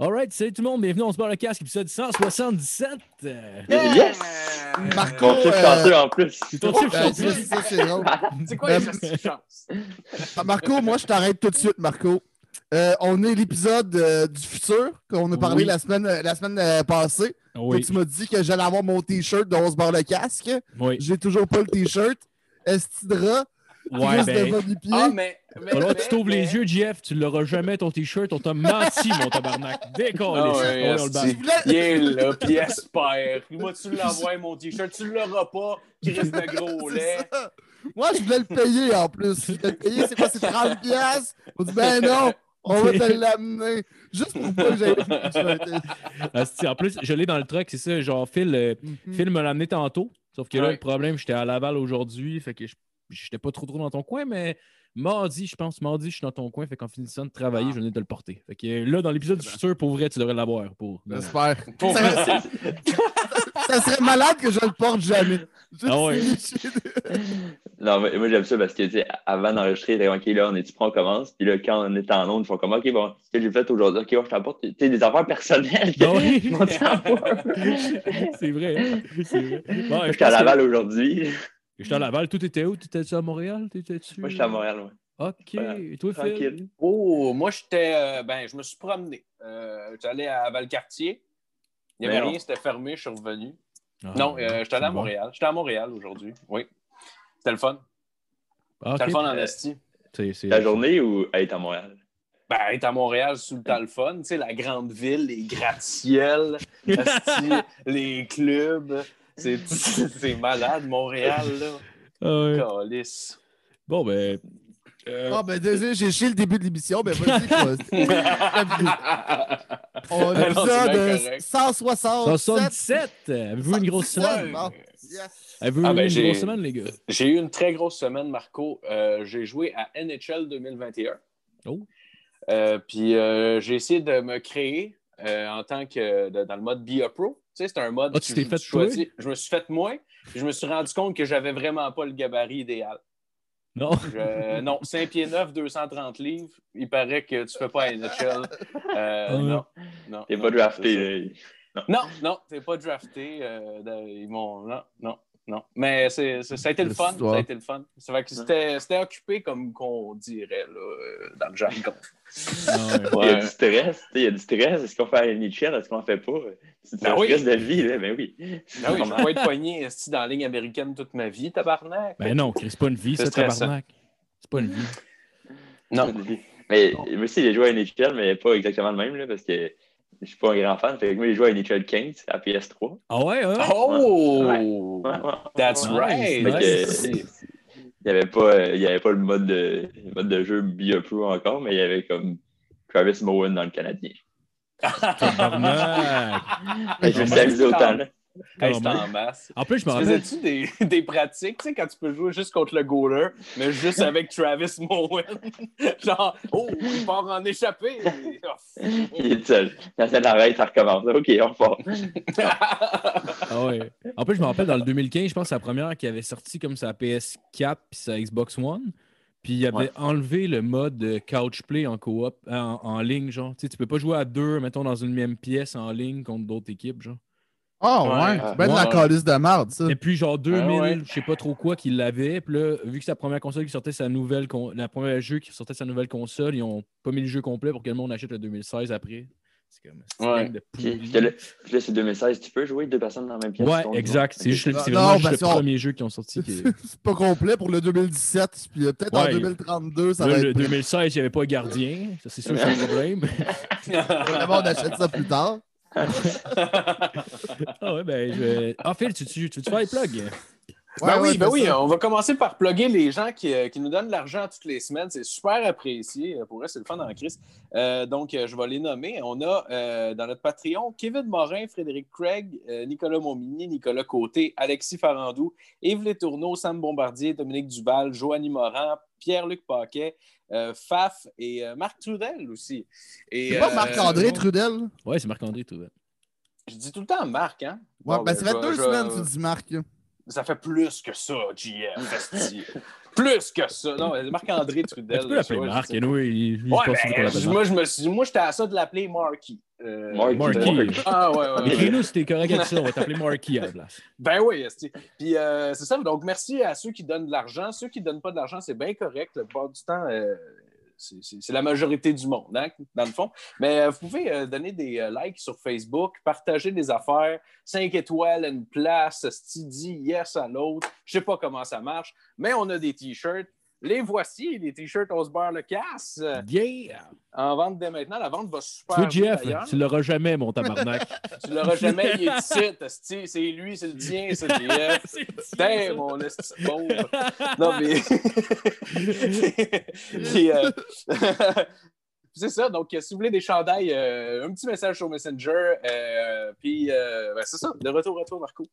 Alright, salut tout le monde, bienvenue, on se barre le casque, épisode 177. Euh, Yes! Marco, Mon truc euh, chanceux en plus. C'est ton chiffre ben, chanceux. ça, c'est drôle. C'est quoi les astuces chances? Ah, Marco, moi, je t'arrête tout de suite, Marco. Euh, on est l'épisode euh, du futur qu'on a parlé Oui. la semaine, euh, la semaine euh, passée. Oui, Toi, tu m'as dit que j'allais avoir mon T-shirt de On se barre le casque. oui. J'ai toujours pas le T-shirt. Estidra, Ouais, ben, pieds? Ah, mais. Mais alors mais- tu t'ouvres les yeux, Jeff, tu l'auras jamais ton t-shirt, on t'a menti, mon tabarnak. Décolle, Ah ouais, on le Il est là, puis espère. Moi, tu l'envoies, mon t-shirt. Tu l'auras pas, qui reste de gros C'est lait. ça. Moi, je voulais le payer en plus. Je voulais le payer, c'est quoi? C'est 30 piastres? On dit, ben non, on va te l'amener. Juste pour pas que j'aille. Asti, En plus, je l'ai dans le truck, c'est ça, genre Phil, euh, Mhm. Phil me l'a amené tantôt. Sauf que là, Ouais. le problème, j'étais à Laval aujourd'hui, fait que je j'étais pas trop trop dans ton coin, mais mardi, je pense, mardi, je suis dans ton coin, fait qu'en finissant de travailler, Ah. je venais de le porter. Fait que là, dans l'épisode du futur, pour vrai, tu devrais l'avoir. Pour... J'espère. Pour Ça, ça serait malade que je le porte jamais. Ah ouais. Non, mais moi j'aime ça parce que tu sais, avant d'enregistrer, OK, là, on est-tu prêt, on commence? Puis là, quand on est en onde, ils font comme OK, bon, ce que j'ai fait aujourd'hui, OK, bon, je t'apporte tu sais, des affaires personnelles. Ah c'est vrai. C'est vrai. Bon, J'étais à Laval aujourd'hui. J'étais à Laval. Tout était où? T'étais-tu à Montréal? T'étais-tu... Moi, j'étais à Montréal, ouais. OK. Voilà. Et toi, Phil? Tranquille. Oh, moi, j'étais. euh, ben, je me suis promené. Euh, J'allais à Valcartier. Il n'y avait rien, c'était fermé, je suis revenu. Ah, non, euh, j'étais allé à bon. Montréal. J'étais à Montréal aujourd'hui. Oui. C'était le fun. Ah, C'était le fun en Euh, esti. C'est- La journée ou être à Montréal? Ben, être à Montréal, tout le temps le fun. Tu sais, la grande ville, les gratte-ciels, les clubs. C'est malade, Montréal, là. Ouais. Calice. Bon, ben. euh, Ah, ben désolé, j'ai chié le début de l'émission. Ben vas-y, quoi. On a correct. 167. 177! Avez-vous une grosse 167, semaine? Yes. Avez-vous Ah, ben, une j'ai- grosse semaine, les gars? J'ai eu une très grosse semaine, Marco. Euh, j'ai joué à NHL 2021. Oh. Euh, puis euh, j'ai essayé de me créer euh, en tant que de- dans le mode Be a Pro. Tu sais, c'est un mode Ah, tu que t'es je- fait choisis. Je me suis fait moi. puis Je me suis rendu compte que j'avais vraiment pas le gabarit idéal. Non? Je- non, 5 pieds 9, 230 livres. Il paraît que tu fais pas NHL. Euh, Ah. non, non. T'es non, pas drafté. là. Non, non, t'es pas drafté. euh, de- ils m'ont. Non, non, non. Mais c'est, c'est- ça a été le fun. Ça a été le fun. C'est vrai que c'était, c'était occupé comme qu'on dirait là, euh, dans le jargon. Ouais. Il y a du stress. tu sais, Il y a du stress. Est-ce qu'on fait à NHL? Est-ce qu'on fait pas? C'est Ben un oui. stress de vie, là. Ben oui. Ah oui, je vais pas être poigné dans la ligne américaine toute ma vie, tabarnak. Ben non, c'est pas une vie, C'est ça, tabarnak. C'est pas une vie. Non. Mais moi aussi, j'ai joué à NHL, mais pas exactement le même, là, parce que je suis pas un grand fan. Fait que moi, j'ai joué à NHL 15 à PS3. Ah ouais, hein? Oh! Ouais, ouais. That's right! nice. Il n'y avait, pas- il y avait pas le mode de, le mode de jeu Be Pro encore, mais il y avait comme Travis Mowen dans le Canadien. Je me suis amusé autant. Là. Hey, en masse. En plus, je me Tu rappelle. faisais-tu des, des pratiques, tu sais, quand tu peux jouer juste contre le goaler, mais juste avec Travis Mowen? Genre, oh, il part en échappée. Il est seul. Quand ça l'arrête, ça recommence. OK, on repart. Ah ouais. En plus, je me rappelle dans le 2015, je pense que c'est la première qui avait sorti comme sa PS4 puis sa Xbox One. Puis il avait Ouais. enlevé le mode de couch play en coop, en, en ligne, genre. Tu sais, tu peux pas jouer à deux, mettons, dans une même pièce en ligne contre d'autres équipes, genre. Ah ouais, Ouais. c'est bien de la calice de merde, ça. Et puis, genre 2000, ouais. je sais pas trop quoi qu'ils l'avaient. Puis là, vu que c'est la première console qui sortait sa nouvelle, con- la première jeu qui sortait sa nouvelle console, ils ont pas mis le jeu complet pour que le monde achète le 2016 après. C'est comme Ouais. de. Puis là, puis là, c'est 2016. Tu peux jouer deux personnes dans la même pièce? Ouais, exact. C'est juste le- Non, ben, juste le si on- premier jeu qu'ils ont sorti. Qui est- C'est pas complet pour le 2017, puis euh, peut-être en Ouais. 2032, ça va le être prêt. 2016, il n'y avait pas gardien. Ça, c'est sûr, c'est un problème. Vraiment, on achète ça plus tard. Ah ouais, ben, je vais. Ah, Phil, tu, tu, tu, tu fais les plugs? Ben oui, ouais, ben c'est oui, ça. on va commencer par plugger les gens qui, euh, qui nous donnent de l'argent toutes les semaines. C'est super apprécié. Euh, Pour eux, c'est le fun en crise. Euh, donc, je vais les nommer. On a euh, dans notre Patreon Kevin Morin, Frédéric Craig, euh, Nicolas Momigny, Nicolas Côté, Alexis Farandou, Yves Létourneau, Sam Bombardier, Dominique Duval, Joanny Morin, Pierre-Luc Paquet, euh, Faf et euh, Marc Trudel aussi. Et, C'est pas euh, Marc-André Trudel? Ouais, c'est Marc-André, tout. ouais. Je dis tout le temps Marc, hein? Ouais, Bon, ben, ça fait deux je semaines que tu dis Marc. Ça fait plus que ça, GF. plus que ça. Non, c'est Marc-André Trudel. Tu peux l'appeler Marc, sais anyway, il, il Ouais, pense ben, je- moi, je me suis moi, j'étais à ça de l'appeler Marky. Euh, Marky. Marky. Ah, ouais, ouais. Marc. ouais. Écris-nous si t'es correct avec ça, on va t'appeler Marky à la place. Ben oui. Puis euh, c'est ça. Donc, merci à ceux qui donnent de l'argent. Ceux qui ne donnent pas de l'argent, c'est bien correct. La plupart du temps, euh, c'est- la majorité du monde, hein, dans le fond. Mais euh, vous pouvez euh, donner des euh, likes sur Facebook, partager des affaires, 5 étoiles une place, esti, dit yes à l'autre. Je sais pas comment ça marche, mais on a des T-shirts. Les voici, les T-shirts beurre le casse. Yeah! En vente dès maintenant. La vente va super Tu bien, Jeff, d'ailleurs. tu l'auras jamais, mon tabarnak. Tu l'auras jamais, il est ici, c'est lui, c'est le tien, c'est le GF. Putain, mon esti pauvre. Non, mais. Puis, euh, c'est ça. Donc, si vous voulez des chandails, euh, un petit message sur Messenger. euh, puis, ben, c'est ça. De retour à toi, Marco.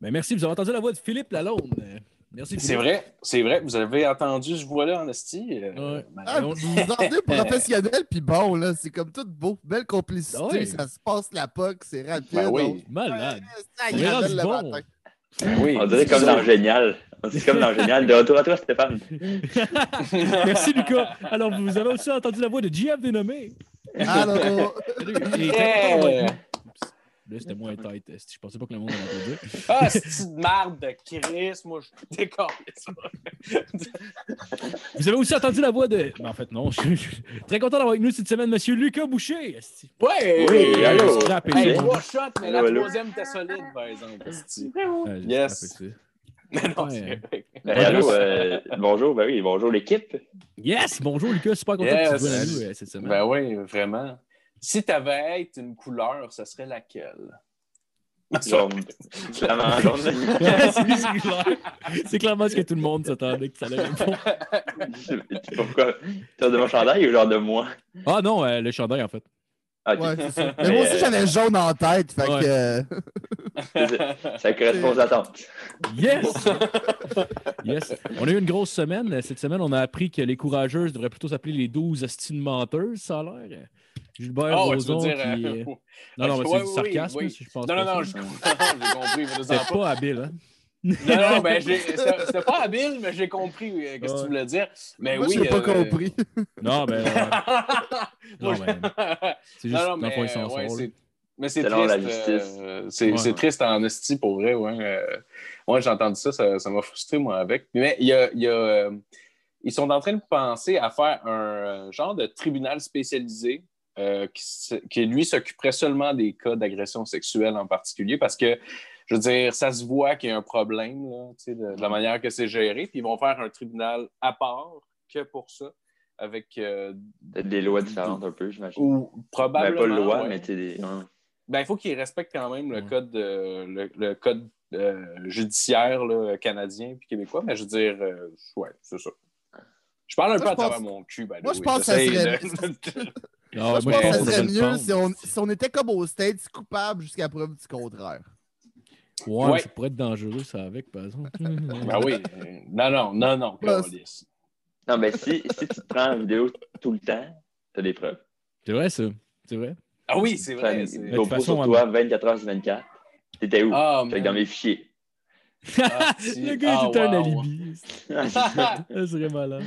Ben, merci, vous avez entendu la voix de Philippe Lalonde. Euh, Merci, C'est vrai, c'est vrai. Vous avez entendu ce voix-là en esti. euh, Ouais. ben, Ah, on- vous professionnel, puis bon, là, c'est comme tout beau. Belle complicité, Ah ouais. ça se passe la POC, c'est rapide. Ben oui. donc, Malade. c'est On est agréable rendu le bon. matin. oui. On dirait comme dans Génial. C'est comme dans Génial. De retour à toi, Stéphane. Merci, Lucas. Alors, vous avez aussi entendu la voix de JF dénommé. Alors, Salut. Et Yeah. très content avec nous. Là, c'était moins tight. Je pensais pas que le monde allait applaudir. Ah, c'est de marde de Chris. Moi, je décolle ça. Vous avez aussi entendu la voix de. Ben, en fait, non. Je suis très content d'avoir avec nous cette semaine, Monsieur Lucas Boucher. Ouais! Oui, allô. Hey, trois shots, mais la troisième était solide, par exemple. Yes. Mais non, Ouais. Ben, allô, euh, bonjour, ben oui, bonjour l'équipe. Yes! Bonjour, Lucas. Super content Yes. que tu viennes à nous euh, cette semaine. Ben oui, vraiment. Si tu avais être une couleur, ce serait laquelle? Genre, clairement jaune. c'est c'est clair. C'est clairement ce que tout le monde s'attendait que ça allait répondre. Pourquoi? Tu as de mon chandail ou genre de moi? Ah non, euh, le chandail, en fait. Ouais, ça. Mais moi aussi, j'avais jaune en tête, fait Ouais. que. euh, Ça correspond aux attentes. Yes! yes! On a eu une grosse semaine. Cette semaine, on a appris que les courageuses devraient plutôt s'appeler les 12 estimes menteuses, ça a l'air. Gilbert Ah, veux Rozon dire. qui... euh, Non, non, mais Ouais, c'est du oui, sarcasme, oui. si je pense Non, non, pas non, j'ai compris. mais C'était pas habile, hein? Non, non, ben, c'était pas habile, mais j'ai compris euh, qu'est-ce que Ouais. tu voulais dire. Mais moi, oui. j'ai pas euh, compris. Non, ben... euh, Moi, Non, ben, c'est juste, Non, non, mais, ouais, mais c'est triste. justice. euh, c'est Ouais. c'est triste en esti pour vrai. Ouais, euh, ouais j'ai entendu ça, ça ça m'a frustré, moi, avec. Mais il y a, y a, euh, ils sont en train de penser à faire un euh, genre de tribunal spécialisé euh, qui, lui, s'occuperait seulement des cas d'agression sexuelle en particulier parce que, je veux dire, ça se voit qu'il y a un problème là, de, de la manière que c'est géré. Puis ils vont faire un tribunal à part que pour ça, avec. euh, des lois différentes un peu, j'imagine. ou Ben, probablement. pas de loi, ouais. mais tu sais, des. ouais. Ben, il faut qu'ils respectent quand même le Ouais. code, euh, le, le code euh, judiciaire là, canadien puis québécois, mais je veux dire, euh, ouais, c'est ça. Je parle un Moi, peu à travers mon cul. the moi, je pense que ça serait- de- Ah, Moi, je moi, pense que ça serait mieux si on, prendre. si on était comme aux States, coupable jusqu'à preuve du contraire. Ouais, Ouais. ça pourrait être dangereux, ça, avec, par exemple. Ben oui. Non, non, non, non, câlisse. Non, mais si, si tu te prends en vidéo tout le temps, t'as des preuves. C'est vrai, ça. C'est vrai. Ah oui, c'est vrai. c'est- GoPro façon, sur on- toi 24 heures sur 24. T'étais où? Ah, Fait que dans mes fichiers. Ah, le gars, Ah, était un alibi. Ah, Ça serait malade.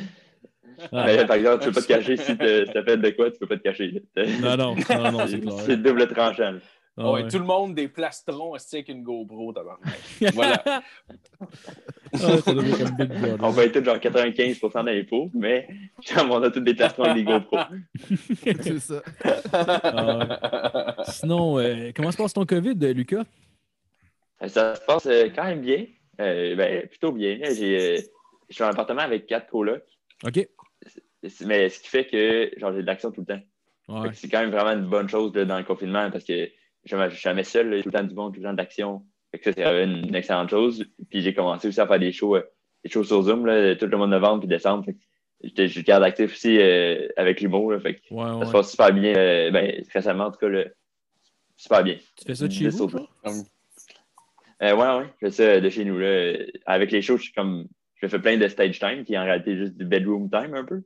Ah, Mais, par exemple, tu peux pas te cacher si t'as fait de quoi, tu peux pas te cacher. non, non, non, non, c'est double tranchant. Ah, ouais, ouais. tout le monde des plastrons avec une GoPro, tabarnak. Voilà. Ah, ça devient comme Big Brother. On va être tous genre 95% d'impôts, mais comme on a tous des plastrons avec des GoPro. C'est ça. Ah, ouais. Sinon, euh, comment se passe ton COVID, euh, Lucas? Ça se passe euh, quand même bien. Euh, ben, plutôt bien. J'ai, euh, je suis en appartement avec quatre colocs. OK. Mais ce qui fait que genre, j'ai de l'action tout le temps. Ouais. C'est quand même vraiment une bonne chose là, dans le confinement parce que je je suis jamais seul, là, tout le temps du monde, tout le temps de l'action. Ça, c'est une, une excellente chose. Puis j'ai commencé aussi à faire des shows, euh, des shows sur Zoom là, tout le mois de novembre puis décembre. J'étais- je garde actif aussi euh, avec l'humour. Ouais, ça ouais. se passe super bien. euh, ben, récemment, en tout cas, là, super bien. Tu fais ça de chez vous? ouais, ouais, je fais ça de chez nous. Là. Avec les shows, je suis comme. Je fais plein de stage time, qui est en réalité juste du bedroom time un peu.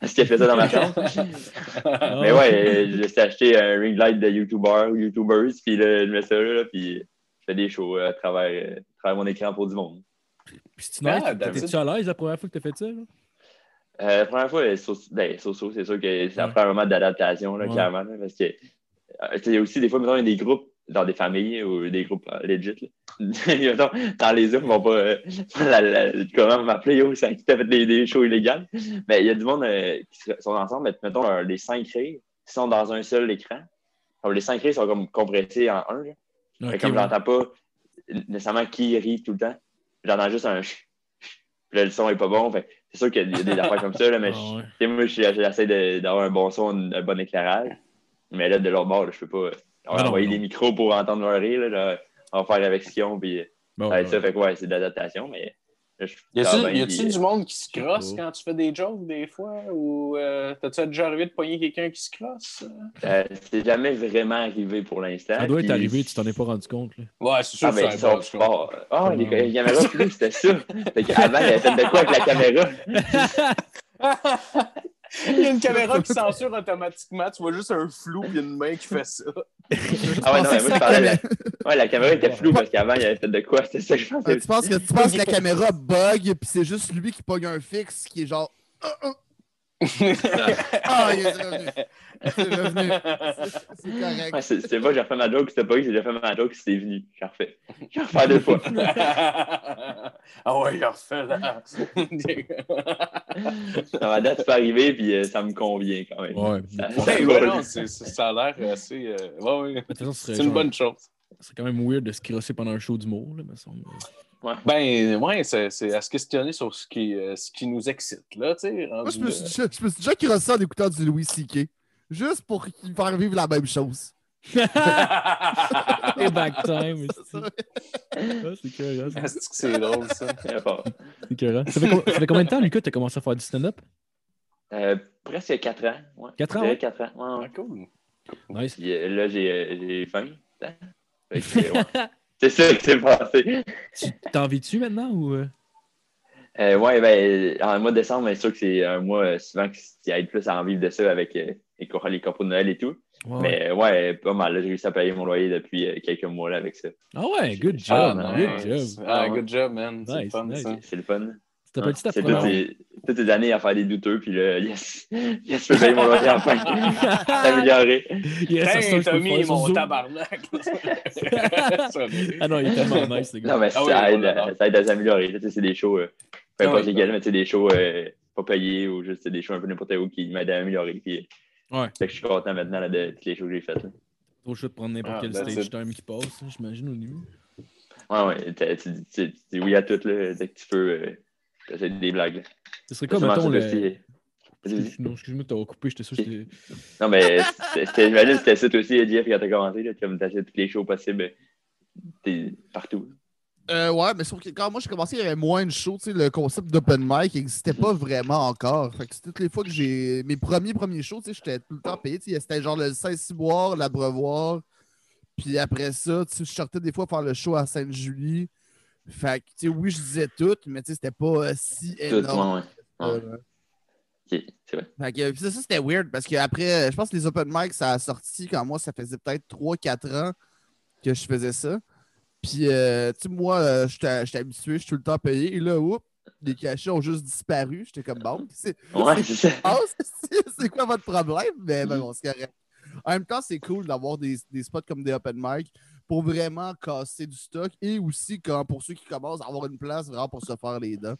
Parce que je fais ça dans ma chambre. Mais ouais, euh, je suis acheté un ring light de YouTuber ou YouTubers, puis là, je mets ça là, puis je fais des shows euh, à travers, euh, à travailler mon écran pour du monde. Puis nice. Ah. T'es-tu à l'aise la première fois que t'as fait ça? Là? Euh, la première fois, so ben, c'est sûr que ça Ouais. prend un moment d'adaptation, Ouais. clairement. là, parce que, euh, tu sais, il y a aussi des fois, mettons, il y a des groupes dans des familles ou des groupes euh, legit. Là. dans les hommes, ils vont pas. euh, la- la- comment m'appeler, yo, c'est qui t'a fait des, des shows illégales. Mais il y a du monde euh, qui sont ensemble, mais mettons, euh, les cinq rires sont dans un seul écran. Les cinq rires sont comme compressés en un. Là. Fait comme ouais. j'entends pas nécessairement qui rit tout le temps, j'entends juste un ch- là, le son est pas bon. C'est sûr qu'il y a des affaires comme ça, là, mais Ah ouais. moi, je- j'essaie d'avoir un bon son, un bon éclairage. Mais là, de l'autre bord, je peux pas. On Ah va non, envoyer des micros pour entendre leur rire. Là, on va faire avec ce qu'ils ont. Puis, Bon, ça. Fait que ouais, c'est de l'adaptation. Mais je Y a-tu du monde qui se crosse quand tu fais des jokes des fois? Ou euh, t'as-tu déjà arrivé de pogner quelqu'un qui se crosse? euh, c'est jamais vraiment arrivé pour l'instant. Ça doit être arrivé, tu t'en es pas rendu compte. Là. Ouais, c'est sûr Ah, que ben, ça forts. Ah, les, les caméras c'était ça. Fait qu'avant, avait fait de quoi avec la caméra? Il y a une caméra qui censure automatiquement. Tu vois juste un flou et une main qui fait ça. Ah, ouais, non, mais moi, je parlais. la- Ouais, la caméra était floue parce qu'avant, il avait fait de quoi? C'était ça que je pensais. Euh, tu penses que tu penses que la caméra bug, puis c'est juste lui qui pogne un fixe qui est genre. Ah, il est revenu. C'est revenu. C'est- C'est correct. Ouais, c'est c'est pas que j'ai refait ma joke, c'était pas que j'ai déjà fait ma joke, c'était venu. J'ai refait. J'ai refait deux fois. ah ouais, il a refait là. Dans ma date, peut arriver, puis euh, ça me convient quand même. Ouais. Ça- ça Ouais, non, c'est- c'est- ça a l'air assez. euh, ouais, ouais. C'est une genre- bonne chose. C'est quand même weird de se crosser pendant un show d'humour. Là, me semble. Ben, ouais, c'est c'est à se questionner sur ce qui, euh, ce qui nous excite, là, tu sais. Moi, je me suis déjà, je me suis déjà crossé en écoutant du Louis C.K. Juste pour qu'il faire vivre la même chose. Et back time. C'est ça. Ah, c'est écœurant, ça. Est-ce que c'est drôle, ça? C'est écœurant. Ça fait, ça fait combien de temps, Lucas, tu as commencé à faire du stand-up? Euh, presque 4 ans. Ouais. Quatre ans, Je dirais ouais? quatre ans. Ouais, ouais. Ah, cool. Nice. Puis, euh, là, j'ai euh, j'ai faim. Hein? C'est ça qui s'est passé. Tu t'en vis-tu maintenant ou. euh? Euh, ouais, ben, en mois de décembre, c'est sûr que c'est un mois euh, souvent qui aide plus à en vivre de ça avec euh, les, les de Noël et tout. Ouais. Mais ouais, pas mal. là, J'ai réussi à payer mon loyer depuis euh, quelques mois là, avec ça. Ah ouais, good job. Ah, good job. Ah, good job, man. C'est Nice, le fun, nice. ça. C'est le fun. Tu t'appelles-tu ta C'est première toutes ces, toutes ces années à faire des douteux, puis là, yes, yes, je peux payer mon loyer enfin. S'améliorer. Yes, ça, ça, Hey, t'as sur mon Zoom. tabarnak. Ah non, il est tellement nice, le gars. Non, mais Ah oui, ça, aide, ça aide à s'améliorer. là. Tu sais, C'est des shows, euh, peu Ah importe lesquels, mais sais, des shows euh, pas payés ou juste des shows un peu n'importe où qui m'aident à améliorer. Puis, Ouais. fait que je suis content maintenant là, de toutes les shows que j'ai faites. là. Trop chaud de prendre n'importe Ah, quel that's stage it. time qui passe, j'imagine, au début. Ouais, ouais. t'as- tu dis oui à tout, là, dès que tu peux. T'essaies des blagues. là. Ce serait C'est comme, mettons, le... Non, excuse-moi t'avoir coupé, j'étais sûr que c'était... Non, mais j'imagine que c'était ça toi aussi, Jeff, quand t'as commencé. Là, comme t'essaies toutes les shows possibles. T'es partout. Euh, ouais, mais sauf que quand moi j'ai commencé, il y avait moins de shows. tu sais, Le concept d'open mic n'existait pas vraiment encore. Fait que c'est toutes les fois que j'ai. Mes premiers premiers shows, tu sais, j'étais tout le temps payé. tu sais, C'était genre le Saint-Cyboire, l'Abreuvoir. Puis après ça, tu sais, je sortais des fois faire le show à Sainte-Julie. Fait que, tu sais, oui, je disais tout, mais tu sais, c'était pas euh, si Tout, énorme. ouais, ouais. Euh, Ok, c'est vrai. Fait que, ça, ça, c'était weird parce qu'après, je pense que les open mic, ça a sorti quand moi, ça faisait peut-être 3-4 ans que je faisais ça. Puis, euh, tu sais, moi, euh, j'étais habitué, je suis tout le temps payé. Et là, oups, les cachets ont juste disparu. J'étais comme bon. C'est Ouais, c'est quoi votre problème? Mais ben, bon, c'est correct. En même temps, c'est cool d'avoir des, des spots comme des open mic pour vraiment casser du stock et aussi quand, pour ceux qui commencent à avoir une place vraiment pour se faire les dents.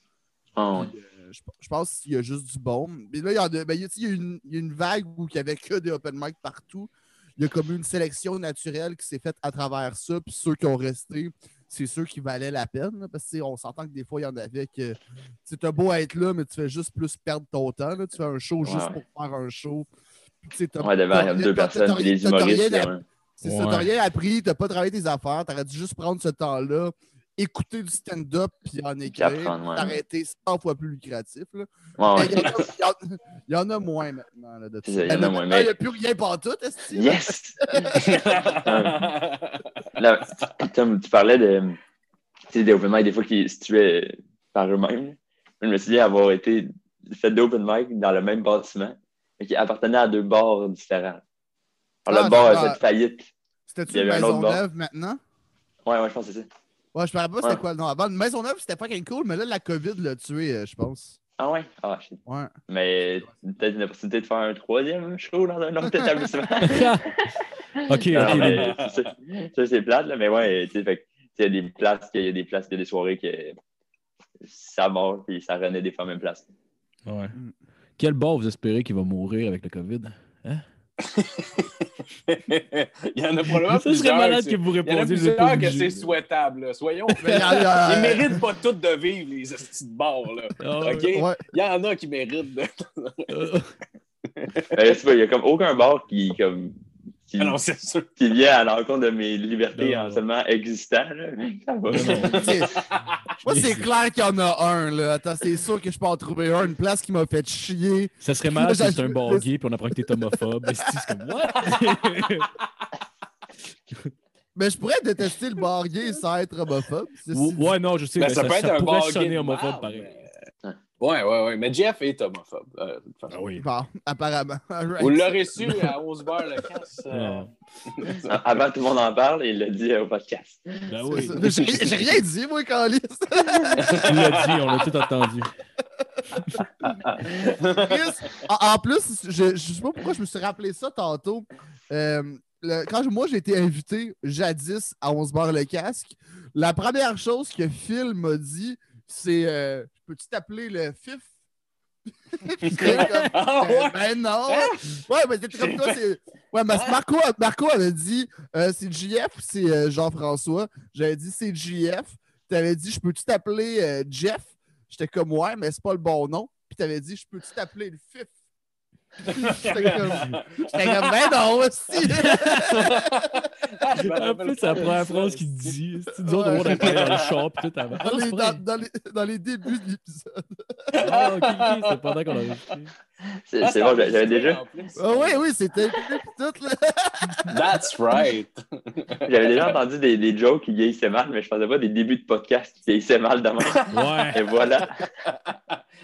Ah. Puis, euh, je, je pense qu'il y a juste du bon. Mais là, il y, en a, ben, il y a- il y a une, il y a une vague où il n'y avait que des open mic partout. Il y a comme une sélection naturelle qui s'est faite à travers ça. Puis ceux qui ont resté, c'est ceux qui valaient la peine. là, parce qu'on s'entend que des fois, il y en avait que as beau être là, mais tu fais juste plus perdre ton temps. là. Tu fais un show juste pour faire un show. Tu sais, Ouais, devant deux personnes, les humoristes. Là, ouais. c'est ça, t'as rien appris, t'as pas travaillé tes affaires, t'aurais dû juste prendre ce temps-là, écouter du stand-up puis en écrire, ouais. t'arrêter 100 fois plus lucratif. Là. Ouais, Mais Il y, en a- il y en- il y en a moins maintenant. Là, de C'est ça, il y en a moins, Il n'y a plus rien partout, est-ce que- Yes! Là, Tom, tu parlais de, des open mic, des fois qui se tuaient par eux-mêmes. Je me souviens avoir été fait d'open mic dans le même bâtiment, mais qui appartenait à deux bars différents. Alors, Ah, le bar c'est a pas- fait faillite. C'était-tu Il y une avait un autre maison neuve maintenant? Ouais, ouais, je pense que c'est ça. Ouais, je me rappelle pas c'était Ouais. quoi le nom. Avant, Maisonneuve, c'était fucking cool, mais là, la COVID l'a tué, euh, je pense. Ah ouais? Ah, shit. Ouais. Mais peut-être une opportunité de faire un troisième show dans un autre établissement. ok, Non, ok. mais ça, ça, c'est plate, là, mais ouais, tu sais, il y a des places, il y a des places, il y a des soirées que ça mord, puis ça renaît des fois même place. Ouais. Quel bar vous espérez qu'il va mourir avec le COVID? Il y en a probablement Ça serait plusieurs. malade que vous Il y en a répondiez. que c'est souhaitable. là. Soyons. Mais a- Ils méritent pas toutes de vivre, les petits bars. Là. OK? Ouais. Il y en a qui méritent de. euh, vois, il y a comme aucun bar qui, comme, qui, Ah non, c'est sûr. qui vient à l'encontre de mes libertés Non. en seulement existant. Là. Ça va. C'est- Moi, c'est clair qu'il y en a un, là. Attends, c'est sûr que je peux en trouver un. Une place qui m'a fait chier. Ça serait malade si c'est un bar gay puis on apprend que t'es homophobe. C'est comme what? Mais je pourrais détester le bar gay sans être homophobe. ouais, non, je sais, Ben, mais ça, ça, peut être ça un homophobe pareil. mais- Ouais, ouais, ouais. Mais Jeff est homophobe. euh, de toute façon. Ah oui. Bon, apparemment. Vous l'aurez su à 11 bar le casse. euh. Avant que tout le monde en parle, il l'a dit au podcast. Ben oui. J'ai rien dit, moi, Calis. Tu l'as dit, on l'a tout entendu. En, en plus, je, je sais pas pourquoi je me suis rappelé ça tantôt. Euh, le- quand je- moi j'ai été invité jadis à 11 bar le casque, la première chose que Phil m'a dit, c'est euh, Peux-tu t'appeler le FIF? Comme, Ah euh, ben non! Ouais, mais c'était comme toi, c'est. Ouais, mais Marco, Marco avait dit euh, c'est JF ou c'est euh, Jean-François? J'avais dit c'est JF. T'avais dit je peux-tu t'appeler Jeff? J'étais comme ouais, mais c'est pas le bon nom. Puis t'avais dit je peux-tu t'appeler le FIF? J'étais comme, comme ben non aussi! Ah, me En plus, c'est la de première ça, phrase qu'il dit. C'est nous autres, on va parler dans le shop pis tout avant. Dans les, dans, dans les, dans les débuts de l'épisode. Ah, ok, ok, c'est pendant qu'on a. C'est Ah, c'est bon, enregistré, j'avais déjà. Ah oui, oui, c'était tout là. That's right. j'avais déjà entendu des, des jokes qui vieillissaient mal, mais je pensais pas des débuts de podcast qui vieillissaient mal demain. Ouais. Et voilà.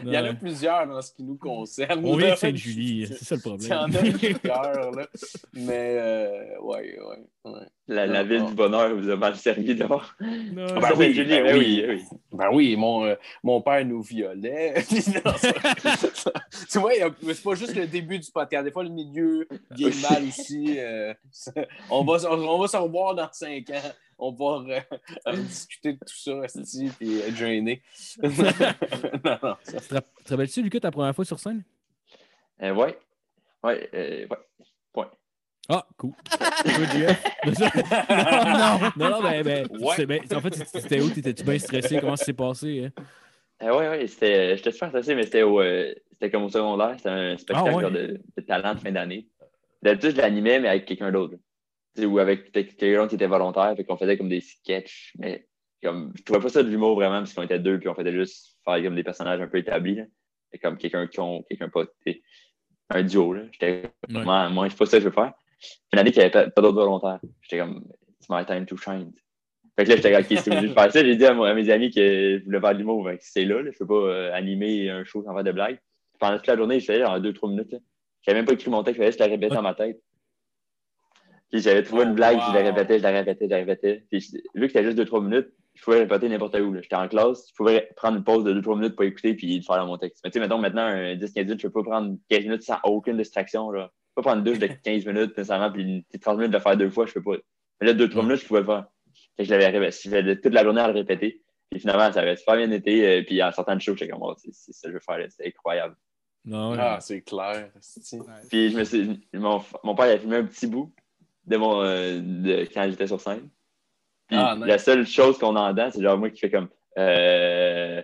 Il y en a plusieurs dans ce qui nous concerne. On vient là. de Sainte-Julie, c'est ça le Il y en a problème. plusieurs, là. Mais, euh, ouais, ouais, ouais. La, la ville du bonheur vous a mal servi dehors. Non, Ben oui, c'est Julie, ben ben oui. oui, oui. Ben oui, mon, euh, mon père nous violait. Non, ça- tu vois, c'est pas juste le début du podcast. Des fois, le milieu vieillit mal aussi. euh, ça- on, va, se- on va se revoir dans cinq ans. On va euh, discuter de tout ça, esti, puis être gêné. non, non. te rapp- te rappelles-tu, Lucas, ta première fois sur scène? Euh, ouais. Ouais, euh, ouais. Ah, cool. Non, non, non, ben, ben, Ouais. c'est- ben, en fait, c'était où? T'étais-tu bien stressé? Comment ça s'est passé? hein? Euh, ouais, ouais, c'était, j'étais super stressé, mais c'était, au, euh, c'était comme au secondaire. C'était un spectacle Ah, ouais. genre de, de talent de fin d'année. D'habitude, je l'animais, mais avec quelqu'un d'autre. Tu sais, Ou avec quelqu'un qui était volontaire, fait qu'on faisait comme des sketchs. Mais comme, je trouvais pas ça de l'humour vraiment, parce qu'on était deux, puis on faisait juste faire comme des personnages un peu établis. Là. Et comme quelqu'un qui ont, quelqu'un pas. sais, Un duo. Là. J'étais Ouais. moi, moi, c'est pas ça que je veux faire. Une année qu'il n'y avait pas, pas d'autres volontaires. J'étais comme, it's my time to shine. Fait que là, j'étais comme, ok, c'est obligé de faire ça. J'ai dit à, moi- à mes amis que je voulais faire de l'humour. Fait que c'est là, là. Je peux pas euh, animer un show sans faire de blagues. Pendant toute la journée, je faisais en 2-3 minutes. là. J'avais même pas écrit mon texte, je faisais juste la répéter dans ma tête. Puis j'avais trouvé Oh, une blague, je la répétais, je la répétais, je la répétais. Puis je- vu que c'était juste 2-3 minutes, je pouvais répéter n'importe où. J'étais en classe, je pouvais prendre une pause de 2-3 minutes pour écouter puis faire mon texte. Mais tu sais, mettons maintenant, un 10-15 minutes, je peux pas prendre 15 minutes sans aucune distraction. Là. Pas prendre une douche de 15 minutes nécessairement, puis une- 30 minutes de le faire deux fois, je peux pas. Mais là, 2-3 minutes, je pouvais le faire. Fait que je l'avais répété. Je faisais toute la journée à le répéter. Puis finalement, ça avait super bien été. euh, Puis en sortant de show, j'étais comme, oh, c'est c'est ça que je veux faire, là. c'était incroyable. Non, ouais. Ah, c'est clair. Puis je me suis, mon, mon père il a filmé un petit bout de mon, euh, de, quand j'étais sur scène. Puis Ah, la seule chose qu'on entend, c'est genre moi qui fais comme. Euh,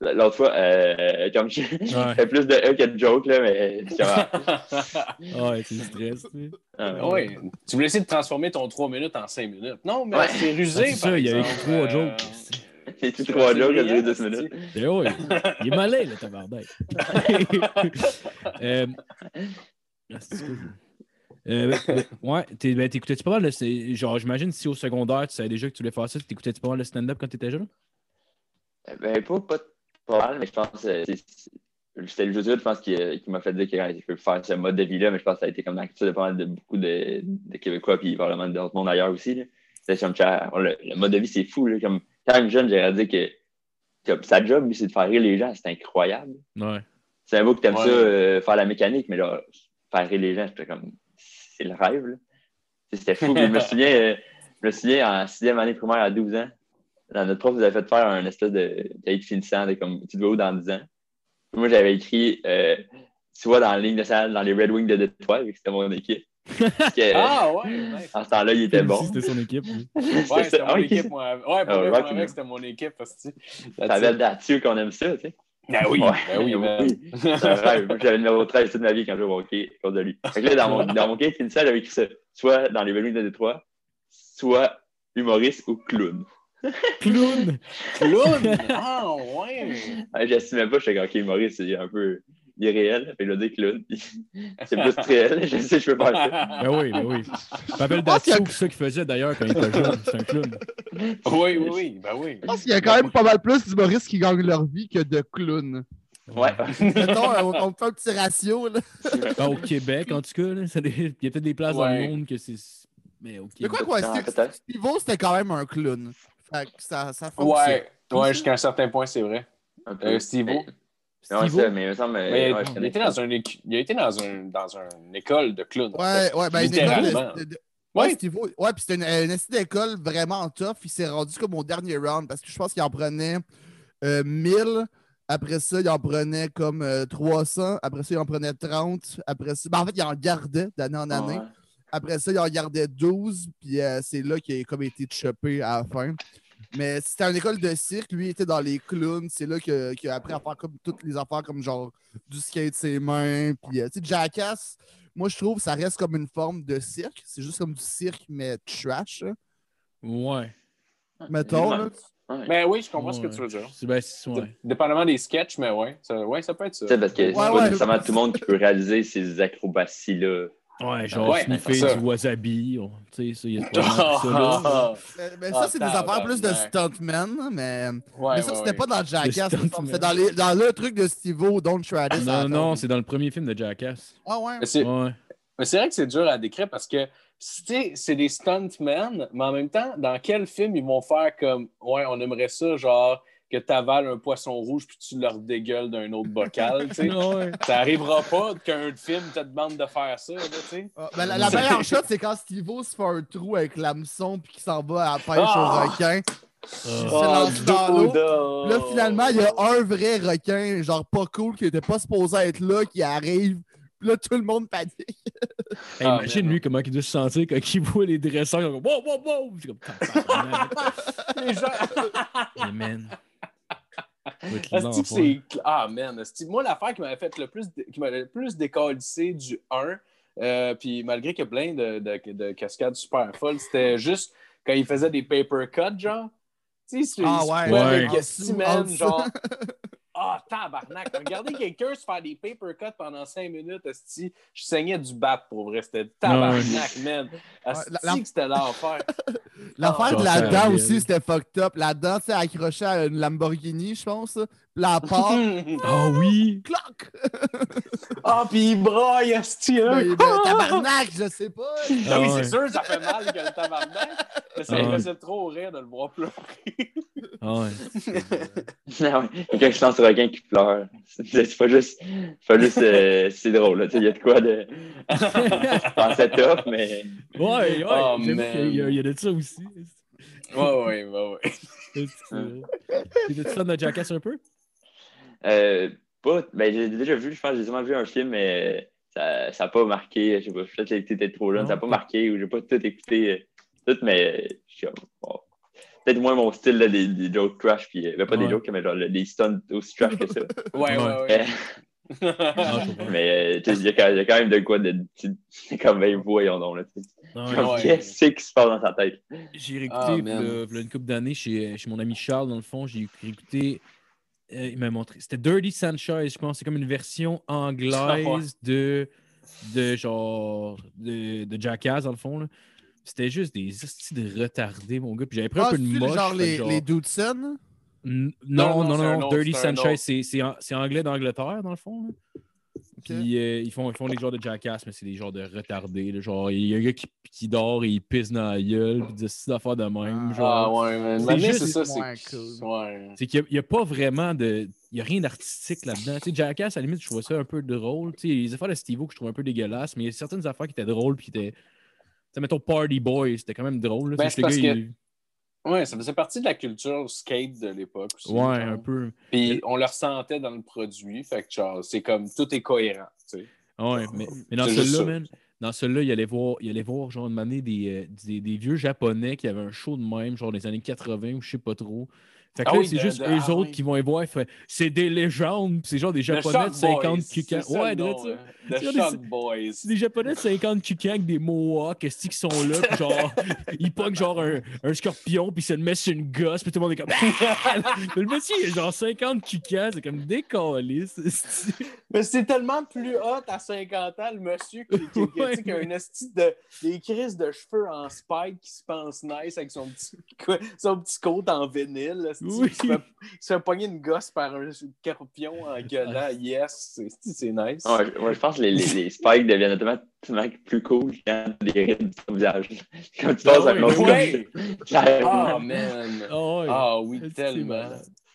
L'autre fois, euh, comme je, Ouais. fais plus de E que de joke, là, mais Ah, ouais, c'est le stress. ah, ouais. oui. Tu voulais essayer de transformer ton 3 minutes en 5 minutes. Non, mais Ouais. c'est rusé. Ah, c'est ça, il y avait trois Euh, jokes. C'est tout c'est trois jokes à brillant, 10 minutes? Eh ouais, il est malin, le tabarnak. euh, ah, c'est euh, ben, ouais, t'es- ben, t'écoutais-tu pas mal, le- c'est- genre, j'imagine si au secondaire, tu savais déjà que tu voulais faire ça, t'écoutais-tu pas mal le stand-up quand t'étais jeune? Ben, pas, pas, pas mal, mais je pense que c'est- le jeu je pense, qui, qui m'a fait dire que je peux faire ce mode de vie-là, mais je pense que ça a été comme l'activité de pas mal de beaucoup de, de Québécois, puis probablement d'autres mondes ailleurs aussi. comme le, le mode de vie, c'est fou. Là, comme, quand même jeune, j'ai dit que, sa job, lui, c'est de faire rire les gens. C'est incroyable. Ouais. C'est un beau que t'aimes Ouais. ça, euh, faire la mécanique, mais là, faire rire les gens, c'était comme. C'est le rêve, C'était fou. Je me souviens, euh, je me souviens, en sixième année primaire à 12 ans, dans notre prof nous avait fait faire un espèce de cahier de finissant de comme tu te vois où dans 10 ans? Puis moi, j'avais écrit euh, tu vois dans la ligne de salle, dans les Red Wings de vu que c'était mon équipe. Que, Ah, ouais, nice. En ce temps-là, il était bon. C'était son équipe. oui. Ouais, c'était mon équipe, moi. Ouais, pour moi, c'était mon équipe. Parce que, Ça avait là-dessus qu'on aime ça, tu sais. Ben oui, Ouais. ben oui, man. C'est un rêve. Moi, J'avais le numéro 13 toute ma vie quand je jouais au hockey à cause de lui. Fait que là, dans mon, dans mon cahier de finissant, j'avais écrit ça. Soit dans les Red Wings de Détroit, soit humoriste ou clown. Clown! Clown! Ah, ouais! Ouais, J'estimais pas, j'étais comme, OK, humoriste, c'est un peu irréel. Fait que je dis clown. c'est plus réel. Je sais, je peux faire ça. Ben oui, ben oui. Je y a- Datsuk, ça qu'il faisait d'ailleurs quand il était jeune. C'est un clown. Oui, oui, oui, ben oui. Je pense qu'il y a quand même pas mal plus d'humoristes qui gagnent leur vie que de clowns. Ouais. Mettons, on, fait un petit ratio. Là. Ben, au Québec, en tout cas, là, ça- il y a peut-être des places dans le monde que c'est. Mais au Mais quoi, quoi, Ah, Steve- c'était quand même un clown. Fait que ça, ça fonctionne. Ouais, ouais jusqu'à un certain point, c'est vrai. Euh, ça, mais il me semble. Mais ouais, je il, connais. était dans un, écu- il a été dans, un, dans une école de clown. Ouais, ouais, ben une école Littéralement. de, de- de- Ouais. Ouais, puis c'était une, une d'école vraiment tough. Il s'est rendu comme au dernier round parce que je pense qu'il en prenait euh, 1000. Après ça, il en prenait comme euh, 300. Après ça, il en prenait 30. Après ça, ben, en fait, il en gardait d'année en année. Après ça, il en gardait 12, puis euh, c'est là qu'il a comme été chopé à la fin. Mais c'était une école de cirque, lui il était dans les clowns, c'est là que- qu'il a appris à faire comme toutes les affaires comme genre du skate de ses mains, puis euh, tu sais, Jackass, moi je trouve ça reste comme une forme de cirque, c'est juste comme du cirque mais trash, Ouais. mettons. là. Ouais. Mais oui, je comprends ce que tu veux dire. C'est ben, c'est- ouais. Dépendamment des sketchs, mais ouais, ça, ouais, ça peut être ça. Tu sais, parce que c'est Ouais, pas ouais. nécessairement tout le monde qui peut réaliser ces acrobaties-là. Ouais, genre Ouais, sniffer c'est du wasabi. on- Tu sais, ça, il y a pas mal ça là. Euh, mais Ah, ça, c'est des affaires plus de stuntmen, mais, Ouais, mais ça, ouais, c'était ouais. pas dans Jackass, c'était dans, les- dans le truc de Steve-O, Don't Try This. Non, non, c'est dans le premier film de Jackass. Ah ouais. Mais c'est- Ouais. Mais c'est vrai que c'est dur à décrire parce que tu sais, c'est des stuntmen, mais en même temps, dans quel film ils vont faire comme Ouais, on aimerait ça, genre que tu avales un poisson rouge puis tu leur dégueules d'un autre bocal. tu sais. Ouais. ça arrivera pas qu'un film te demande de faire ça. Là, tu sais. Ah, ben, la, la meilleure shot, c'est quand Steve-O se fait un trou avec l'hameçon puis qu'il s'en va à la pêche Ah! au requin. Ah. se lance dans. Là, finalement, il y a un vrai requin, genre pas cool, qui était pas supposé être là, qui arrive. Puis là, tout le monde panique. Hey, Ah, imagine lui comment il doit se sentir quand il voit les dresseurs. Comme, wow, wow, wow! Comme. Les gens- Hey, man. Ça va être Asti l'enfer. que c'est. Ah, man. Moi, l'affaire qui m'avait fait le plus, qui m'avait le plus décalissé du 1, euh, puis malgré qu'il y a plein de, de, de cascades super folles, c'était juste quand il faisait des paper cuts, genre. Tu sais, Ah, ouais. avec Ouais. Man, dessous. genre? Ah, tabarnak. Regardez quelqu'un se faire des paper cuts pendant 5 minutes, Esti. Je saignais du bat pour vrai. C'était tabarnak, man. Asti que c'était l'enfer. L'affaire Ah, de la dent aussi, c'était fucked up. La dent, c'est accrochée à une Lamborghini, je pense. La part, Ah oui! cloc! Ah, puis il braille, Esti. hein. Ben, ben, tabarnak, je sais pas. Ah oui, Ah c'est sûr, ça fait mal que le tabarnak. Mais ça Ah me faisait trop rire de le voir pleurer. Ah ouais. Ah ouais. Quelqu'un qui lance requin qui pleure. C'est pas juste. C'est pas juste. euh, c'est drôle, là. Tu sais, Il y a de quoi de. Je pensais top, mais. Ouais, ouais. Oh, qu'il y, a- il y a de ça aussi. Ouais, ouais, ouais, ouais. T'étais-tu fan de Jackass un peu? Euh, pas. Ben, j'ai déjà vu, je pense, j'ai sûrement vu un film, mais ça n'a pas marqué. Je sais pas, peut-être que j'étais trop jeune, ça n'a pas marqué ou j'ai pas tout écouté. euh, Tout, mais je suis comme, bon, peut-être moins mon style là, des, des jokes trash, puis euh, ben, pas des jokes, mais genre des stunts aussi trash que ça. Ouais, ouais, Ouais. ouais. Mais, euh, il y, a quand- même de quoi de. comme, ben, voyons donc, là. Qu'est-ce qui se passe dans sa tête? J'ai réécouté Ah, une couple d'années chez, chez mon ami Charles, dans le fond. J'ai réécouté. Euh, il m'a montré. C'était Dirty Sanchez, je pense. C'est comme une version anglaise de, de genre. De, de Jackass, dans le fond. là. C'était juste des hosties de retardés, mon gars. Puis j'avais pris un Ah, peu de moche. genre les, genre- les Dudson? N- Non, Non, non, non, Dirty Sanchez, c'est- c'est en- c'est anglais d'Angleterre, dans le fond. là. Puis euh, ils, font, ils font des genres de jackass, mais c'est des genres de retardés. là. Genre, il y a un gars qui, qui dort et il pisse dans la gueule, puis des petites affaires de même. Ah. Genre. Ah ouais, mais C'est maintenant, juste- c'est ça, c'est. cool. Ouais. C'est qu'il n'y a, pas vraiment de. Il n'y a rien d'artistique là-dedans. Tu sais, Jackass, à la limite, je trouvais ça un peu drôle. Tu sais, les affaires de Steve que je trouve un peu dégueulasses, mais il y a certaines affaires qui étaient drôles, puis qui étaient. Tu sais, mettons Party Boy, c'était quand même drôle. là. Ben, parce gars, que- il- Ouais, ça faisait partie de la culture skate de l'époque aussi. Ouais, genre. un peu. Puis on le ressentait dans le produit, fait que genre, c'est comme tout est cohérent, tu sais. Ouais, mais, mais dans celui-là, dans celui-là, il allait voir, il allait voir genre, une année des, euh, des, des vieux japonais qui avaient un show de même, genre des années 80 ou je sais pas trop. Fait que Ah là, oui, c'est juste de- eux ah autres oui. qui vont y voir, c'est des légendes, c'est genre des japonais de 50 cucans. Ouais, de ça. The C'est Shock Boys. C'est des japonais de 50 cucans avec des mohawks, qui sont là, puis genre, ils pognent genre un, un scorpion, puis ils se le mettent sur une gosse, puis tout le monde est comme. le monsieur, il a genre 50 cucans, c'est comme des calices. Mais c'est tellement plus hot à 50 ans, le monsieur qui, qui, qui- Ouais. tu sais, qui a une de, des crises de cheveux en spike qui se pense nice avec son petit, quoi, son petit coat en vinyle. Oui. qui se, fait, pogner une gosse par un scorpion en gueulant. Yes, c'est- nice. Ouais, je- moi, je pense que les, les, les spikes deviennent automatiquement plus cool quand des rides le visage. Quand tu passes Ah à un oui, autre ouais. Ah, man. Ah. Ah oui, tellement.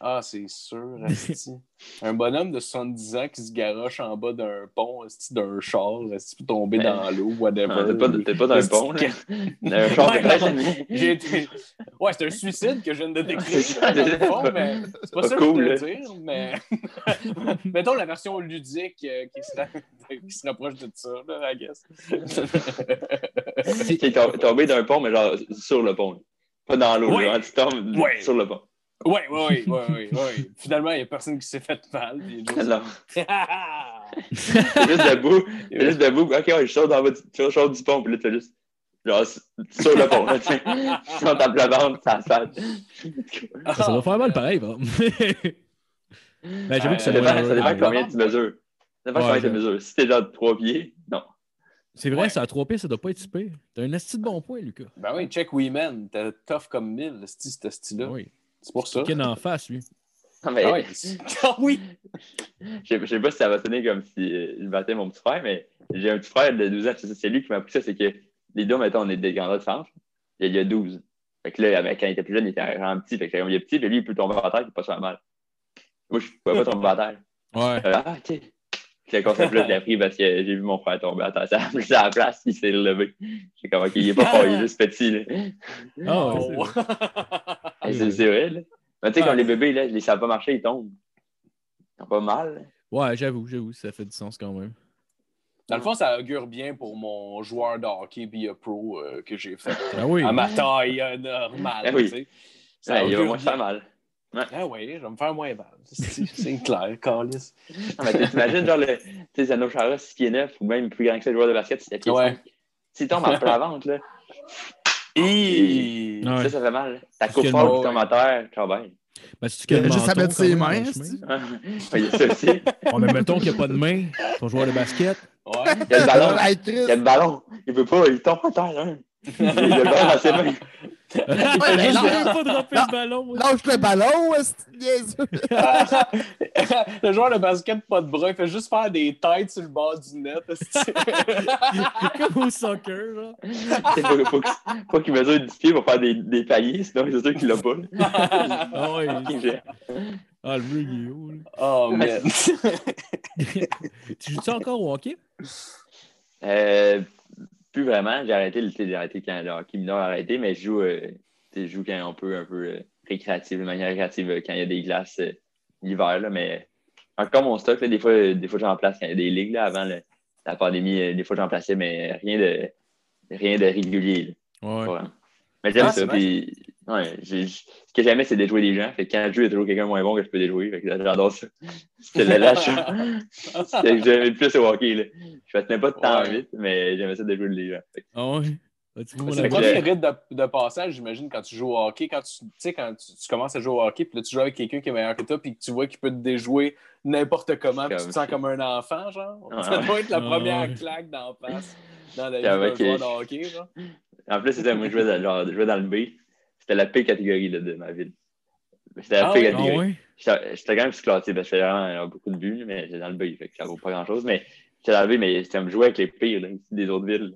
Ah, c'est sûr. Un bonhomme de 70 ans qui se garoche en bas d'un pont, d'un char, peut tomber Ben, dans l'eau, whatever. Ah, T'es pas, pas dans un pont, là? un char de Ouais, J'ai été... Ouais, c'est un suicide que je viens de décrire, C'est pas- mais c'est pas pas ça cool, que je voulais dire, mais... Mettons la version ludique euh, qui, se... ra- qui se rapproche de ça, là, I guess. T'es tom- tombé d'un pont, mais genre sur le pont. Pas dans l'eau, Ouais. genre, tu tombes Ouais. sur le pont. Ouais, ouais, ouais, ouais, ouais, ouais. Finalement, il n'y a personne qui s'est fait mal. il est juste- Non, t'es juste debout, t'es juste debout, ok, ouais, je saute dans le je du pont, puis là, t'es juste, genre, sur le pont, là, tu sais. Tu sautes ta plate-bande, ça saute. Ça va faire mal pareil, par exemple. ben, j'avoue que Ça dépend, ça dépend Ah, combien tu mesures. Ça dépend Ouais, combien tu mesures. Si t'es genre de 3 pieds, non. C'est vrai, Ouais. ça à 3 pieds, ça doit pas être si pire. T'as un esti de bon point, Lucas. Ben oui, check Women. T'es tough comme mille, ce ce style-là. Oui. C'est pour ça. Ken en face, lui. Non, mais, Ah ouais. Ah oui! je je sais pas si ça va sonner comme si euh, je battais mon petit frère, mais j'ai un petit frère de 12 ans. C'est lui qui m'a appris ça. C'est que les deux, mettons, on est des grands de France. Il y a 12. Fait que là, quand il était plus jeune, il était vraiment petit. Fait que comme il est petit, puis lui, il peut tomber à terre, il peut pas se faire mal. Moi, je pouvais pas tomber à terre. Ouais. Euh, ah, ok. Le concept-là, je l'ai appris parce que j'ai vu mon frère tomber à terre. Ça a pris la place, il s'est relevé. J'ai comme, ok, il est pas fort, il est juste petit. Là. Ah Oh. C'est vrai, là. Mais tu sais, comme les bébés, là, ils savent pas marcher, ils tombent. Ils ont pas mal. Ouais, j'avoue, j'avoue, ça fait du sens quand même. Dans le fond, ça augure bien pour mon joueur de hockey Pro euh, que j'ai fait Ah oui. à ma taille euh, normale. Ah oui. Ça Ouais, il va augure moins faire mal. Ah oui, je vais me faire moins mal. C'est clair, Carlis. Non, mais t'imagines, genre, le, Zano Chara, 6 pieds 9, ou même plus grand que ça, le joueur de basket, c'est 7 pieds Ouais. 5. S'il tombe en plat ventre, là, Et... Ouais. ça, ça fait mal. Ça coupe fort, le- terre, quand même. Ben, si tu juste à mettre ses mains, y a mettons qu'il n'y a pas de main, ton joueur de basket. Ouais. Il y a le ballon. Il y a le ballon. Il peut pas, il tombe à terre, hein. Il a le ballon dans ses mains. Il Ouais, juste là- pas le ballon. Lâche le ballon, le joueur de basket, pas de bras, il fait juste faire des têtes sur le bord du net. Comme au soccer, genre. Il faut, faut, faut qu'il mesure 10 pieds pour faire des, des paliers, sinon c'est sûr qu'il l'a pas. Ah ouais. Ah, le mur, il est haut. là. oh, man. Tu joues-tu encore au hockey? Euh, plus vraiment. J'ai arrêté, le- j'ai arrêté quand le hockey mineur a arrêté, mais je joue, euh, je joue quand on peut, un peu euh, récréative, de manière récréative, euh, quand il y a des glaces euh, l'hiver. là, Mais encore mon stock, là, des fois, euh, des fois j'en place quand il y a des ligues là, avant la pandémie, euh, des fois j'en plaçais, mais rien de rien de régulier. Ouais. Mais j'aime Ah, ça. Puis, ouais, ce que j'aimais, c'est déjouer des gens. Fait que quand je joue, il y a toujours quelqu'un de moins bon que je peux déjouer. Fait que j'adore ça. C'était le lâche. C'était que j'aimais le plus au hockey. Là. Je faisais pas de temps Ouais. vite, mais j'aimais ça déjouer les gens. Ah ouais? Ah, C'est la le rite de, de passage, j'imagine, quand tu joues au hockey. Quand tu, sais, quand tu, tu commences à jouer au hockey, puis là, tu joues avec quelqu'un qui est meilleur que toi, puis que tu vois qu'il peut te déjouer n'importe comment, puis tu te sens comme un enfant, genre? Ouais. Ça doit être la Ouais. première claque d'en face dans la vie d'un joueur de hockey, genre. En plus, c'était moi, je jouais dans, genre, je jouais dans le B. C'était la pire catégorie là, de ma ville. C'était la Ah pire oui? Ah catégorie. ouais? j'étais j'étais quand même sous-classé parce que j'avais vraiment beaucoup de buts, mais j'étais dans le B, fait que ça vaut pas grand-chose. Mais j'étais dans le B, mais c'était me jouer avec les pires là, des autres villes.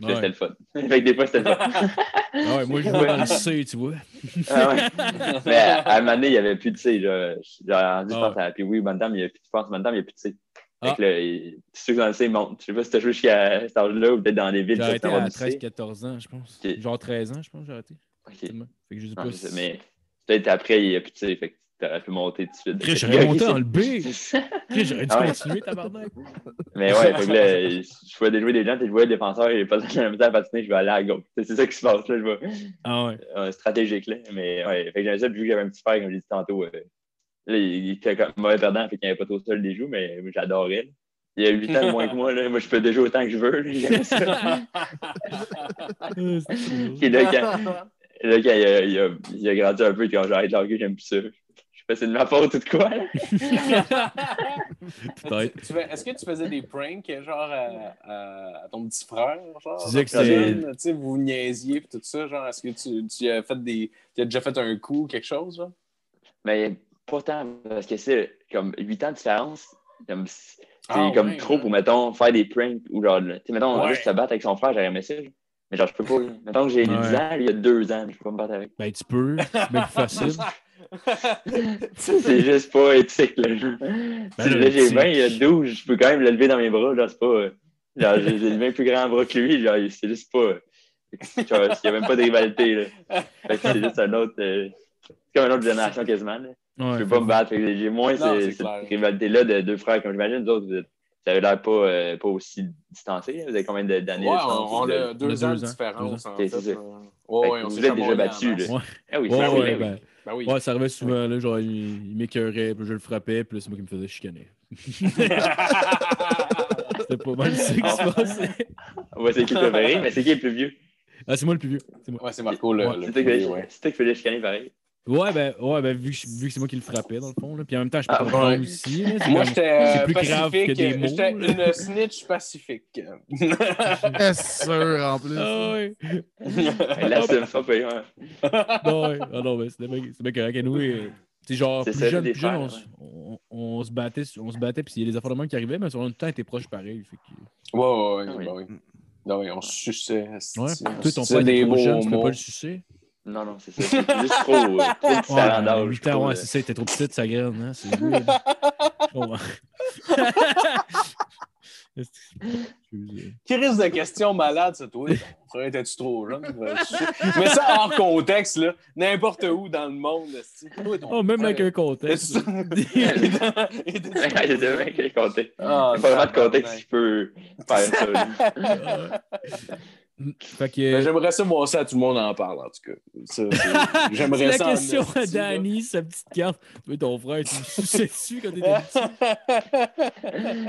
Là, C'était Ouais. le fun. fait que des fois, c'était le fun. Ah ouais, moi, je jouais dans le C, tu vois. Ah ouais. Mais à, à un moment donné, il n'y avait plus de C. J'ai rendu, je Ah pense, à puis oui, Bandam, il y a plus, pense, Bandam, il n'y a plus de C. Fait Ah. que là, il- ceux qui dans le C montent. Je sais pas si tu as joué jusqu'à cet âge-là ou peut-être dans les villes. J'ai arrêté à du C. 13-14 ans, je pense. Genre 13 ans, je pense, j'ai arrêté. Ok. Tellement. Fait que je sais Non, pas je sais, si... mais peut-être après, il n'y a plus de. Fait que tu aurais pu monter tout de suite. Chris, j'aurais monté dans le B. J'aurais dû Ah ouais. continuer, tabarnak. Mais ouais, fait que là, je pouvais déjouer des gens, puis je vois le défenseur, il est pas dans la misère à patiner, je vais aller à gauche. C'est c'est ça qui se passe, là, je vais. Ah ouais. euh, stratégique, là. Mais ouais, fait que j'aimais ça, puis j'avais un petit frère, comme j'ai dit tantôt, euh, là, il, était comme mauvais perdant, fait qu'il n'avait pas trop seul des joues, mais j'adorais. là. Il y a 8 ans de moins que moi, là. Moi, je peux déjà autant que je veux, là. J'aime ça. C'est Puis là, quand, là, quand il, a, il, a, il a grandi un peu, quand j'arrête de hockey, j'aime plus ça. Je sais pas si c'est de ma faute ou de quoi, Est-ce que tu faisais des pranks genre à, à- à ton petit frère? Genre, Tu disais que jeune, Tu sais, vous vous niaisiez et tout ça. Genre, est-ce que tu, tu as fait des. Tu as déjà fait un coup, quelque chose? Genre? Mais pas tant, parce que c'est comme 8 ans de différence. Comme, c'est Ah, comme ouais, trop ouais. pour, mettons, faire des pranks ou genre, tu sais, mettons, Ouais. juste se battre avec son frère, j'aurais aimé ça. Mais genre, je peux pas. Mettons que j'ai 10 Ouais. ans, lui, il y a 2 ans, je peux pas me battre avec. Ben, tu peux, mais plus facile. C'est juste pas éthique, là. Ben, là, j'ai tu- 20, il y a 12, je peux quand même le lever dans mes bras, là, c'est pas. euh, Genre, j'ai le même plus grand bras que lui, genre, c'est juste pas. euh, Genre, il y a même pas de rivalité, là. Fait que c'est juste un autre. euh, c'est comme une autre génération quasiment, là. Ouais, Je peux pas me battre. Fait que J'ai moins Non, cette rivalité-là de deux frères. Comme j'imagine, nous autres, vous êtes- ça avait l'air pas, euh, pas aussi distancés. Vous avez combien Ouais, d'années on, on Vous a deux, deux ans de différence, deux en fait. euh. Ouais, ouais, on vous êtes déjà masse. là. Ouais. Ah oui, Ouais, c'est ouais, vrai, ben, Ben oui. ouais, ça arrivait souvent, là, genre, il, il m'écœurait, puis je le frappais, puis c'est moi qui me faisais chicaner. C'était pas mal ça qui se passait. Ouais, c'est qui le préféré, mais c'est qui le plus vieux? Ah, c'est moi le plus vieux. C'est moi. Ouais, c'est Marco le. Ouais, le C'est toi premier, qui ouais. c'est toi qui faisais chicaner pareil. Ouais, ben, ouais, ben vu, que, vu que c'est moi qui le frappais, dans le fond, là. Puis en même temps, je peux Ah, ouais. aussi. là, c'est Moi, comme- j'étais c'est euh, plus grave que pacifique. des mots, J'étais là. une snitch pacifique. Bien sûr, en plus. Ah ouais. Elle l'assume pas, puis, ouais. Non, ouais. Ah non, mais c'était bien correct. Tu sais, genre, C'est plus jeune, plus jeune, on, s- on, on se battait, on se battait, puis il y a des affaires de même qui arrivaient, mais on a tout le temps été proches pareil. Fait que... Ouais, ouais, ouais. Ah oui. ben oui. Non, oui, on se suçait. Ouais. on Toi, ton père était des jeune, tu peux pas le sucer? Non, non, c'est ça. C'est juste trop, euh, trop Ouais, différent d'âge. 8 je ans, trouve, ouais, c'est ça, t'es trop petite, sa graine, hein, c'est weird. Excusez. Qui risque de questions malades, ça, toi? Ça, Étais-tu trop jeune? Mais ça, hors contexte, là. N'importe où dans le monde. esti. Toi, ton Oh, même avec frère, un contexte. J'ai devenu qu'il comptait. Ah, Il n'y a pas vraiment de contexte qui peut faire ça. Que. Ben, J'aimerais ça, moi, ça, tout le monde en parle, en tout cas. J'aimerais la ça. en question à. Danny, sa petite carte. Toi, ton frère, tu me suçais dessus quand t'étais petit.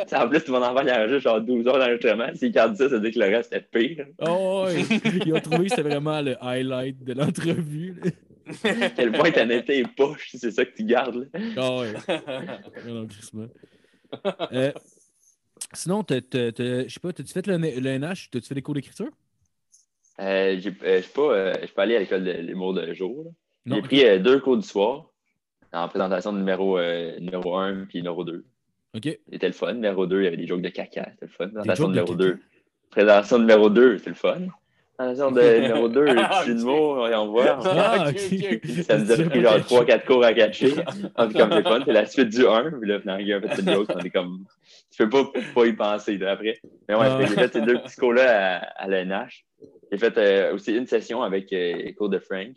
Ça, En plus, tout le monde en parle, il y a juste genre 12 heures d'enregistrement. S'il garde ça, ça veut dire que le reste était pire. Oh, ouais. Ils ont trouvé que c'était vraiment le highlight de l'entrevue. Quel point ta netteté est poche, c'est ça que tu gardes. Là. Ah. Euh, sinon, je sais pas, t'as-tu fait le, le NH? T'as-tu fait des cours d'écriture? Euh, j'ai- euh, je suis pas, euh, je suis pas allé à l'école de l'humour de jour. J'ai pris euh, deux cours du soir en présentation de numéro, euh, numéro 1 puis numéro 2. OK. C'était le fun. Numéro 2, il y avait des jokes de caca. C'était le fun. Présentation numéro caca? 2. Présentation numéro 2, c'était le fun. Présentation de numéro 2, Ah, petit mot, on voit. Ah, ok. Ça nous a pris genre 3-4 cours à catcher. On fait comme c'est fun. C'est la suite du 1. Puis là, finalement, il a fait cette joke. On est comme. Tu peux pas, pas y penser après. Mais ouais, Ah. j'ai fait ces deux petits cours-là à, à l'ENH. J'ai fait euh, aussi une session avec euh, les cours de Frank.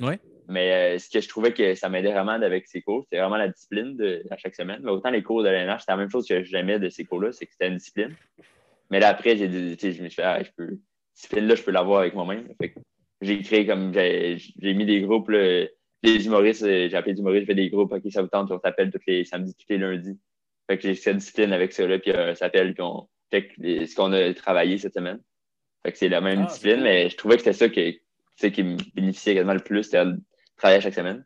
Ouais. Mais euh, ce que je trouvais que ça m'aidait vraiment avec ces cours, c'était vraiment la discipline de, à chaque semaine. Mais autant les cours de l'ENH, c'était la même chose que j'aimais de ces cours-là, c'est que c'était une discipline. Mais là, après, j'ai dit, tu sais, je me suis fait, ah, je peux, cette discipline-là, je peux l'avoir avec moi-même. Fait j'ai créé comme, j'ai mis des groupes, là, des humoristes, euh, j'ai appelé humoristes, je fais des groupes, OK, ça vous tente, on s'appelle tous les samedis, tous les lundis. Fait que j'ai cette discipline avec ça, là, puis euh, on s'appelle, puis on les- ce qu'on a travaillé cette semaine. Fait que c'est la même Ah, discipline, cool. mais je trouvais que c'était ça qui, tu sais, qui me bénéficiait quasiment le plus, c'était de travailler à chaque semaine.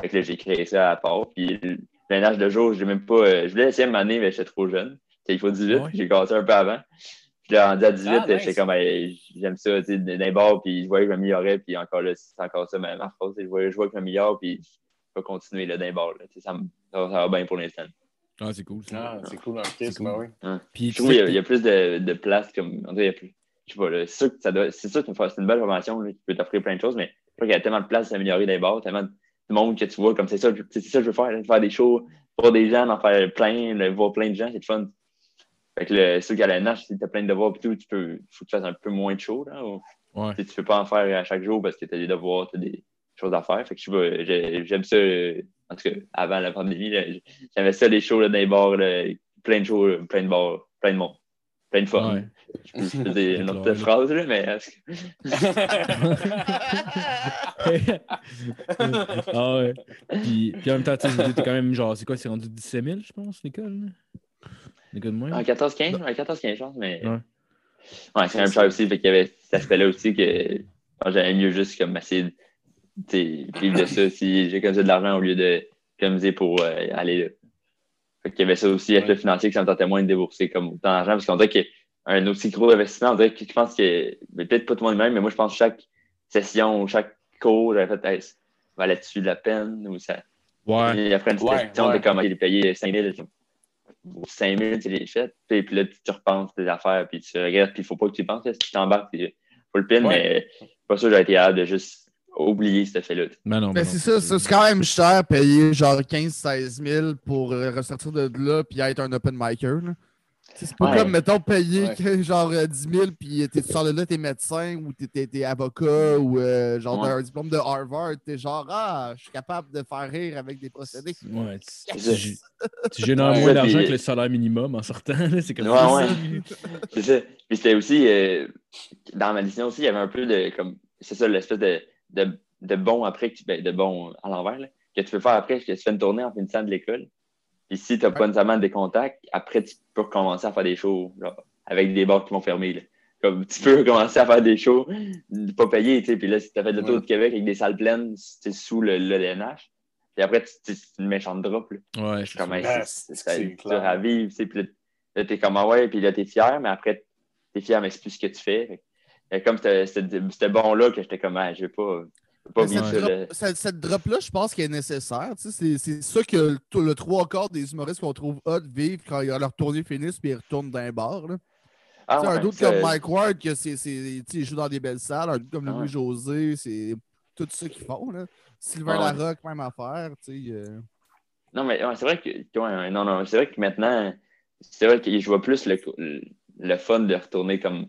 Fait que là, j'ai créé ça à part. Puis le ménage de jour, j'ai même pas. euh, je voulais essayer une année, mais j'étais trop jeune. Tu sais, Il faut 18, Ouais. j'ai commencé un peu avant. Puis là, rendu à 18, Ah, nice. j'étais comme, hey, j'aime ça, tu sais, dans les bars, puis je voyais que je m'améliorais, puis encore là, c'est encore ça ma, ma phrase, je vois, je vois que je m'améliore, puis peux continuer là, d'un bord. Là. Ça, me- ça, va- ça va bien pour l'instant. Ah, c'est cool. ça. Ah, c'est cool Chris, C'est cool. ben oui. Puis Je tu trouve qu'il y, a- que il y a plus de, de place comme. en tout cas, il y a plus- Je sais pas, c'est sûr que ça doit. C'est sûr que c'est une belle formation là, qui peut t'offrir plein de choses, mais je crois qu'il y a tellement de place à s'améliorer des bords, tellement de monde que tu vois comme c'est ça, c'est ça que je veux faire, là, faire des shows, voir des gens, en faire plein, voir plein de gens, c'est fun. Fait que le- c'est sûr qu'à la nage, si t'as plein de devoirs et tout, tu peux. faut que tu fasses un peu moins de shows, là. ou- Ouais. tu peux pas en faire à chaque jour parce que t'as des devoirs, t'as des choses à faire. Fait que je j'aime ça. euh, En tout cas, avant la pandémie, j'aimais ça, les shows là, dans les bars, là, plein de shows, plein de bars, plein de monde, plein de fun. Ouais. Je peux faisais une autre phrase, là, mais euh, ah ouais. Puis, puis en même temps, tu sais, t'es quand même genre, c'est quoi, c'est rendu 17 000, je pense, l'école? L'école de moins? en 14-15, ouais, 14-15, je pense, mais. Ouais. Ouais, c'est quand même cher aussi. Fait qu'il y avait cet aspect-là aussi que j'aimais mieux juste comme essayer de tu sais, vivre de ça si j'ai comme ça de l'argent au lieu de économiser pour euh, aller là. Fait qu'il y avait ça aussi, avec le financier, que ça me tentait moins de débourser comme autant d'argent, parce qu'on dirait qu'un aussi gros investissement, on dirait que je pense que, peut-être pas tout le monde même, mais moi je pense que chaque session ou chaque cours, j'avais fait, hey, valait-tu de la peine ou ça. Ouais. Et après une Ouais, session, ouais. t'es comme, il est payé 5 000, ou 5 000, tu les fait. Puis, puis là, tu repenses tes affaires, puis tu regrettes, puis il faut pas que tu y penses. là. Si tu t'embarques, puis faut le pin, Ouais. mais je suis pas sûr que j'ai été capable de juste oublier ce fait-là. Ben non, ben Mais non. c'est ça, ça, c'est quand même cher payer genre 15-16 000 pour euh, ressortir de là puis être un open micer. C'est pas Ouais. comme, mettons, payer Ouais. genre euh, 10 000 puis t'es- tu sors de là, t'es médecin ou t'es- avocat ou euh, genre Ouais. t'as un diplôme de Harvard. T'es genre, ah, je suis capable de faire rire avec des procédés. Ouais, tu- C'est tu tu génères moins d'argent que le salaire minimum en sortant. C'est comme Ouais, ça. ouais. C'est ça. Puis c'était aussi, euh, dans ma décision aussi, il y avait un peu de, comme, c'est ça, l'espèce de, de, de bon après, que tu- ben, de bon à l'envers, là, que tu peux faire après, que tu fais une tournée en finissant de l'école. Puis si tu n'as pas nécessairement des contacts, après, tu peux recommencer à faire des shows, genre, avec des bars qui vont fermer, là. Comme, tu peux commencer à faire des shows, pas tu sais. Puis là, si tu as fait le tour Ouais. de Québec avec des salles pleines, c'est sous le, le LNH. Puis après, tu- tu- c'est une méchante drop, là. Ouais, c'est Comme, Ah, c'est- c'est- c'est c'est dur clair. à vivre, tu sais, puis là, là, t'es comme, ah ouais, puis là, t'es fier, mais après, t'es fier, mais c'est plus ce que tu fais. Fait que, euh, comme c'était- bon-là que j'étais comme, ah, je vais pas, pas cette, ça. drop, là. cette- cette drop-là, je pense qu'elle est nécessaire. tu sais, C'est c'est ça que le, trois quarts des humoristes qu'on trouve hot vivent quand leur tournée finissent puis ils retournent dans un bar. là. Ah, un doute comme Mike Ward, que c'est, c'est, tu sais, il joue dans des belles salles. Un doute comme Ah ouais. Louis-José, c'est tout ça qu'ils font. Là. Sylvain Ah. Larocque, même affaire. Tu sais, euh. Non, mais ouais, c'est vrai que, ouais, non, non, c'est vrai que maintenant, c'est vrai que je vois plus le, le, le fun de retourner comme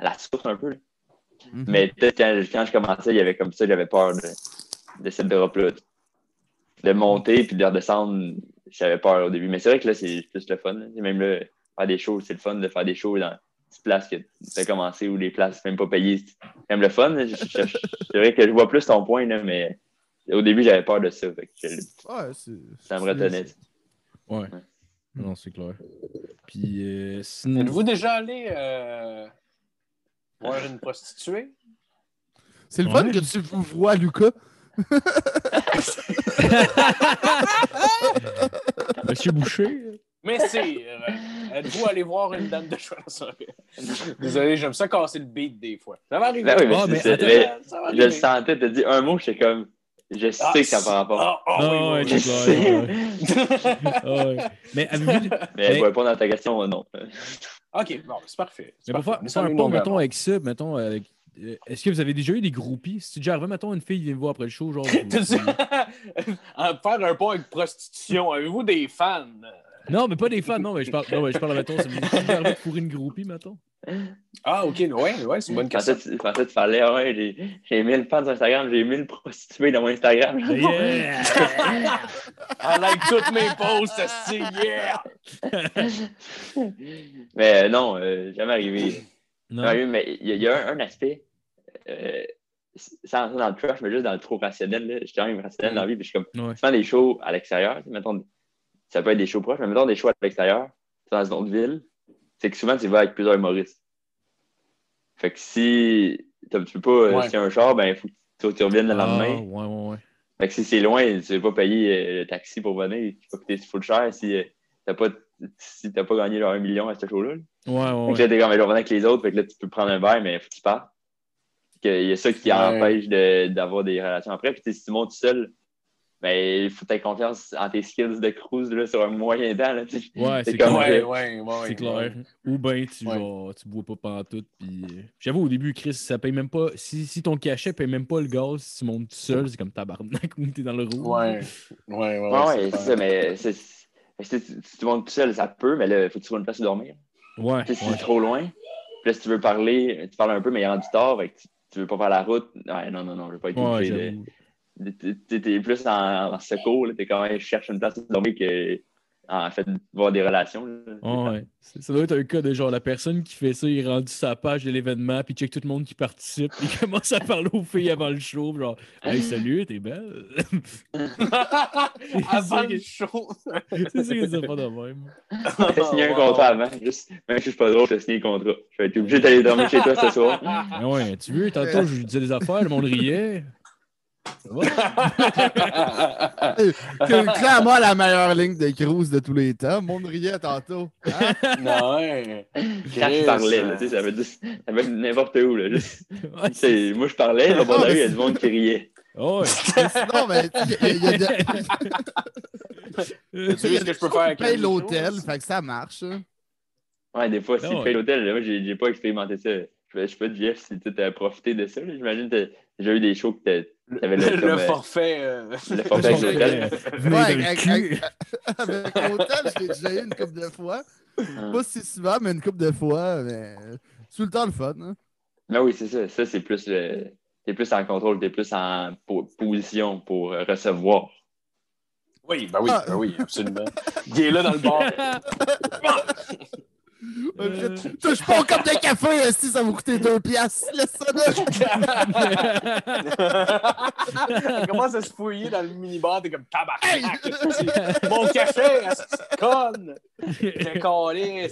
à la source un peu. là. Mhm. Mais peut-être quand, quand je commençais, il y avait comme ça, j'avais peur de, de cette drop-là. De monter puis de redescendre, j'avais peur au début. Mais c'est vrai que là, c'est plus le fun. là. Même là, faire des shows, c'est le fun de faire des shows dans des places que tu as commencé ou des places même pas payées. C'est même le fun. C'est vrai que je vois plus ton point, là, mais au début, j'avais peur de ça. Fait que je- Ouais, c'est, ça me retenait. Ouais. Non, c'est clair. Puis, euh, sinon. Êtes-vous déjà allé euh, voir une prostituée? C'est le fun que tu vous vois, Lucas. Monsieur Boucher. Mais c'est. Êtes-vous allé voir une dame de choix? Désolé, j'aime ça casser le beat des fois. Ça va arriver. Ben oui, mais Ah, c'est- mais c'est- attends. mais Ça va je le sentais, t'as dit un mot, j'étais comme, je sais Ah, que ça n'a pas rapport. Ah, oui, ouais, oui, c'est oui. clair. ouais. Ah, ouais. Mais avez-vous. Mais Mais- pour répondre à ta question, non. Ok, bon, c'est parfait. c'est Mais pour parfait. faire, Mais faire ça un pont, mettons, avec ça, mettons, avec. euh, Est-ce que vous avez déjà eu des groupies? Si déjà arrivé, mettons, une fille vient vous voir après le show, genre. vous- faire un pont avec prostitution, avez-vous des fans? Non, mais pas des fans, non, mais je parle, non, mais je parle, mettons, arrivé de fourrer une groupie, mettons. Ah, ok, ouais, ouais, c'est une bonne Je question. je pensais que tu parlais, ah ouais, j'ai- j'ai 1000 fans sur Instagram, j'ai 1000 prostituées dans mon Instagram. Yeah! I like toutes mes posts, c'est yeah! mais euh, non, euh, jamais arrivé. Non. Jamais arrivé, mais il y, y a un, un aspect, euh, sans rentrer dans le trash, mais juste dans le trop rationnel. là. Je suis quand même rationnel dans la vie, puis je suis comme, Ouais. tu fais des shows à l'extérieur, mettons, ça peut être des shows proches, mais mettons des shows à l'extérieur, dans une autre ville, c'est que souvent tu vas avec plusieurs humoristes. Fait que si tu peux pas, euh, Ouais. si y a un char, ben il faut que tu, reviennes le Ah, lendemain. ouais, ouais, ouais. Fait que si c'est loin, tu veux pas payer euh, le taxi pour venir, tu vas coûter full cher si euh, t'as pas si t'as pas gagné genre, un million à ce show-là. là. Ouais, ouais, Fait que là, t'es comme, je revenir avec les autres, fait que là, tu peux prendre un verre, mais faut que tu partes. Il y a ça qui Ouais. empêche de- d'avoir des relations après. Puis si tu montes seul, Mais il faut que tu confiance en tes skills de cruise là, sur un moyen temps. Là. Ouais, c'est comme- clair. Ouais, ouais, ouais. C'est clair. Ou bien tu, Ouais. genre, tu bois pas pantoute. Puis... euh, J'avoue, au début, Chris, ça paye même pas. Si, si ton cachet paye même pas le gaz, si tu montes tout seul, c'est comme tabarnak ou t'es dans le rouge. Ouais, ouais, ouais. Ouais, c'est ça, mais c'est- si tu- si tu montes tout seul, ça peut, mais là, il faut que tu trouves une place où dormir. Ouais. Si ouais. c'est trop loin, puis là, si tu veux parler, tu parles un peu, mais il est rendu tard, fait que tu, tu veux pas faire la route. Ouais, non, non, non, je veux pas être Ouais, obligé de- T'es t'es plus en, en secours, là, t'es quand même, cherche une place où dormir que en fait de voir des relations. là. Ouais, Ça doit être un cas de genre la personne qui fait ça, il est rendu sa page de l'événement, puis check tout le monde qui participe, puis il commence à parler aux filles avant le show, genre Hey salut, t'es belle. Avant le show. c'est ça qu'ils pas de même. T'as signé un contrat avant, juste, même si je suis pas drôle, t'as signé le contrat. Je vais être obligé d'aller dormir chez toi ce soir. Ah ouais, tu veux, tantôt je lui disais des affaires, le monde riait. Ça va? Que- Clairement la meilleure ligne de cruise de tous les temps. Monde riait tantôt. Hein? Non. Quand Chris, je parlais, là, tu sais, ça veut dire n'importe où. Là, Ouais, moi, je parlais, là, rue, il y a du monde qui riait. Oh, ouais. Mais sinon, mais tu sais, il y a- il y a de- Tu sais ce que je peux faire la l'hôtel, fait que ça marche. hein. Ouais, des fois, si Ah tu ouais. payes l'hôtel, là, moi, j'ai pas expérimenté ça. Je je sais pas, Jeff, si tu as profité de ça. là. J'imagine que déjà eu des shows que t'avais le, euh, forfait. euh, le forfait avec l'hôtel. Ouais, avec, avec- avec l'hôtel, je l'ai déjà eu une couple de fois. Pas si souvent, mais une couple de fois. Mais c'est tout le temps le fun. hein. Mais oui, c'est ça. Ça, c'est plus le. T'es plus en contrôle, t'es plus en po- position pour euh, recevoir. Oui, ben oui, Ah. ben oui, absolument. Il est là dans le bar. Euh. Touche pas au cup de café, si ça va coûter deux piastres. Laisse ça là. Commence à se fouiller dans le minibar, t'es comme tabarnak. esti. Mon café, esti de conne. J'ai collé.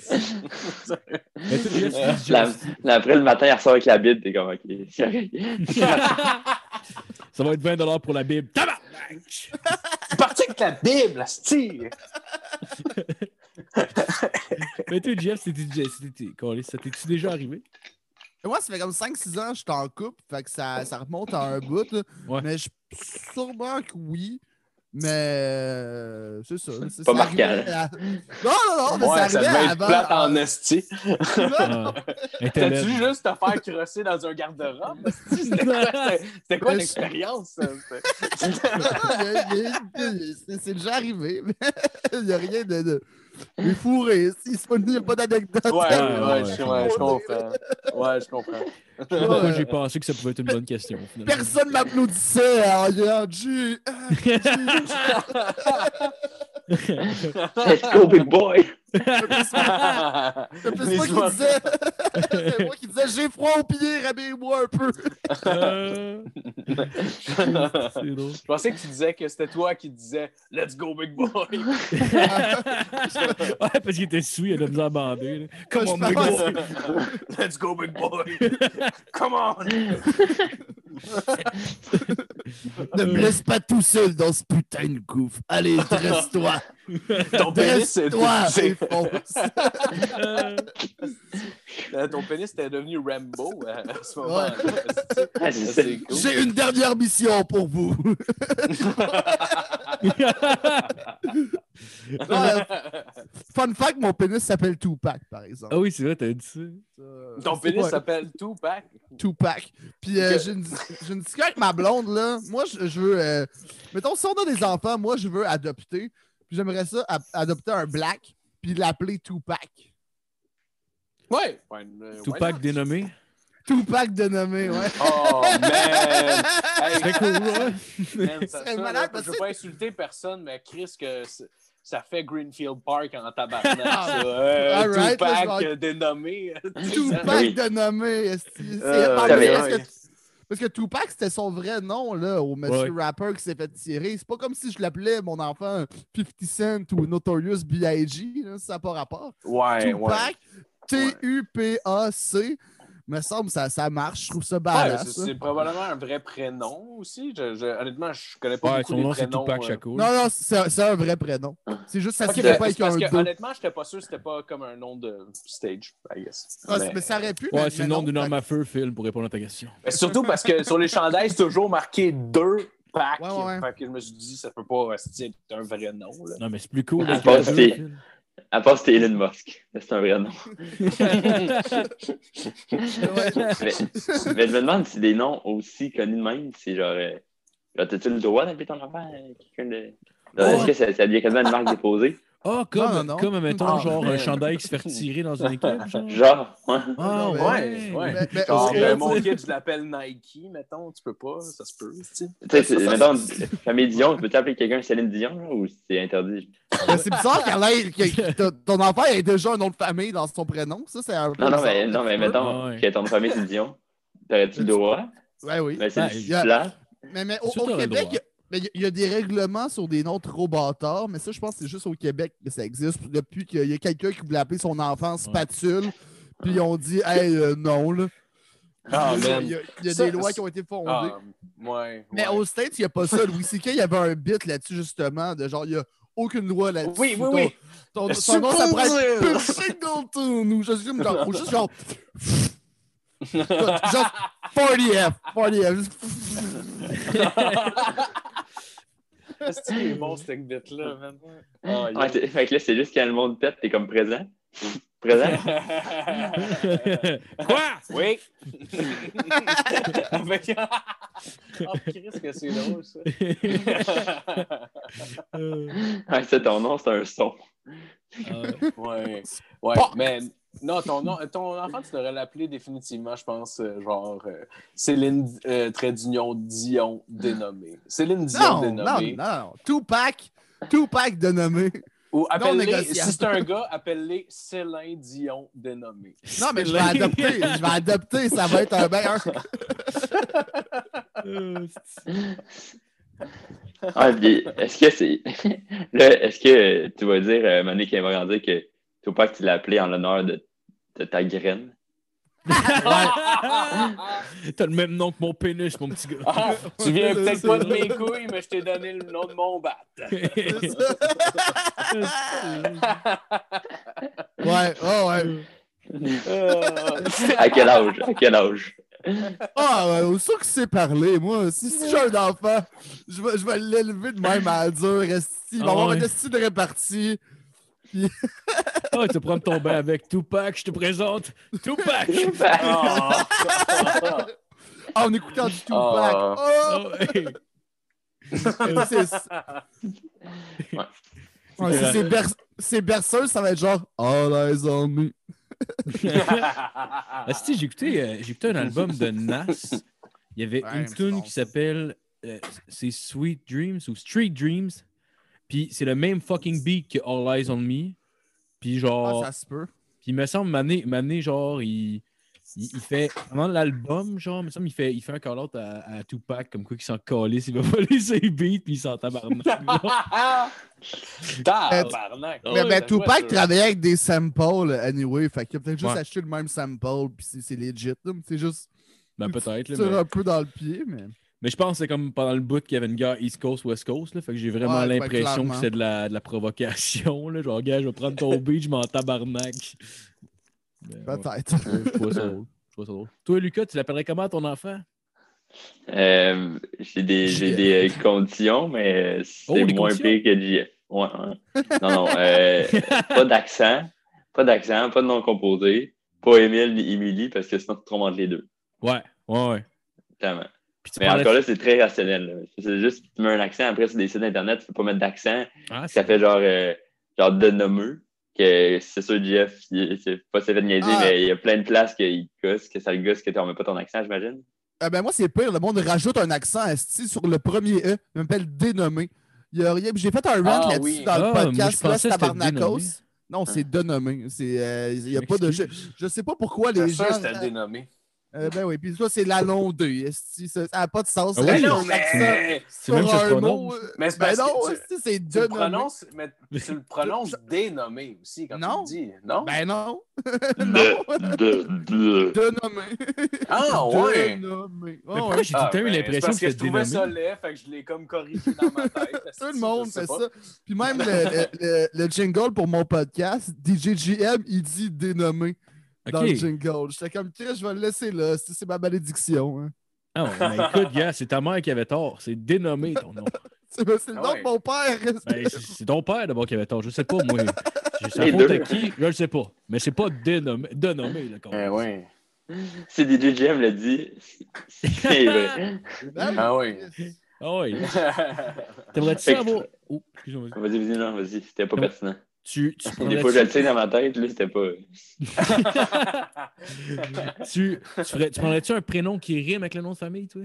Après, le matin, il ressort avec la bide, t'es comme, OK. c'est. Ça va être 20$ pour la Bible. C'est parti avec la Bible, esti. Mais toi, Jeff, c'était déjà. c'était- Câlisse, Ça t'es-tu déjà arrivé? Moi, ça fait comme 5-6 ans que je suis en couple, fait que ça, ça remonte à un bout. là. Ouais. Mais je sûrement que oui. Mais euh, c'est ça. c'est- Pas ça marquant, à- Non, non, non, mais Ouais, ça devait être avant. plate en esti. Ah. T'as-tu juste te faire crosser dans un garde-robe? C'était quoi, l'expérience? c'est- déjà arrivé. Il n'y a rien de. de... Mais fourré, si, c'est pas- il n'y a pas d'anecdote. Ouais, ouais, ouais, je comprends. Ouais, je comprends. Pourquoi j'ai pensé que ça pouvait être une bonne question, finalement? Personne m'applaudissait ayant G. Let's go, big boy! C'est plus moi qui disais. C'est moi qui disais j'ai froid aux pieds, rhabille-moi un peu. Euh, drôle. Je pensais que tu disais que c'était toi qui disais Let's go, big boy. ouais, parce qu'il était sous, il a de la misère à bander. là. Quand Come on, je big boy. Let's go, big boy. Come on. Ne me laisse pas tout seul dans ce putain de gouffre. Allez, dresse-toi. Ton pénis, c'est. Euh, euh, Ton pénis était devenu Rambo euh, à ce moment-là. Ah, cool. J'ai une dernière mission pour vous. Ouais, Fun fact, mon pénis s'appelle Tupac, par exemple. Ah oui, c'est vrai, t'as dit ça. Ça, Ton pénis s'appelle Tupac? Tupac. Puis euh, Que- j'ai une, j'ai une discussion avec ma blonde, là. Moi, je, je veux. euh, mettons, si on a des enfants, moi, je veux adopter. Puis j'aimerais ça, a- adopter un black, puis l'appeler Tupac. Ouais. ouais euh, Tupac dénommé. Tupac dénommé, ouais. Oh, man. Hey, Très cool, ouais. man, ça, serait ça, malade, là, parce je veux pas insulter personne, mais Chris, que c'est- ça fait Greenfield Park en tabarnak. Ah, ça. Euh, all right, Tupac là, euh, dénommé. Tupac dénommé. C'est Euh, va, parce, ouais. que, parce que Tupac, c'était son vrai nom, là, au monsieur Ouais. rapper qui s'est fait tirer. C'est pas comme si je l'appelais, mon enfant, 50 Cent ou Notorious B.I.G. là, Ça n'a pas rapport. Ouais, ouais. Tupac, T-U-P-A-C. Me semble ça, ça marche. Je trouve ça badass. c'est probablement un vrai prénom aussi. Je, je- honnêtement, je connais pas Ouais, beaucoup son les nom, c'est prénoms. Tupac euh. Shakur. Non, non, c'est c'est un vrai prénom. C'est juste ça Ok, se ben, fait pas avec parce un que deux. honnêtement, j'étais pas sûr que c'était pas comme un nom de stage, I guess. Ah, Mais- mais ça aurait pu. Ouais, c'est le nom d'une arme à feu, Phil, pour répondre à ta question. mais surtout parce que sur les chandails, c'est toujours marqué 2 Tupac. Ouais, ouais. Fait que je me suis dit, ça peut pas rester être un vrai nom. Là. Non, mais c'est plus cool. Ah, À part c'était Elon Musk. C'est un vrai nom. Mais, mais je me demande si des noms aussi connus de même, c'est genre. euh, T'as-tu le droit d'appeler ton enfant euh, quelqu'un de. Est-ce que ça, ça devient quasiment une marque déposée? Ah, comme, Non, non, non. comme mettons, Ah, genre, un chandail qui se fait retirer dans une équipe. Genre. Genre, ouais. Ah, Ouais, ouais. ouais. Mais- mais Genre, au- mon kid, je l'appelle Nike, mettons. Tu peux pas, ça se peut. tu sais. Tu mettons, famille Dion, peux-tu appeler quelqu'un Céline Dion là, ou c'est interdit? Mais c'est bizarre que- ton enfant ait déjà un nom de famille dans son prénom. Ça, c'est un peu. Non, non, mais, non, mais mettons Ouais. que ton famille c'est Dion. T'aurais-tu le droit? Ouais, oui. Mais c'est Ben, plat. Mais, mais au, Québec, droit. il y a- mais il y a- il y, a des règlements sur des noms trop bâtards, mais ça, je pense que c'est juste au Québec que ça existe. Depuis qu'il y a quelqu'un qui voulait appeler son enfant spatule, puis ils ont dit, hey, euh, non, là. Ah, il y a, il y Ça, des lois qui ont été fondées. Ah, ouais. mais ouais. aux States, il n'y a pas ça. Louis C.K., il y avait un bit là-dessus, justement, de genre, il n'y a aucune loi là-dessus. Oui, oui, Ton- oui. Ton, nom, ça pourrait être. Singleton ou juste, genre, ou juste genre. Juste 40F. 40F. juste- Est-ce que c'est bon, cette bit-là, man? Ah, Ouais, fait que là, c'est juste quand le monde pète, t'es comme présent. Présent? Quoi? Oui! Oh, Chris, que c'est drôle, ça. Ouais, c'est ton nom, c'est un son. euh, ouais. Ouais, Fuck. Non, ton, nom, ton enfant, tu devrais l'appeler définitivement, je pense, euh, genre euh, Céline euh, trait d'union Dion dénommée. Céline Dion Non, non, dénommée. non. Tupac. Tupac de nommer. Ou appelle-les, négociable. si c'est un gars, appelle-les Céline Dion dénommé. Non, mais je vais adopter. Je vais adopter. Ça va être un meilleur. Ah, est-ce que c'est. Là, est-ce que tu vas dire, euh, Mané, qui va grandir, que Tupac, tu l'as appelé en l'honneur de, de ta graine? T'as le même nom que mon pénis, mon petit gars. Ah, tu viens Ouais, peut-être pas de mes couilles, mais je t'ai donné le nom de mon bat. Ouais, oh, ouais. Euh, à quel âge? À quel âge? Ah, ouais, au sûr que c'est parlé, moi. Si, si j'ai un enfant, je vais, je vais l'élever de même à dur. Il va Ah avoir ouais. un style de répartie. Ah, tu vas prendre ton bain avec Tupac, je te présente Tupac! ah. Ah, en écoutant du Tupac. Ah. Oh! Ah. C'est- Ouais, si c'est ber- c'est berceuse, ça va être genre All eyes on me. Ah, si, j'ai écouté, euh, j'ai écouté un album de Nas. Il y avait Ouais, une tune qui s'appelle euh, c'est Sweet Dreams ou Street Dreams. Puis c'est le même fucking beat que All Eyes on Me. Puis Ah, genre, ça se peut. puis il me semble, Mané, Mané genre, il, il, il fait, pendant l'album, genre, il me semble, il fait, il fait un call-out à, à Tupac, comme quoi qu'il s'en calisse, il va voler ses beats, puis il s'en tabarnak. Tabarnak. Mais ben, Tupac travaillait avec des samples anyway. Fait qu'il a peut-être juste acheté le même sample, puis c'est legit. là. C'est juste Ben peut-être, là, tire mais, un peu dans le pied, mais. Mais je pense que c'est comme pendant le bout qu'il y avait une guerre East Coast, West Coast, là, fait que j'ai vraiment Ouais, l'impression que c'est de la, de la provocation, là, genre, gars, je vais prendre ton beat, je m'en tabarnak. Ben. Peut-être. Ouais, je trouve ça drôle. Je trouve ça drôle. Toi, Lucas, tu l'appellerais comment ton enfant? Euh, j'ai des, j'ai des euh, conditions, mais c'est Oh, des moins pire que JF. Ouais, ouais. Non, non. euh, pas d'accent. Pas d'accent, pas de nom composé. Pas Émile ni Émilie, parce que sinon, tu te trompes entre les deux. Ouais, ouais, ouais. Clairement. Puis tu Mais encore là, c'est très rationnel. C'est juste, tu mets un accent, après, sur des sites internet, tu peux pas mettre d'accent. Ah, Ça fait genre, euh, genre de nommeux. Que c'est sûr, il- c'est pas s'est fait niaiser, Ah. mais il y a plein de places qu'il gosse, que ça le gosse que tu remets pas ton accent, j'imagine. Ah ben moi, c'est pire. Le monde rajoute un accent esti sur le premier E. Il m'appelle dénommé. Il y a rien. J'ai fait un rant Ah, là-dessus oui. dans le Ah, je podcast. Là, Tabarnakos. Non, c'est dénommé. C'est, euh, il y a Je pas de. Je, je sais pas pourquoi les gens. dénommé. Euh, ben oui, puis ça, c'est l'allon 2. esti. Ça n'a pas de sens. Ah oui, Rajouter non, un accent mais... C'est même un mot, euh, Mais c'est Ben parce non, c'est Tu le dénommé. prononces, mais tu le prononces dénommé aussi quand Non. tu le dis, non? Ben non. De, de, de. Dénommé. ah, ouais! Dénommé. Mais pourquoi ouais. j'ai tout le temps eu ben, l'impression c'est que parce que je c'était trouvais ça dénommé? laid, fait que je l'ai comme corrigé dans ma tête. Tout le monde fait ça. Puis même le, le- le- le jingle pour mon podcast, DJGM, il dit dénommé dans le jingle. J'étais comme, je vais le laisser là. C'est c'est ma malédiction. hein. Ah, ouais, mais écoute, gars, c'est ta mère qui avait tort. C'est dénommé ton nom. C'est c'est le Ah nom ouais. de mon père. Ben, c'est c'est ton père d'abord qui avait tort. Je sais pas, moi. Je sais pas de qui, je le sais pas. Mais c'est pas dénommé. dénommé là, Eh oui. Si DJ GM l'a dit, c'est vrai. Ah oui. Ah oui. T'aimerais-tu Fait que- savoir. Oh, excuse-moi. Vas-y, vas-y, non, vas-y, c'était pas pertinent. Tu, tu Des fois, je prendrais-tu le sais dans ma tête, là, c'était pas. tu, tu, prendrais-tu un prénom qui rime avec le nom de famille, toi?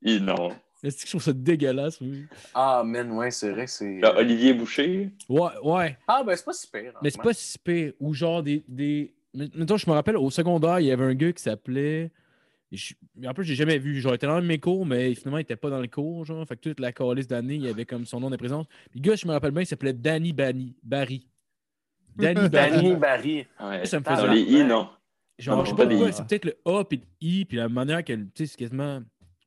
Ih, non. Est-ce que je trouve ça dégueulasse, oui? ah, man, ouais, c'est vrai, c'est. Olivier Boucher? Ouais, ouais. Ah, ben, c'est pas si pire. Mais c'est pas si pire. Ou genre des. des... Mettons, je me rappelle, au secondaire, il y avait un gars qui s'appelait. Je- En plus, j'ai jamais vu. Genre, il était dans un de mes cours, mais finalement, il était pas dans le cours. Genre, fait que toute la calice d'année, il y avait comme son nom de présence. Puis le gars, je me rappelle bien, il s'appelait Danny Bani, Barry. Danny Danny Barry. Barry. Ouais. Ça me Dans ça. les I, non? Genre, Non, je sais pas pourquoi, c'est peut-être le A puis le I, puis la manière qu'elle. Tu sais, c'est quasiment.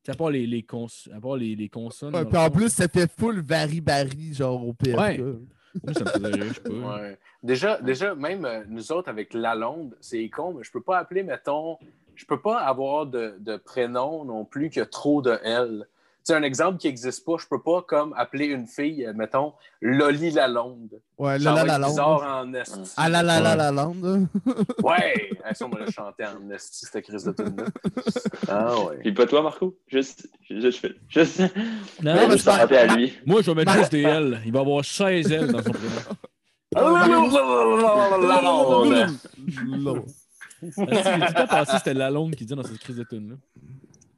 À part les, les, cons... à part les, les consonnes. Ouais, puis en plus, ça fait full Barry-Barry, genre au. Ouais. Moi, ça me faisait rire, je sais pas. Ouais. Déjà, déjà, même euh, nous autres avec Lalonde, c'est con, mais je peux pas appeler, mettons, je peux pas avoir de, de prénom non plus que trop de L. Tu sais, un exemple qui n'existe pas, je peux pas comme appeler une fille, euh, mettons, Loli Lalonde. Ouais, Ça là, va là, être la bizarre lande. en esti. Ah là là là la lande. Ouais! Ah, ça, on me l'a chanté en esti, cette crise de tune Ah ouais. Puis pas toi, Marco. Juste, juste, juste, juste, Non, mais je- à lui. Moi, je vais mettre juste des L. Il va avoir 16 L dans son prénom. J'ai tout le temps pensé que c'était Lalonde qui dit dans cette crise de tune là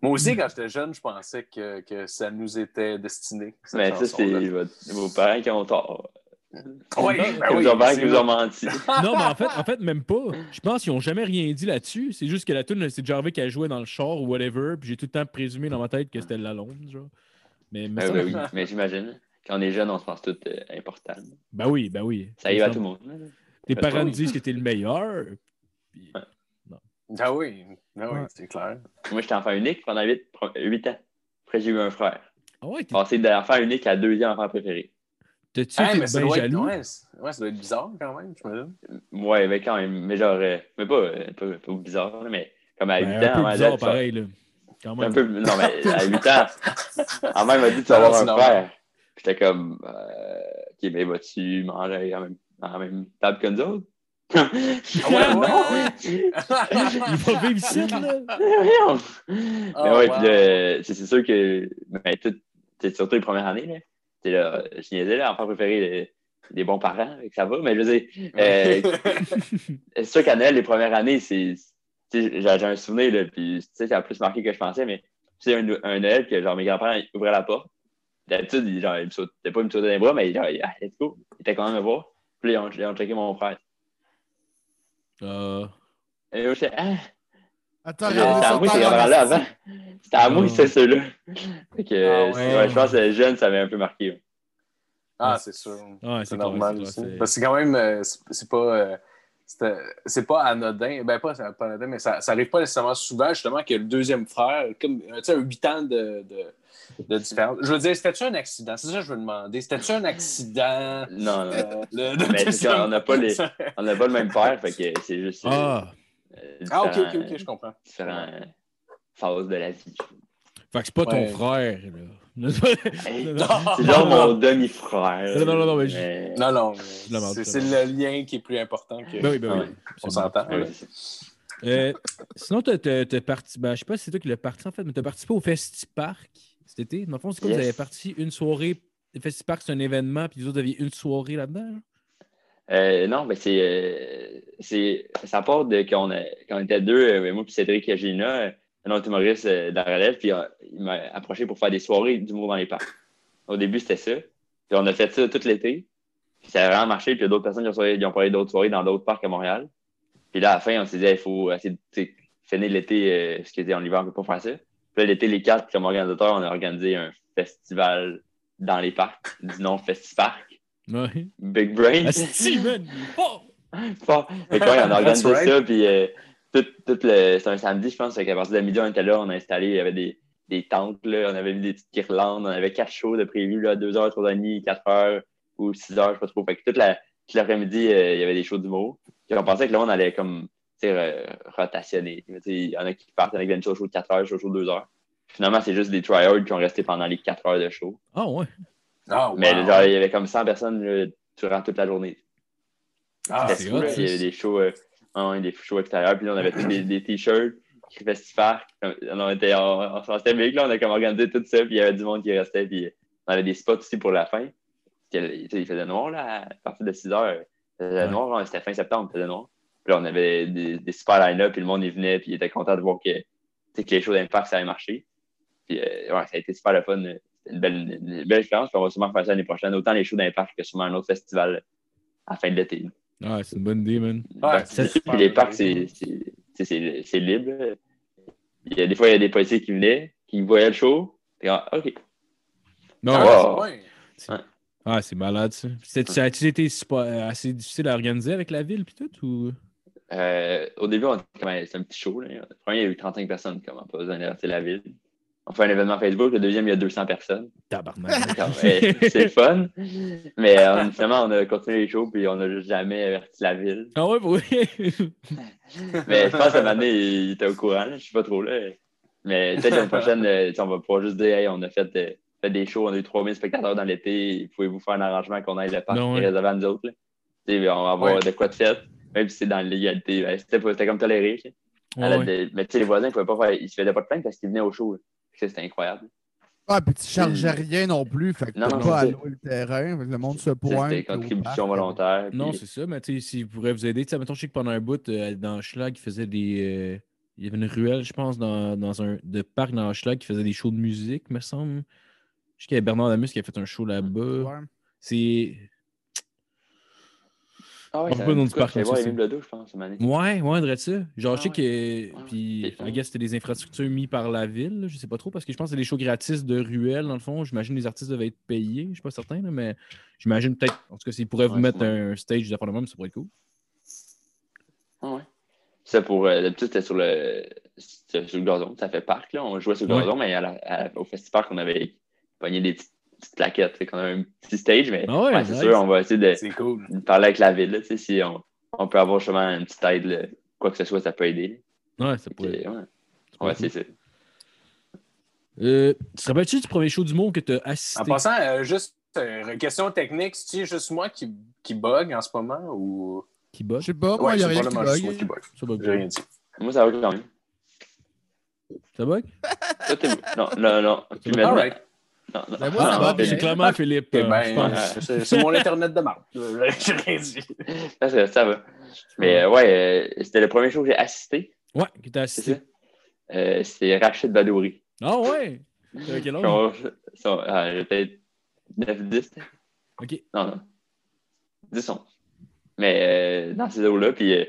Moi aussi, quand j'étais jeune, je pensais que, que ça nous était destiné. Mais ça, c'est vos parents qui ont tort. Oui, ben Ils oui, vos parents c'est qui vous ont menti. Non, mais en fait, en fait, même pas. Je pense qu'ils ont jamais rien dit là-dessus. C'est juste que la tune, c'est Jarvis qui a joué dans le char ou whatever. Puis j'ai tout le temps présumé dans ma tête que c'était Lalonde, genre. Mais, mais Ah ben oui, mais j'imagine. Quand on est jeune, on se pense tout euh, important. ben oui, ben oui. Ça arrive à tout le monde. Tes Parce parents disent que t'es le meilleur. Puis- Ouais. Ah oui, ah oui Ouais. c'est clair. Moi, j'étais enfant unique pendant 8, ans. Après, j'ai eu un frère. Ah ouais, Passé d'enfant unique à deuxième enfant préféré. t'as-tu Hey, été bien doit être, jaloux? ouais, ouais, ça doit être bizarre quand même, je me dis. Ouais, mais quand même. Mais genre, euh, mais pas, euh, pas, pas bizarre, mais comme à 8 Ben, ans, un peu bizarre, pareil, là. Quand Un même. peu, non, mais à 8 ans, ma mère m'a dit tu vas Non, avoir c'est un normal. frère. J'étais comme, euh, ok, mais vas-tu manger à la même, à la même table que nous autres? Ah ouais, ouais, Il va vivre ici, là. Voyons! Ah, mais ouais, wow. puis là, c'est sûr que, ben, tout, surtout les premières années, là. C'est là, je niaisais, là, enfant préféré des, bons parents, ça va, mais je veux dire, euh, c'est sûr qu'à Noël, les premières années, c'est. J'ai un souvenir, là, puis tu sais, ça a plus marqué que je pensais, mais c'est un, un Noël que genre mes grands-parents ils ouvraient la porte. D'habitude, ils, genre, ils me sautaient pas ils me sautaient dans les bras, mais genre, ah, let's go. Ils étaient quand même à voir. Puis là, ils ont, ils ont checké mon frère. Euh, Et là, j'étais, ah, Attends, c'était à moi ces talent, grands-parents-là esti. avant. C'était à moi, c'était ceux-là. Fait que, Ah euh, ouais. ouais, je pense que jeune, ça m'avait un peu marqué. Ah, c'est sûr. Ouais, c'est c'est normal aussi. c'est c'est- Parce que c'est quand même, euh, c'est c'est pas, euh, c'est c'est pas anodin. Ben, pas, pas anodin, mais ça, ça arrive pas nécessairement souvent, justement, que le deuxième frère, comme, tu sais, un 8 ans de, de, de différence. Je veux dire, c'était-tu un accident? C'est ça que je veux demander. C'était-tu un accident? Non, non. Euh, le- le Mais qu'on n'a pas les- On n'a pas le même père, fait que c'est juste. Ah, euh, Ah, ok, ok, ok, je comprends. Différentes phases de la vie. fait que c'est pas Ouais. ton frère, là. Hey, Non, non. C'est genre mon demi-frère. Non, non, non, mais je- mais- Non, non, c'est le lien qui est plus important que. Ben oui, ben oui. On s'entend. Ouais. Euh, sinon, t'as t'as- t'as parti. Ben, je sais pas si c'est toi qui l'as parti en fait, mais t'as participé au Festipark cet été. Dans le fond, c'est quoi? Yes. Vous avez parti une soirée. Le Festipark, c'est un événement, puis vous autres aviez une soirée là-dedans. là? Euh, non, mais c'est, euh, c'est. Ça part de quand on, était deux, euh, moi puis Cédric et Gina, un autre humoriste de la relève, puis il m'a approché pour faire des soirées d'humour dans les parcs. Au début, c'était ça. Puis on a fait ça tout l'été. Puis ça a vraiment marché. Puis d'autres personnes qui ont, ont parlé d'autres soirées dans d'autres parcs à Montréal. Puis là, à la fin, on s'est dit, il faut essayer de finir l'été, euh, parce que tu sais, en hiver, on ne peut pas faire ça. Puis l'été, les quatre, comme organisateurs, on a organisé un festival dans les parcs, du nom Festipark. Ouais. Big Brain. Il est fort! Fort. Fait on a organisé right. ça, puis euh, tout, tout le... c'était un samedi, je pense, qu'à partir de midi, on était là, on a installé, il y avait des, des tentes, là, on avait mis des petites guirlandes, on avait quatre shows de prévu, là, 2 heures, 3 demie, 4 heures ou 6 heures, je sais pas trop. Fait que toute la, toute l'après-midi, euh, il y avait des shows d'humour. Puis on pensait que là, on allait comme rotationner. Il y en a qui partent avec une show de 4 heures, show de 2 heures. Finalement, c'est juste des tryhards qui ont resté pendant les 4 heures de show. Ah ouais. Ah, Mais wow. genre, il y avait comme 100 personnes là, durant toute la journée. Ah, c'est cool. Il y avait des shows, euh, ah des shows extérieurs. Puis là, on avait tous des, des t-shirts qui Festifar. On était on, on, s'était big, là, on a comme organisé tout ça. Puis il y avait du monde qui restait. Puis on avait des spots aussi pour la fin. Sais, il faisait noir là, à partir de 6 heures. Il faisait Ouais. noir, hein, c'était fin septembre, il faisait noir. Puis là, on avait des, des super line-up. Puis le monde, il venait. Puis il était content de voir que, tu sais, que les shows d'impact, ça avait marché. Puis euh, ouais, ça a été super le fun. C'était une belle, une belle expérience. Puis on va sûrement faire ça l'année prochaine. Autant les shows d'impact que sûrement un autre festival à la fin de l'été. Ouais, c'est une bonne idée, man. Ouais, Ça, c'est Puis les parcs, c'est- c'est c'est- c'est- c'est libre. Il y a, des fois, il y a des policiers qui venaient, qui voyaient le show. Puis, ah, OK. Non, Ah, ouais. c'est ah, c'est malade, ça. C'est- Ça a-tu été super- assez difficile à organiser avec la ville, puis tout, ou... Euh, au début, on était comme, c'est un petit show. Là. Le premier, il y a eu 35 personnes, comme, pas besoin d'alerter la ville. On fait un événement Facebook. Le deuxième, il y a 200 personnes. Tabarnak. C'est le fun. Mais euh, finalement, on a continué les shows, puis on n'a jamais averti la ville. ah ouais, vrai? Mais je pense que cette année, il était au courant. là. Je sais pas trop. là. Mais peut-être l'année prochaine, euh, on va pouvoir juste dire hey, on a fait, euh, fait des shows, on a eu 3000 spectateurs dans l'été. Pouvez-vous faire un arrangement qu'on aille le parc Non, et ouais. réservé à nous autres? là? Tu sais, on va avoir Ouais. de quoi de fait, même si c'est dans l'illégalité. Ben, C'était comme toléré. de- Mais tu sais, les voisins, ils pouvaient pas faire, ils se faisaient pas de plainte parce qu'ils venaient au show. C'était incroyable. Ah, puis tu chargeais rien non plus. Fait que Non, pas à le terrain. Le monde se pointe. C'était contribution volontaire. Non, c'est ça, mais tu sais, s'il pourrait vous aider, tu sais, mettons, je sais que pendant un bout, euh, dans Schlag, il faisait des. euh, il y avait une ruelle, je pense, dans, dans un de parc dans Schlag qui faisait des shows de musique, me semble. Je sais qu'il y avait Bernard Lamus qui a fait un show là-bas. Ouais. C'est. Ah ouais, tout cas, parc, voir je pense, cette année. Ouais, ouais, de ça. Genre, je sais Ah que. Ouais. Puis. I guess c'était des infrastructures mises par la ville, je sais pas trop, parce que je pense que c'est des shows gratis de ruelle, dans le fond. J'imagine que les artistes devaient être payés, je suis pas certain, mais j'imagine peut-être. En tout cas, s'ils pourraient vous mettre un stage même, ça pourrait être cool. Ah ouais. Ça pour euh, d'habitude c'était sur le sur le gazon, ça fait parc là, on jouait sur le Ouais. gazon, mais au festival on avait pogné des petites, petites plaquettes, fait qu'on avait un petit stage, mais Ah ouais, ouais, c'est nice. sûr, on va essayer de, C'est cool. de parler avec la ville, là, tu sais, si on, on peut avoir justement une petite aide, là, quoi que ce soit, ça peut aider. Ouais, ça pourrait. que, ouais, essayer ça. Euh, tu te rappelles-tu du premier show du monde que tu as En assisté? passant, euh, juste euh, question technique, c'est juste moi qui, qui bug en ce moment ou? Qui bug? Je sais pas, moi, Ouais, il n'y a c'est rien qui bug. qui bug. Ça bug. J'ai rien dit. Moi ça va quand même. Ça bug? Toi, t'es- non, non, non. Plus maintenant. Alright. Non, non. Ben, moi, ça Ah, va ben, c'est clairement Philippe. Ok, euh, ben, pense. c'est mon Internet de marde. J'ai rien dit. Ça, ça, ça va. Mais euh, ouais, euh, c'était le premier show que j'ai assisté, Ouais, qui t'a c'est assisté. ça. Euh, c'est Rachid Badouri. Ah ouais! T'avais quel âge? Ah, peut-être 9-10. Ok. Non, non. 10 11. Mais euh, dans ces eaux-là, puis euh,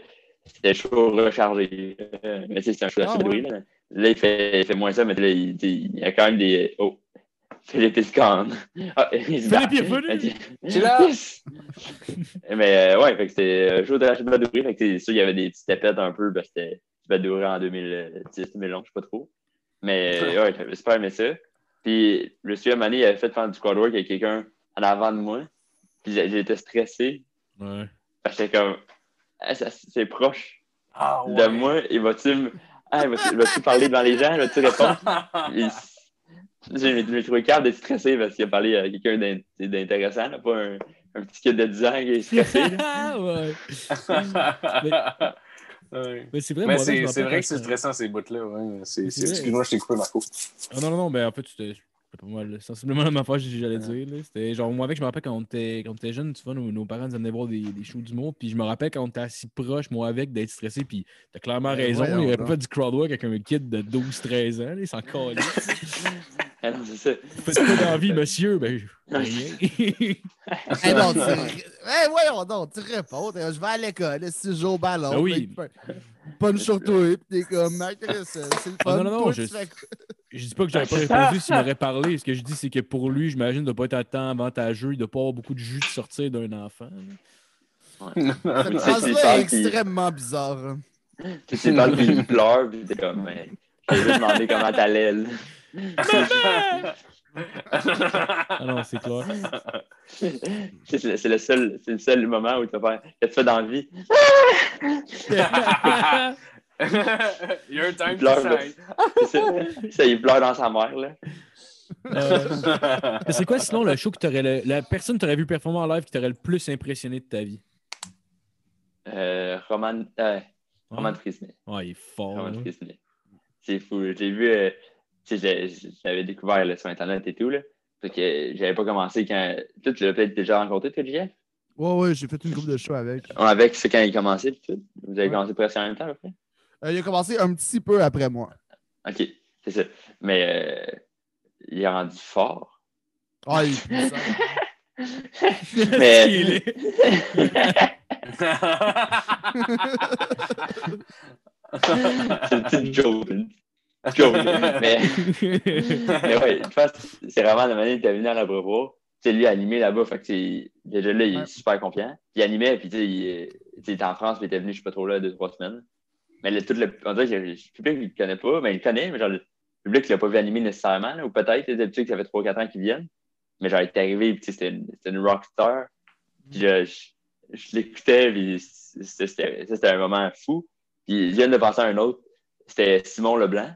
c'était chaud rechargé. Euh, mais tu sais, c'est un show Ah, bruit. Là. Là, il fait, il fait moins ça, mais là, il, il y a quand même des. Oh! Philippe. Ah, il se bat. Philippe est revenu. C'est là. mais euh, ouais, fait que c'était un show de Rachid Badouri. Fait que c'est sûr, il y avait des petites tapettes un peu, parce que c'était Badouri en 2010, 2011, je sais pas trop. Mais euh, ouais, j'avais super aimé ça. Puis, un moment donné, il avait fait faire du squad work avec quelqu'un en avant de moi. Puis, j'étais stressé. Ouais. Parce que j'étais comme, Ah, ça- c'est proche Ah, de moi. Il va-tu me. Ah, va-tu parler devant les gens? Il va-tu répondre? J'ai j'ai trouvé calme d'être stressé parce qu'il a parlé à quelqu'un d'in- d'intéressant, là, pas un, un petit kid de 10 ans qui est stressé. Ah ouais. Ouais. Mais c'est vrai, Mais moi, c'est vrai que c'est stressant ces bouts-là. Ouais. C'est- C'est c'est- vrai. Excuse-moi, je t'ai coupé Marco. Ah non, non, non, ben en fait, c'était pas mal. Sensiblement la même affaire que j'allais dire. là. C'était genre, moi, avec, je me rappelle quand on était, quand on était jeune, tu vois, nos, nos parents nous amenaient voir des, des shows d'humour. Puis je me rappelle quand on était assis proche, moi, avec, d'être stressé. Puis t'as clairement Ben, raison. il aurait donc. pas du crowdwork avec un kid de 12-13 ans. Là, il s'en calait. Non, c'est ça. Faites pas d'envie, monsieur. Ben, rien. Eh non, tu... Eh, voyons donc, tu réponds. Je vais à l'école, si je joue au ballon. Ah oui. Punch sur toi, pis t'es comme, c'est le fun. Ah non, non, non, Toi, je- fais dis pas que j'aurais pas répondu s'il m'aurait parlé. Ce que je dis, c'est que pour lui, j'imagine de pas être à temps avantageux, de pas avoir beaucoup de jus de sortir d'un enfant. Cette phrase-là est puis- extrêmement bizarre. Tu sais, puis il pleure, puis t'es comme, mais j'ai juste demandé comment t'allais. Ah non, c'est clair. c'est le, c'est le seul, c'est le seul moment où tu vas faire. Que tu fais dans la vie? Your time to Pleure, ça. Ça, il pleure dans sa mère, là. Euh, c'est quoi sinon le show que t'aurais le- la personne que t'aurais vu performer en live qui t'aurait le plus impressionné de ta vie? Euh, Roman, euh, Roman Frisney. Ouais, il est fort. Roman. Frisney. C'est fou. J'ai vu, tu sais, j'ai- j'avais découvert là, sur Internet et tout, là. Fait que j'avais pas commencé quand. Toi, tu l'as peut-être déjà rencontré, toi, JF? Ouais, ouais, j'ai fait une couple de shows avec. Ouais, Avec, c'est quand il a commencé, tout. Vous avez Ouais. commencé presque en même temps, après? Euh, il a commencé un petit peu après moi. OK, c'est ça. Mais euh, il est rendu fort. Ah, il est puissant. Mais- Il est- c'est une petite joke. une joke. Mais, mais que c'est vraiment la manière est venu à la Brevois. Tu sais, lui, animé là-bas, fait que c'est- déjà là, il est Ouais. super confiant. Il animait, puis tu sais, il, il était en France, puis il était venu, je sais pas trop là, deux, trois semaines. Mais le, tout le, on dirait que le public, il le connaît pas, mais il le connaît, mais genre, le public, il l'a pas vu animer nécessairement, là, ou peut-être, tu sais, d'habitude, ça fait trois, quatre ans qu'il viennent. Mais genre, il est arrivé, puis tu sais, c'était une, une rockstar. Puis je, je, je l'écoutais, puis c'était un moment fou. Puis je viens de penser à un autre. C'était Simon Leblanc.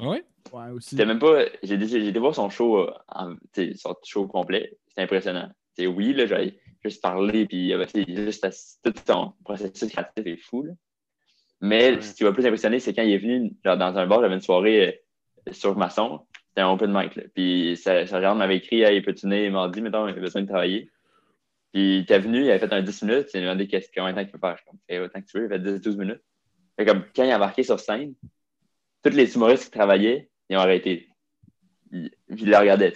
Ouais? Ouais, aussi. C'était même pas. J'ai été j'ai voir son show, euh, en, son show complet. C'était impressionnant. C'est oui, là, j'avais juste parlé, puis euh, juste tout son processus créatif est fou. là. Mais Ouais. ce qui m'a plus impressionné, c'est quand il est venu genre, dans un bar, j'avais une soirée euh, sur Masson. C'était un open mic. Là. Puis sa, sa gérante m'avait écrit Hey, peux-tu venir mardi, mettons, il a besoin de travailler. Puis il était venu, il avait fait un 10 minutes, il m'a demandé qu'est-ce combien de temps il peut faire. Je comme, Fais autant que tu veux, il a fait 10-12 minutes. Fait comme quand il a embarqué sur scène, tous les humoristes qui travaillaient, ils ont arrêté. Ils, ils le regardaient.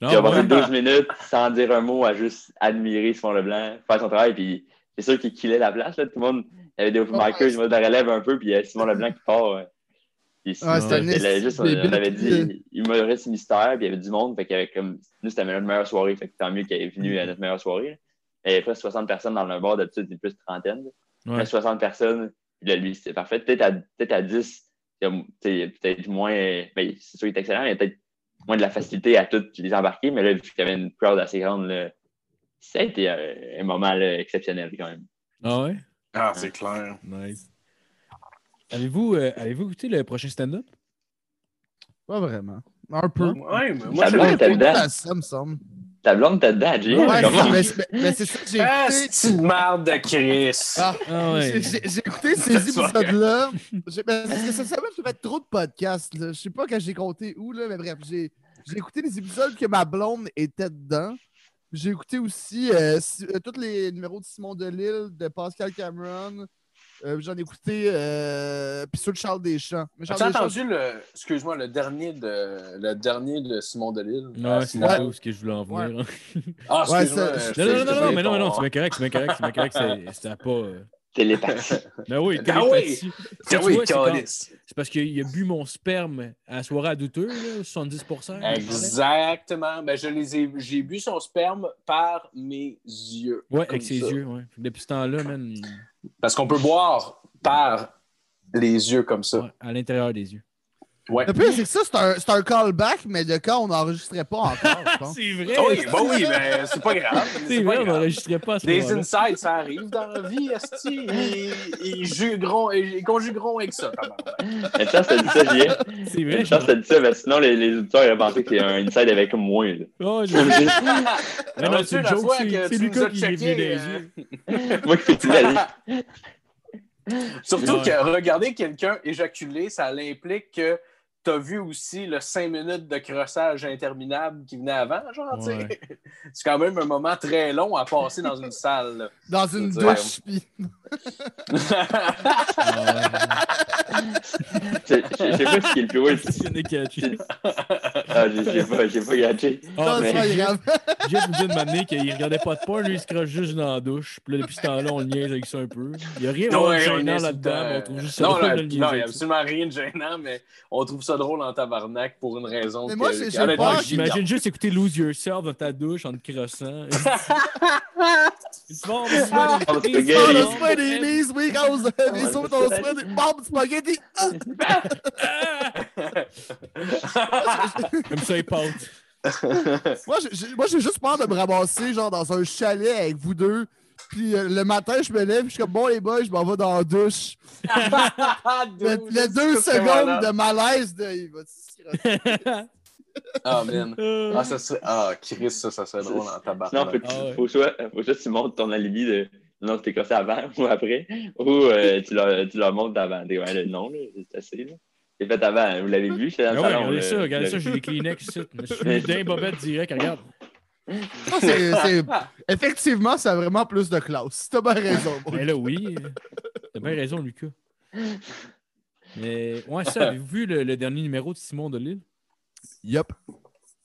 Ah, Puis il a passé ouais. 12 minutes sans dire un mot à juste admirer Simon Leblanc, faire son travail, puis c'est sûr qu'il killait la place. Là. Tout le monde, il y avait des open Ouais. micers, je me relève un peu, puis il y a Simon Leblanc qui part. ouais. Puis sinon, un esti juste, on, de on avait dit humoriste mystère, puis il y avait du monde, fait avait comme, nous c'était notre meilleure soirée, fait que tant mieux qu'il est venu à notre meilleure soirée. là. Il y avait presque 60 personnes dans le bar, d'habitude c'est plus de trentaine. Ouais. Presque 60 personnes, puis là, lui c'était parfait. Peut-être à, peut à 10, il y a peut-être moins, ben, c'est sûr qu'il est excellent, mais il y a peut-être moins de la facilité à toutes les embarquer, mais là, vu qu'il y avait une crowd assez grande, là, ça a été un, un moment là, exceptionnel quand même. Ah ouais? Ah, c'est clair. Nice. Avez-vous euh, avez-vous écouté le prochain stand-up? Pas vraiment. Un peu. Ouais, mais moi, dedans. Ça me semble. Ta blonde t'a dedans, Jay. Ouais, mais, c'est ça que j'ai Ah, écouté. c'est une merde de Chris. Ah, Ah ouais. J'ai- écouté ces épisodes-là. J'ai- Parce que ça ça m'a fait trop de podcasts. là. Je sais pas quand j'ai compté où, là, mais bref, j'ai j'ai écouté les épisodes que ma blonde était dedans. J'ai écouté aussi euh, si- euh, tous les numéros de Simon Delille, de Pascal Cameron. Euh, J'en ai écouté euh, puis ceux de Charles Deschamps. Mais Charles As-tu Deschamps, entendu le, excuse-moi, le dernier de, le dernier de Simon Delille? Ouais, Ah, c'est là où ce que je voulais en venir. Ah, Ouais, Non, non, non, non, non, mais non, mais non, c'est bien correct, c'est bien correct, c'est bien correct, c'est- c'était pas. euh, Télépathie. Ben oui, Ah télépathie. Ah Tu oui, c'est parce qu'il a bu mon sperme à la soirée à douteux, là, 70%. Exactement. Ben, je les ai, j'ai bu son sperme par mes yeux. Ouais, avec ses ça. yeux, ouais. Depuis ce temps-là, man, il- Parce qu'on peut boire par les yeux comme ça. à l'intérieur des yeux. Ouais. Le pire, c'est que ça, c'est un, c'est un callback, mais de quand on n'enregistrait pas encore, je pense. C'est vrai! Oui, bah oui, mais c'est pas grave. C'est C'est vrai, pas on n'enregistrait pas à ce Des insights, ça arrive dans la vie, Esti. Ils, ils, jugeront- ils conjugueront avec ça. Mais ça, t'as dit ça. C'est vrai, Mais ça, t'as dit ça, mais sinon, les, les auditeurs auraient pensé que c'est un inside avec moi. là. Oh, je- non, c'est une joke, c'est que Lucas qui est venu des yeux. Moi qui fais tout la vie. Surtout que regarder quelqu'un éjaculer, ça implique que tu as vu aussi le 5 minutes de crossage interminable qui venait avant, genre, tu sais. Ouais. C'est quand même un moment très long à passer dans une salle. là. Dans une douche, puis Je sais pas ce qui est le plus weird. Ah, j'ai j'ai pas, j'ai pas gâché. Ah, mais nous dit de m'amener qu'il regardait pas de porn, lui, il se croche juste dans la douche. Puis là, depuis ce temps-là, on le niaise avec ça un peu. Il y a rien Non, de gênant là-dedans, on trouve juste ça non, niaiser non, il n'y a absolument rien de gênant, mais on trouve ça drôle en tabarnak pour une raison. Mais moi, que- J'imagine juste écouter Lose Yourself dans ta douche en te crossant. Spaghetti. Comme ça, il pâte. Moi, j'ai- j'ai moi, j'ai juste peur de me ramasser genre dans un chalet avec vous deux. Puis euh, le matin, je me lève, je suis comme bon les boys, je m'en vais dans la douche. Le, le deux secondes de malaise de il va se Ah, man. Euh, Ah, ça serait... Ah, Chris, ça, ça serait drôle en Non, tabarnak. faut, que tu- Ah ouais. faut, soit, faut soit tu montres ton alibi de non, tu t'es cassé avant ou après, ou euh, tu, leur, tu leur montres avant. T'es ouais, le non, là, c'est assez. Là. C'est fait avant, vous l'avez vu, j'étais dans le ouais, salon. regardez ça, regardez ça, j'ai des Kleenex ici. Je suis d'un bobette direct, regarde. Effectivement, ça a vraiment plus de classe. T'as bien raison. Mais là, oui. T'as bien raison, Lucas. Mais, ouais, ça, avez-vous vu le, le dernier numéro de Simon de Lille? Yup.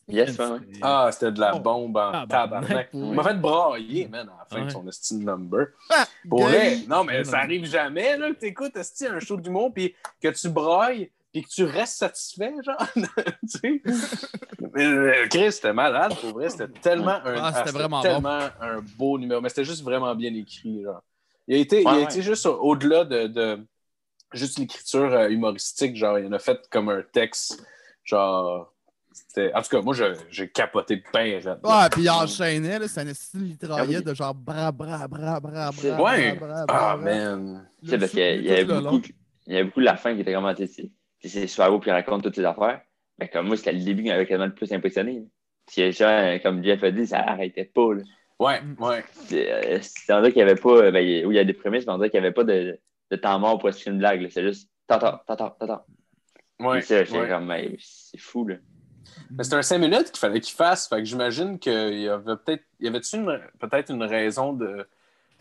Yes, ouais. Ah, c'était de la Oh. bombe en Ah, tabarnak. ouais. Il m'a fait brailler, man, à la fin Ouais. de son estime number. Ah, Pour gay. vrai, non, mais ça arrive jamais, là, que t'écoutes esti, un show d'humour, puis que tu brailles, puis que tu restes satisfait, genre. tu sais. Mais, euh, Chris, c'était malade, pour vrai. C'était tellement un, Ah, c'était vraiment tellement un beau numéro. Mais c'était juste vraiment bien écrit, genre. Il a été, il a Ouais, été juste au- au-delà de, de juste l'écriture euh, humoristique, genre, il en a fait comme un texte, genre. c'était- En tout cas, moi, j'ai capoté bien raide. Ouais, puis il enchaînait, là, c'est un style litraillait Ah oui. de genre bra, bra, bra, bra, bra, Ouais. bra, bra, Ah, bra. man. Tu sais, parce qu'il y, y avait beaucoup, il y avait beaucoup de la fin qui était vraiment, tu sais, c'est- c'est super beau, puis il raconte toutes ses affaires. Mais comme moi, c'était le début qui m'avait quasiment le plus impressionné. là. Puis, les gens, comme Jeff a dit, ça arrêtait pas. Là. Ouais, ouais. C'est euh, on dirait qu'il n'y avait pas, euh, ben, il- oui, il y a des prémices, mais on dirait qu'il n'y avait pas de, de temps mort pour expliquer une blague. C'est juste, tata, tata, tata. ouais, mais c'est fou, là. Mais c'est un 5 minutes qu'il fallait qu'il fasse. Fait que j'imagine qu'il y avait peut-être. Y avait-tu une- peut-être une raison de,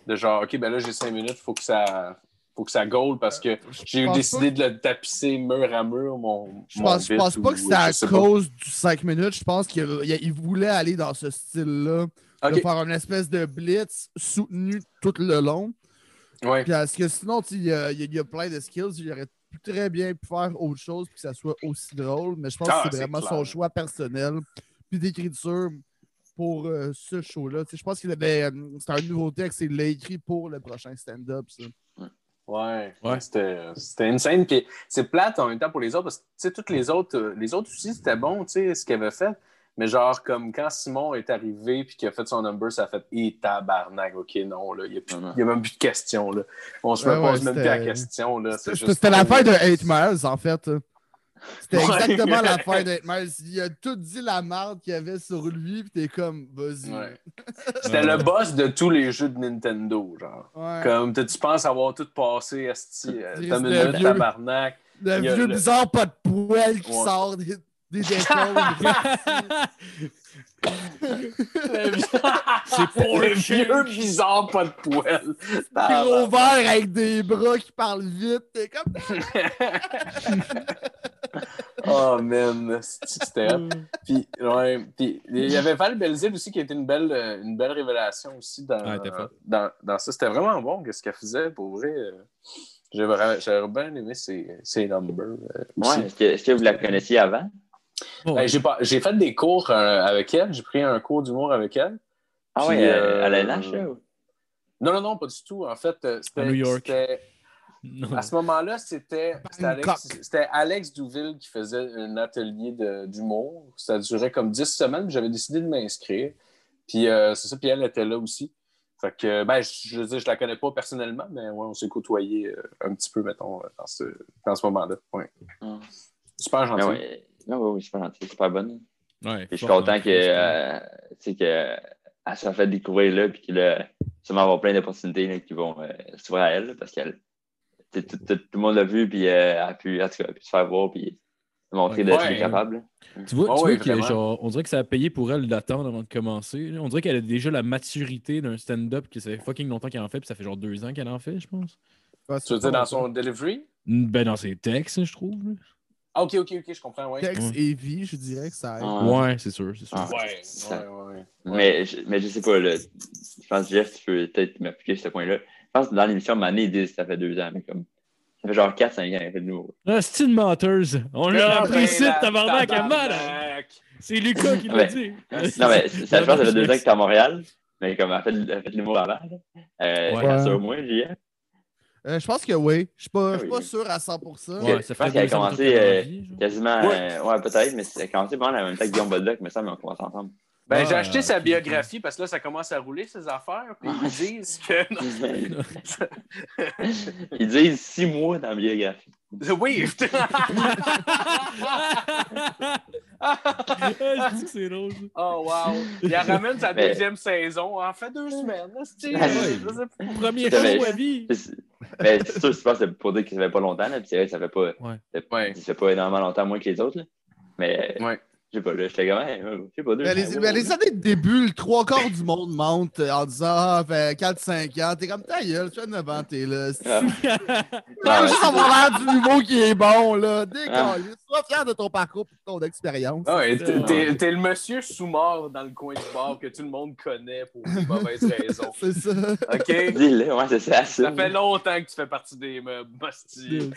de genre, OK, ben là, j'ai 5 minutes, faut que ça. Faut que ça goal parce que j'ai pense décidé de le tapisser mur à mur, mon. Je mon pense, je pense pas ou- que c'est à pas. cause du 5 minutes. Je pense qu'il il- il voulait aller dans ce style-là. De faire une espèce de blitz soutenu tout le long. Ouais. Parce que sinon, il y a, il y a- il y a plein de skills. Il aurait pu très bien pu faire autre chose puis que ça soit aussi drôle. Mais je pense Ah, que c'est c'est vraiment clair. son choix personnel puis d'écriture pour euh, ce show-là. Je pense avait. euh, C'était une nouveauté que c'est écrit pour le prochain stand-up. Ouais, Ouais. c'était c'était une scène. Puis c'est plate en même temps pour les autres parce que, tu sais, toutes les autres, euh, les autres aussi, c'était bon, tu sais, ce qu'il avait fait. Mais genre, comme quand Simon est arrivé puis qu'il a fait son number, ça a fait « Et tabarnak, OK, non, là, il n'y a, même plus de questions, là. On se Ouais, pose ouais, même plus la question, là. C'était l'affaire de 8 Miles, en fait. C'était Ouais. exactement l'affaire de 8 Miles. Il a tout dit la merde qu'il y avait sur lui, puis t'es comme, vas-y. Ouais. C'était le boss de tous les jeux de Nintendo, genre. Ouais. Comme tu tu penses avoir tout passé, esti, euh, t'as une le tabarnak. Le vieux le- bizarre pas de poêle qui Ouais. sort des, des épaules. C'est pour le le vieux bizarre, pas de poêle. gros vert avec des bras qui parlent vite. T'es comme. oh man, c'était hot? Puis, ouais, puis il y avait Val Belzile aussi qui a été une belle, euh, une belle révélation aussi dans, Ouais, dans, dans ça. C'était vraiment bon ce qu'elle faisait pour vrai. euh, J'avais j'avais bien aimé ses, ses numbers. euh. Ouais, est-ce que, est-ce que vous la connaissiez avant? Ben, j'ai pas- j'ai fait des cours euh, avec elle. J'ai pris un cours d'humour avec elle. Ah euh, à la ou- Non, non, non, pas du tout. En fait, c'était. À New York. Non. À ce moment-là, c'était c'était Alex, Alex Douville qui faisait un atelier d'humour. Ça durait comme 10 semaines. puis J'avais décidé de m'inscrire. Puis euh, c'est ça, puis elle était là aussi. Fait que, ben, je, je veux dire, je la connais pas personnellement, mais ouais, on s'est côtoyés euh, un petit peu, mettons, dans ce, dans ce moment-là. Ouais. Ah. Super gentil. Ah ouais, ah ouais, oui, super gentil, super bonne. Ouais, Puis je suis content que, euh, tu sais, que, elle s'est fait découvrir là, puis qu'il va avoir plein d'opportunités là, qui vont euh, s'ouvrir à elle, parce qu'elle, tout, tout- tout le monde l'a vu, puis euh, elle a pu, a pu se faire voir, puis montrer de ce qu'elle est Ouais. capable. Tu vois, Ah tu oui, vois que, vraiment. genre, on dirait que ça a payé pour elle d'attendre avant de commencer. On dirait qu'elle a déjà la maturité d'un stand-up, que ça fait fucking longtemps qu'elle en fait, puis ça fait genre deux ans qu'elle en fait, je pense. Tu veux dire dans son delivery? Ben, dans ses textes, je trouve. Ah, ok, ok, ok, je comprends, ouais. Texte Ouais. et vie, je dirais que ça aide. Ah. Ouais, c'est sûr, c'est sûr. Ah. Ouais, Ça- ouais, ouais. ouais. Mais, je, mais je sais pas, là, je pense que Jeff, tu peux peut-être m'appliquer sur ce point-là. Je pense que dans l'émission, Mané, ils disent que ça fait deux ans, mais comme, ça fait genre 4-5 ans qu'elle fait de nouveau. Ah, c'est une menteuse? On l'a Ah, appris ben, ici, la tabarnak, à mal. C'est Lucas qui l'a dit. Non, mais ça, je pense que ça fait deux ans que t'es à Montréal, mais comme elle a fait, elle a fait de l'humour avant, là. Euh, Ouais. quatre sur moi, JF. Euh, je pense que oui. Je suis pas, Ah je suis pas oui. sûr à 100%. Ouais. Ça je pense qu'elle a commencé, euh. Quasiment, Ouais. euh, ouais, peut-être, mais c'est commencé pas mal en même temps que Guillaume Boldoc, mais ça, mais on commence ensemble. Ben, Ah, j'ai acheté sa biographie parce que là, ça commence à rouler, ces affaires. Puis ils disent que. Ils disent six mois dans la biographie. oui! Ah, je dis que c'est drôle. oh, wow! Il ramène sa Mais- deuxième saison. En fait deux semaines. là, c'est- Ah. Premier show à vie. C'est- Mais c'est sûr, je pense que c'est pour dire que ça fait pas longtemps, là, puis c'est vrai que ça fait pas, Ouais. Ouais. pas énormément longtemps moins que les autres, là. Mais, Ouais. Je sais pas, là, j'étais comme, hey, euh, je sais pas, deux. Mais les, mais les années de début, le trois quarts du monde monte euh, en disant Ah, fait 4-5 ans, t'es comme ta gueule, tu fais 9 ans, t'es là. Ah. Ah, juste avoir l'air du nouveau qui est bon, là. Décolle. Sois fier de ton parcours et de ton expérience. Ah ouais, C'est t'es- le monsieur sous-mort dans le coin du bar que tout le monde connaît pour des mauvaises raisons. C'est ça. OK? Dis-le, ouais, c'est ça. Ça fait longtemps que tu fais partie des meubles, Basti.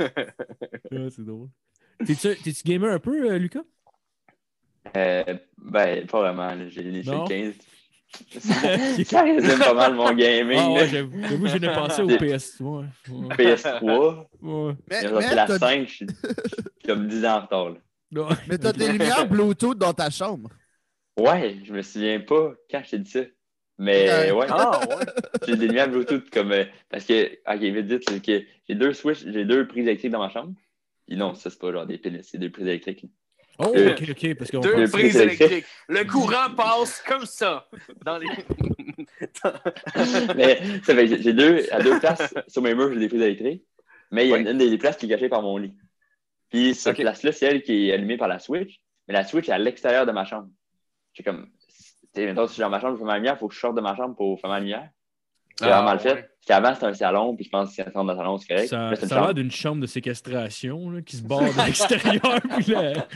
Ah, c'est drôle. T'es-tu t'es-tu gamer un peu, euh, Lucas? Euh, ben, pas vraiment, là, j'ai échelle 15. ça résume pas mal mon gaming. Ah ouais, j'avoue, n'ai pensé au Des- PS3. Ouais. Ouais. PS3, Ouais. Mais, j'ai mais la t'as 5, je suis comme 10 ans en retard. là. Mais t'as des lumières Bluetooth dans ta chambre. Ouais, je me souviens pas quand je t'ai dit ça. Mais Ouais. ouais, Ah, ouais. j'ai des lumières Bluetooth comme. euh, parce que, ok, vite dit, c'est que j'ai deux switches, j'ai deux prises électriques dans ma chambre. Puis non, ça c'est pas genre des pins, c'est deux prises électriques. Oh, Euh, ok, ok, parce qu'on Deux prises prises électriques. Le courant passe comme ça. Dans les... mais ça fait que j'ai- j'ai deux, à deux places sur mes murs, j'ai des prises électriques. Mais il y a Oui. une, une des places qui est cachée par mon lit. Puis cette place-là, c'est elle qui est allumée par la switch. Mais la switch est à l'extérieur de ma chambre. J'ai comme. Tu sais, mettons, si je suis dans ma chambre, je fais ma lumière, il faut que je sorte de ma chambre pour faire ma lumière. C'est Ah, vraiment mal fait. ouais. Parce qu'avant, c'était un salon, puis je pense que si on rentre dans le salon, c'est correct. Ça, Là, c'est une ça a l'air d'une chambre de séquestration là, qui se barre de l'extérieur. là-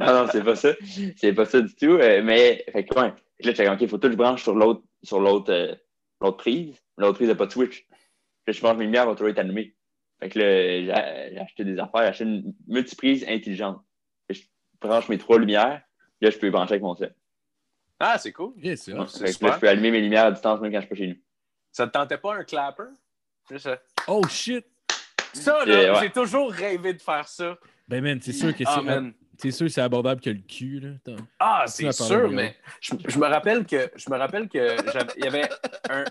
Non, non, c'est pas ça. C'est pas ça du tout. euh, mais, fait que, ouais. Là, dit, OK, il faut tout que je branche sur l'autre, sur l'autre, euh, l'autre prise. L'autre prise n'a pas de switch. Puis je pense que mes lumières vont toujours être allumées. Fait que là, j'ai acheté des affaires, j'ai acheté une multiprise intelligente. Je branche mes trois lumières. Là, je peux brancher avec mon set. Ah, c'est cool. Yeah, c'est super. je peux allumer mes lumières à distance même quand je suis pas chez nous. Ça te tentait pas un clapper? Ça. Oh shit! Ça, Et là, ouais. j'ai toujours rêvé de faire ça. Ben man, c'est sûr que Ah, c'est man. c'est sûr que c'est abordable que le cul. Là. Attends. Ah, c'est sûr, mais je, je me rappelle que je me rappelle que j'avais avait un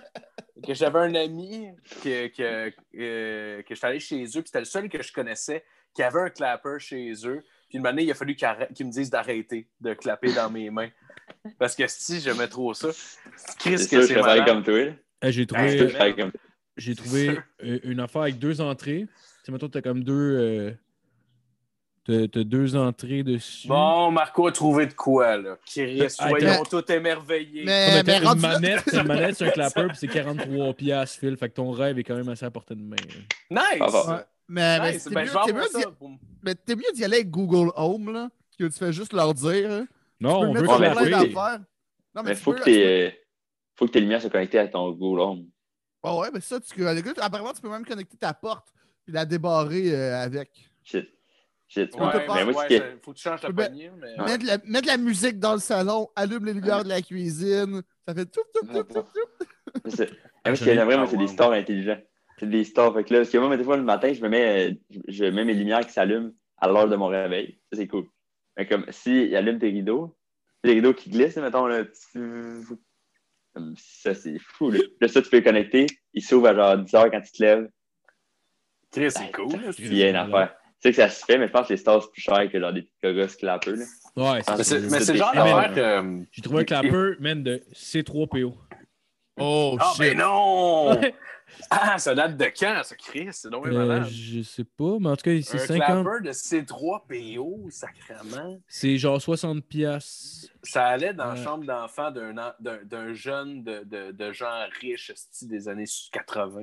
que j'avais un ami que, que, euh, que j'étais allé chez eux, puis c'était le seul que je connaissais qui avait un clapper chez eux. Puis une année, il a fallu qu'il arrête- qu'il me dise d'arrêter de clapper dans mes mains. Parce que si j'aimais trop ça, Chris C'est que c'est malade. comme toi. j'ai trouvé, pareil comme toi. j'ai trouvé euh, une affaire avec deux entrées. Tu sais, t'as comme deux. euh, t'as, deux entrées dessus. Bon, Marco a trouvé de quoi, là. Chris, soyons tous émerveillés. Mais, mais une manette, c'est une manette, c'est un clapper, puis c'est 43 piastres, Phil. Fait que ton rêve est quand même assez à portée de main. là. Nice! Mais, Ben, t'es mieux d'y aller avec Google Home, là, que tu fais juste leur dire. Non, on veut mais d'affaires. Non, Mais tu faut peux- que, tes, faut que tes lumières soient connectées à ton Google Home. Ah ouais, mais ça, tu peux. Apparemment, tu peux même connecter ta porte et la débarrer euh, avec. Shit. Shit. Ouais, mais mais moi, ouais, faut que tu changes ta poignée. Mais... Mettre, la, mettre la musique dans le salon, allume les lumières de la cuisine. Ça fait tout, tout, tout, tout, tout. C'est ça. Ah, Moi, ce que ai- j'aimerais, moi, c'est des stores intelligents. C'est des stores. Fait que là, parce que moi, des fois, le matin, je me mets, je- je mets mes lumières qui s'allument à l'heure de mon réveil. Ça, c'est cool. Mais comme si allume tes rideaux, les rideaux qui glissent, mettons, là, tu- comme ça, c'est fou. Là. Là, ça, tu peux connecter. Il s'ouvre à genre 10 heures quand tu te lèves. Chris, c'est Ouais, cool. y a une affaire. Tu sais que ça se fait, mais je pense que les stores, c'est plus cher que genre des petits cogos clappers. Là. Ouais, c'est Mais c'est mais c'est genre Ah, mais- d'affaire que. J'ai trouvé un clapper, man, de C3PO. Oh, Ah, shit. ben non! Ah, ça date de quand, ça, Chris? C'est donc Euh, je sais pas, mais en tout cas, c'est Un 50. clapper de C3PO, sacrément. C'est genre 60 piastres. Ça allait dans la Ouais. chambre d'enfant d'un en- d'un- d'un jeune de, de, de gens riches des années 80.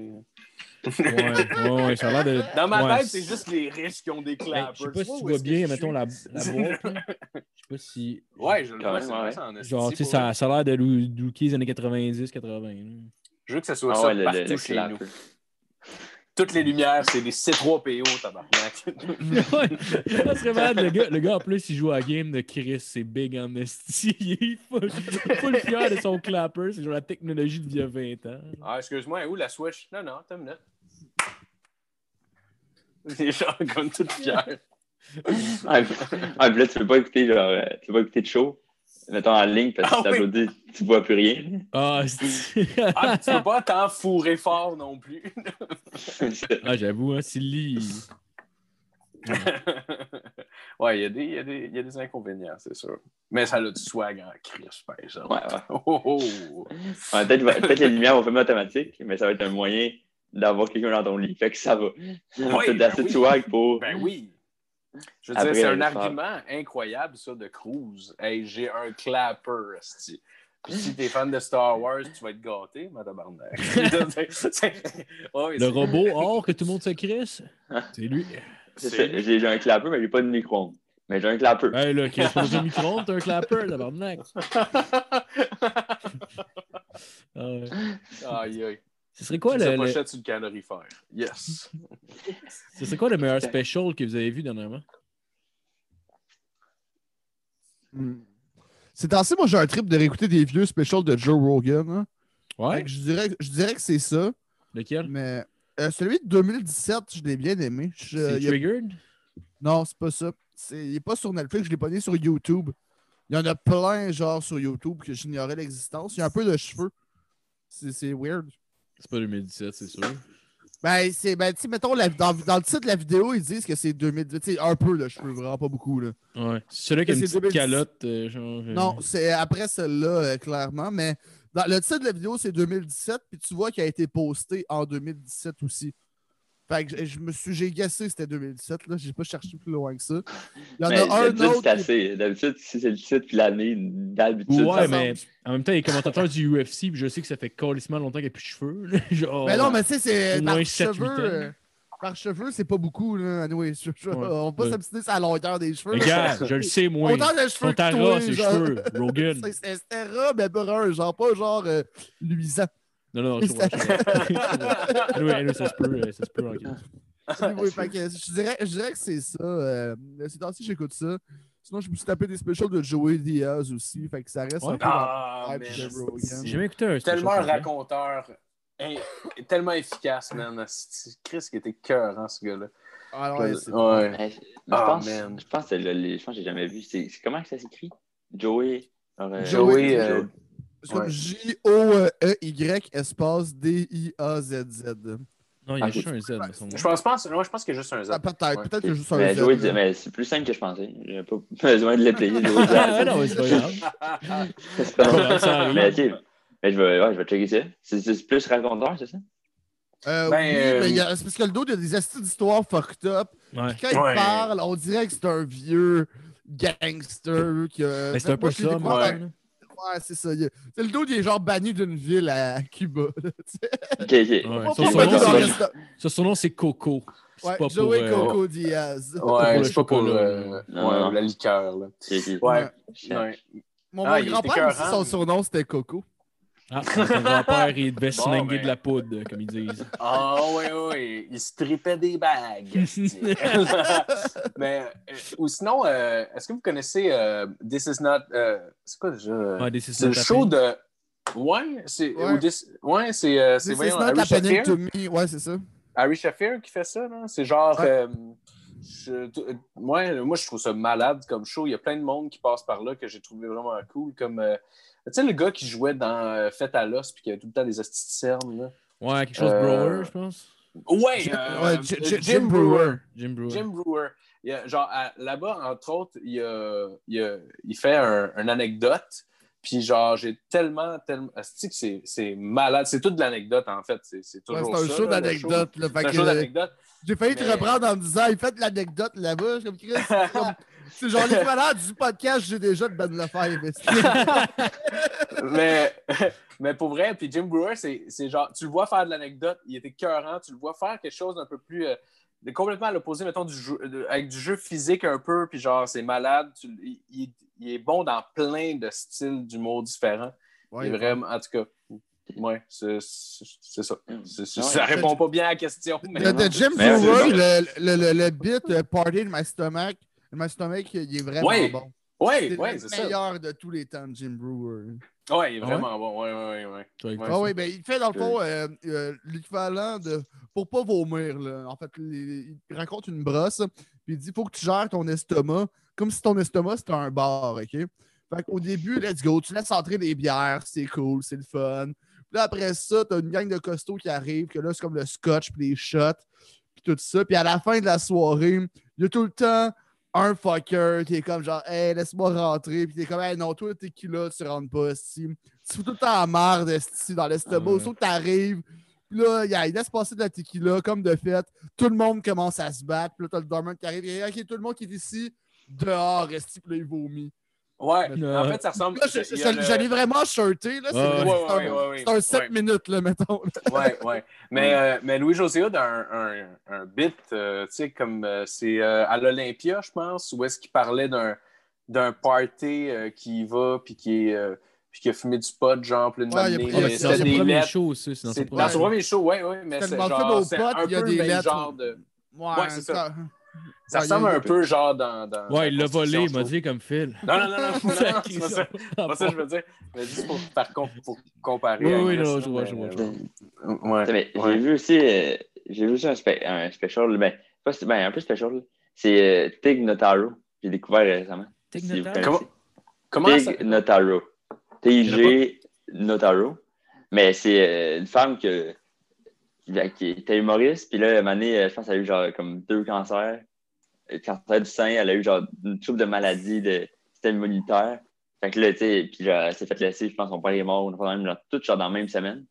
Ouais, ouais, ouais, ça a l'air de. Dans ma ouais, tête, c'est juste les riches qui ont des Ben, clappers. je sais pas si tu vois bien, mettons, la, la boîte. là. Je sais pas si. Ouais, je le vois, ça en Genre, tu sais, pour ça, a l'air de Lou- Lookie des années 90, 80. là. Je veux que ça soit Ah ça ouais, le, partout le, le chez nous. clapper. toutes les lumières, c'est des C3PO, tabarnak. Ça serait malade. Le gars, le gars, en plus, il joue à la game de Chris. C'est big en esti. Il est full, full fier de son clapper. C'est genre la technologie d'il y a 20 ans. ah, excuse-moi, où la Switch? Non, non, t'as une minute. Les gens comme tout fiers. Ah, puis ah, là, tu pas écouter, genre, euh, tu peux pas écouter de show? Mettons en ligne parce que Ah si oui. tu vois plus rien. Ah, c'est- Ah, tu peux pas t'en fourrer fort non plus. ah j'avoue, hein, Silly. il- ouais, il y, a des- il y, a des- il y a des inconvénients, c'est sûr. Mais ça a du swag en crise, par exemple. Ouais, ouais. Oh, oh, oh. Ouais, peut-être peut-être les lumières vont fermer automatique, mais ça va être un moyen d'avoir quelqu'un dans ton lit. Fait que ça va. Oui, T'as ben assez de oui. swag pour. Ben oui. Je veux Après, dire, c'est un argument incroyable, ça, de Cruise. Hey, j'ai un clapper, esti. Puis si t'es fan de Star Wars, tu vas être gâté, ma tabarnak. C'est- Ouais, Le robot or que tout le monde se crisse, c'est lui. J'ai un clapper, mais j'ai pas de micro-ondes. Mais j'ai un clapper. Hey, là, Chris, pas de micro-ondes, t'as un clapper, tabarnak. Ah. Aïe, aïe. Ce serait quoi le, le- pochette sur le calorifère. Yes. ce serait quoi le meilleur special que vous avez vu dernièrement? Hmm. C'est assez, moi, j'ai un trip de réécouter des vieux specials de Joe Rogan. hein. Fait Ouais. que je, dirais, je dirais que c'est ça, Lequel? mais euh, celui de 2017, je l'ai bien aimé. Je- C'est il y a- Triggered? Non, c'est pas ça. C'est- Il n'est pas sur Netflix, je l'ai pas né sur YouTube. Il y en a plein, genre, sur YouTube que j'ignorais l'existence. Il y a un peu de cheveux. C'est c'est weird. C'est pas 2017, c'est sûr. Ben, c'est, ben, tu sais, mettons, la- dans, dans le titre de la vidéo, ils disent que c'est 2018. Tu sais, un peu de cheveux, vraiment pas beaucoup, là. Ouais. C'est celui qui a une C'est petite 2010. calotte, euh, genre. euh, Non, c'est après celle-là, euh, clairement. Mais dans le titre de la vidéo, c'est 2017, puis tu vois qu'il a été posté en 2017 aussi. Fait que je, me suis, j'ai guessé c'était 2017, là. J'ai pas cherché plus loin que ça. Il y en Mais a un d'habitude, autre. c'est assez. D'habitude, si c'est le titre puis l'année, d'habitude. Ouais, ça mais semble- en même temps, il est commentateur du UFC, puis je sais que ça fait calissement longtemps qu'il n'y a plus de cheveux. là. Genre, Mais non, mais tu sais, c'est par cheveux. euh, par cheveux, c'est pas beaucoup, là. Anyway, je- je- Ouais. On va pas s'obstiner sur la longueur des cheveux. Regarde, je le sais, moi. Autant de cheveux ces genre. cheveux, Rogan. C'est- c'est- C'était mais brun, genre pas genre euh, luisant. Non, non, non, je comprends. ça se peut, ça se peut je, dirais, je dirais que c'est ça. Euh, ces temps-ci, j'écoute ça. Sinon, je me suis tapé des specials de Joey Diaz aussi. Fait que ça reste Ouais. un peu Ah. J'ai jamais écouté un Tellement un raconteur. tellement efficace, man. C'est Chris qui était cœur, hein, ce gars-là. Ah ouais, c'est Ouais. Mais je, Ah, je pense, je pense que le- les- je pense que j'ai jamais vu. C'est comment que ça s'écrit? Joey. euh, Joey, euh, C'est comme Ouais. J-O-E-Y espace D-I-A-Z-Z. Non, il y a Ah, juste un Z. Je pense pas, moi, je pense qu'il y a juste un Z. Ah, peut-être, Ouais. peut-être qu'il y a juste un mais Z. Mais c'est plus simple que je pensais. J'ai pas besoin de l'appeler. Joey Ah, non, mais c'est pas grave. C'est pas. Ouais, arrive. Mais ok. Mais je vais, ouais, je vais checker ça. C'est plus raconteur, c'est ça? Euh, Ben, oui, euh, mais il y a- c'est parce que le dos, il y a des astuces d'histoire fucked up. Ouais. Puis quand Ouais. il parle, on dirait que c'est un vieux gangster. qui a- Mais c'est un peu ça, moi. dans- Ouais, c'est ça. Il le dos, il est genre banni d'une ville à Cuba. Ouais, son pour son nom, c'est- le resto- Ça, son nom, c'est Coco. Ouais, pas pour. Joey euh, Coco Diaz. pour Ouais, c'est pas pour euh, ouais, la liqueur. Là. Ouais. Mon, Ah, grand-père aussi, son surnom, c'était Coco. Ah, ton grand-père, il devait se Bon, ben. de la poudre, comme ils disent. Ah oui, oui, il se tripait des bagues. Mais, euh, ou sinon, euh, est-ce que vous connaissez euh, This Is Not. euh, c'est quoi déjà? Ouais, des c'est le show de. Ouais, c'est. Ouais. ou This- Ouais, c'est. euh, c'est voyons, not Harry happening Shafir. to me. Ouais, c'est ça. Harry Shafir qui fait ça, là. C'est genre. Ouais. je- t- ouais, moi, je trouve ça malade comme show. Il y a plein de monde qui passe par là que j'ai trouvé vraiment cool. Comme. Tu sais, le gars qui jouait dans euh, Fête à l'os puis qui avait tout le temps des hosties de cernes, là. Ouais, quelque chose de Euh, Brewer, je pense. Ouais, Jim- euh, ouais, Jim- Jim, Jim Brewer. Brewer. Jim Brewer. Jim Brewer. Il y a- genre, à- là-bas, entre autres, il, y a- il, y a- il fait un, une anecdote. Puis, genre, j'ai tellement, tellement. Asti que c'est c'est malade? C'est toute de l'anecdote, en fait. C'est c'est Ouais, toujours c'est un show d'anecdote. là, fait C'est un que, show d'anecdote. J'ai failli te reprendre en me disant, il fait de l'anecdote là-bas. C'est genre l'équivalent du podcast J'ai déjà de Ben Lefebvre. mais, mais pour vrai, puis Jim Brewer, c'est c'est genre, tu le vois faire de l'anecdote, il était cœurant, tu le vois faire quelque chose d'un peu plus. euh, de complètement à l'opposé, mettons, du jeu, de- avec du jeu physique un peu, puis genre, c'est malade. tu- il, il- il est bon dans plein de styles d'humour différents. il est vraiment, en tout cas, Ouais, c'est ça. Ouais. ça répond pas bien à la question. Mais de Jim Brewer, le, le, le, le bit euh, Party in My Stomach, my stomach, il est vraiment Ouais. bon. Ouais, C'est ouais, le ça. meilleur de tous les temps, Jim Brewer. Ouais, il est Ah vraiment bon. Ouais, ouais, ouais. ouais. Tu vas écouter Ouais. Ah oui, ben, il fait dans le fond euh, euh, l'équivalent de. Pour pas vomir, là. En fait, il il raconte une brosse, puis il dit faut que tu gères ton estomac comme si ton estomac c'était un bar, OK? Fait qu'au début, let's go, tu laisses entrer des bières, c'est cool, c'est le fun. Puis là, après ça, t'as une gang de costauds qui arrivent, que là, c'est comme le scotch, puis les shots, puis tout ça. Puis à la fin de la soirée, il y a tout le temps un fucker qui est comme genre, hey, laisse-moi rentrer. Puis t'es comme, hey, non, toi, t'es qui là, tu rentres pas, ici. Tu fous tout le temps la merde, esti, dans l'estomac. Ah. Sauf que t'arrives, puis là, il laisse passer de la tequila, comme de fait. Tout le monde commence à se battre. Puis là, t'as le dormant qui arrive. Et, OK, tout le monde qui est ici, dehors, esti, puis là, il vomit. Ouais, Euh, en fait, ça ressemble. A le- j'allais vraiment shirté, là. C'est Ouais, un- ouais, ouais, ouais. c'est un 7 Ouais. minutes, là, mettons. ouais, ouais. Mais, euh, mais Louis José a un, un, un bit, euh, tu sais, comme euh, c'est euh, à l'Olympia, je pense, où est-ce qu'il parlait d'un d'un party euh, qui y va, puis qui, est, euh, puis qui a fumé du pot, genre, plein de Ouais, il a pris- c'était des premier lettres. show, ça. C'est dans C'est son premier show. ouais, ouais, mais c'est genre, c'est un il y a peu des le genre de... Ouais, Ouais, c'est ça. Ça. Ouais, ressemble un peu genre dans... dans Ouais, il l'a volé, il m'a dit comme Phil. Non, non, non, non, non, non, c'est pas ça. C'est pas ça que je veux dire. Mais juste pour, par contre, pour comparer. Oui, oui, non, là, je vois, mais, je vois, Ouais. J'ai vu aussi, euh, j'ai vu aussi un, spe- un special, ben, pas, ben, un peu special. C'est euh, Tig Notaro. J'ai découvert récemment. Tig Notaro? Comment, comment ça... Tig Notaro. T-I-G Notaro. Mais c'est euh, une femme que, qui, était humoriste. Puis là, à un moment donné, euh, je pense qu'elle a eu genre comme deux cancers. Le cancer du sein, elle a eu genre une troupe de maladies de système immunitaire. Fait que là, tu sais, puis là, elle s'est fait laisser, je pense, son père est mort, on a même genre, tout genre dans la même semaine.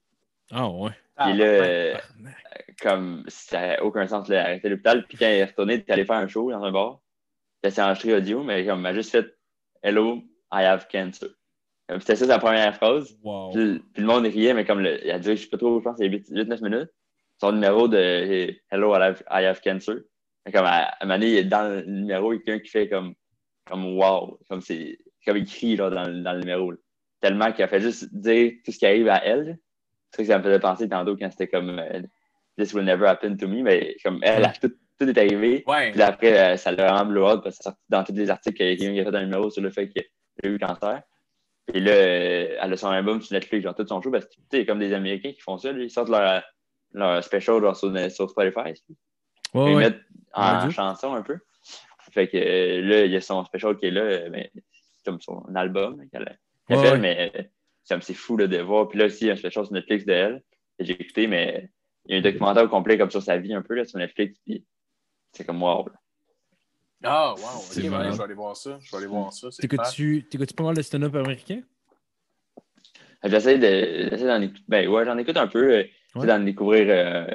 Ah ouais. Ah, Puis là, ouais. euh, comme ça n'avait aucun sens, là, elle a arrêté l'hôpital. Puis quand elle est retournée, elle est allée faire un show dans un bar. Puis elle s'est enregistrée audio, mais comme elle a juste fait Hello, I have cancer. C'était ça sa première phrase. Wow. Puis, puis le monde riait, mais comme le, il a duré, je sais pas trop, je pense, c'est 8-9 minutes. Son numéro de Hello, I have, I have cancer. Comme à, à un moment donné, dans le numéro, il y a quelqu'un qui fait comme, comme wow. Comme c'est comme il crie là, dans, le- dans le numéro. là. Tellement qu'il a fait juste dire tout ce qui arrive à elle. C'est ça que ça me faisait penser tantôt quand c'était comme euh, This will never happen to me. Mais comme elle, a tout, tout est arrivé. Ouais. Puis après, euh, ça l'a vraiment blow out parce que c'est sorti dans tous les articles qu'il y a quelqu'un qui a fait un numéro sur le fait qu'il a eu le cancer. Puis là, euh, elle a son album sur Netflix, genre tout son show, parce que tu sais, comme des Américains qui font ça, là, ils sortent leur, leur special genre, sur, sur Spotify. Ouais, ils ouais. mettent en chanson un peu. Fait que euh, là, il y a son special qui est là, euh, ben, c'est comme son album qu'elle a Ouais, fait, ouais. mais euh, c'est c'est fou là, de voir. Puis là aussi, il y a un special sur Netflix de elle, que j'ai écouté, mais il y a un documentaire complet comme sur sa vie un peu là, sur Netflix, puis c'est comme wow. là. Ah, wow. C'est Ok, ouais, malade. je vais aller voir ça. Je vais aller voir ça. c'est T'écoutes-tu pas mal de stand-up américain? J'essaie de j'essaie d'en écouter. Ben ouais, j'en écoute un peu. Ouais. d'en découvrir euh,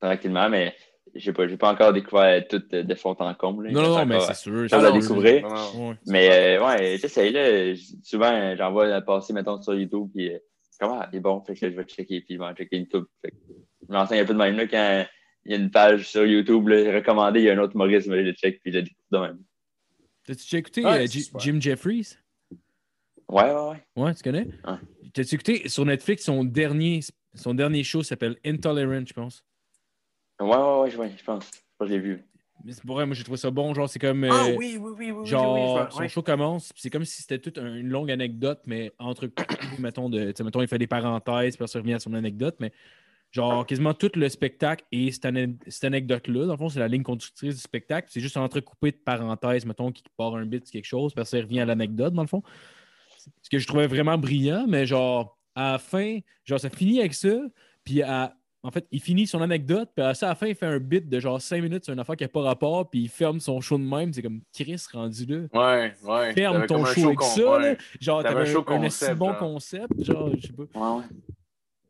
tranquillement, mais j'ai pas, j'ai pas encore découvert tout de, de fond en comble. là. Non, non, mais c'est sûr. à sûr. découvrir. Ouais. Mais euh, ouais, j'essaie là. Souvent, j'en vois passer, mettons, sur YouTube, puis euh, comment? Il est bon, fait que là, je vais checker, puis je vais checker YouTube. Fait que je m'enseigne un peu de même là quand il y a une page sur YouTube là, recommandée, il y a un autre Maurice, je le check, puis je le découvre de même. T'as-tu déjà écouté Ouais, euh. Jim Jeffries? Ouais, ouais, ouais. Ouais, tu connais? Ouais. T'as-tu écouté sur Netflix son dernier, son dernier show s'appelle Intolerant, je pense. Ouais, ouais, ouais, je, ouais, je pense. Je pense que je l'ai vu. Mais c'est pour vrai, moi j'ai trouvé ça bon. Genre, c'est comme. Ah euh, oui, oui, oui, oui. Genre, oui, son show commence, puis c'est comme si c'était toute un- une longue anecdote, mais entre. mettons, de, mettons, il fait des parenthèses, puis après, ça revient à son anecdote, mais genre, quasiment tout le spectacle et cette, ane- cette anecdote-là, dans le fond, c'est la ligne conductrice du spectacle, c'est juste entrecoupé de parenthèses, mettons, qui part un bit quelque chose, puis après, ça revient à l'anecdote, dans le fond. Ce que je trouvais vraiment brillant, mais genre, à la fin, genre, ça finit avec ça, puis à. En fait, il finit son anecdote, puis à ça, à la fin, il fait un bit de genre 5 minutes sur une affaire qui n'a pas rapport, puis il ferme son show de même. C'est comme Chris rendu là. Ouais, ouais. Ferme ton show avec con- ça. ouais. là. Genre, T'avais un un, show un, concept, assez bon genre. concept. Genre, je sais pas. Ouais, ouais.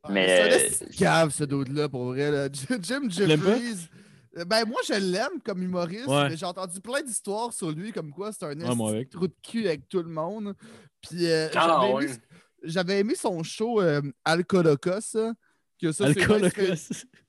Ah, Mais, C'est un euh, cave, ce dude-là, pour vrai. là. Jim? Jeffries. Ben, moi, je l'aime comme humoriste, Ouais. mais j'ai entendu plein d'histoires sur lui, comme quoi c'est un Ouais, avec. de trou de cul avec tout le monde. Puis, euh, Ah, j'avais ouais. J'avais aimé son show euh, Alcolocos. Que ça.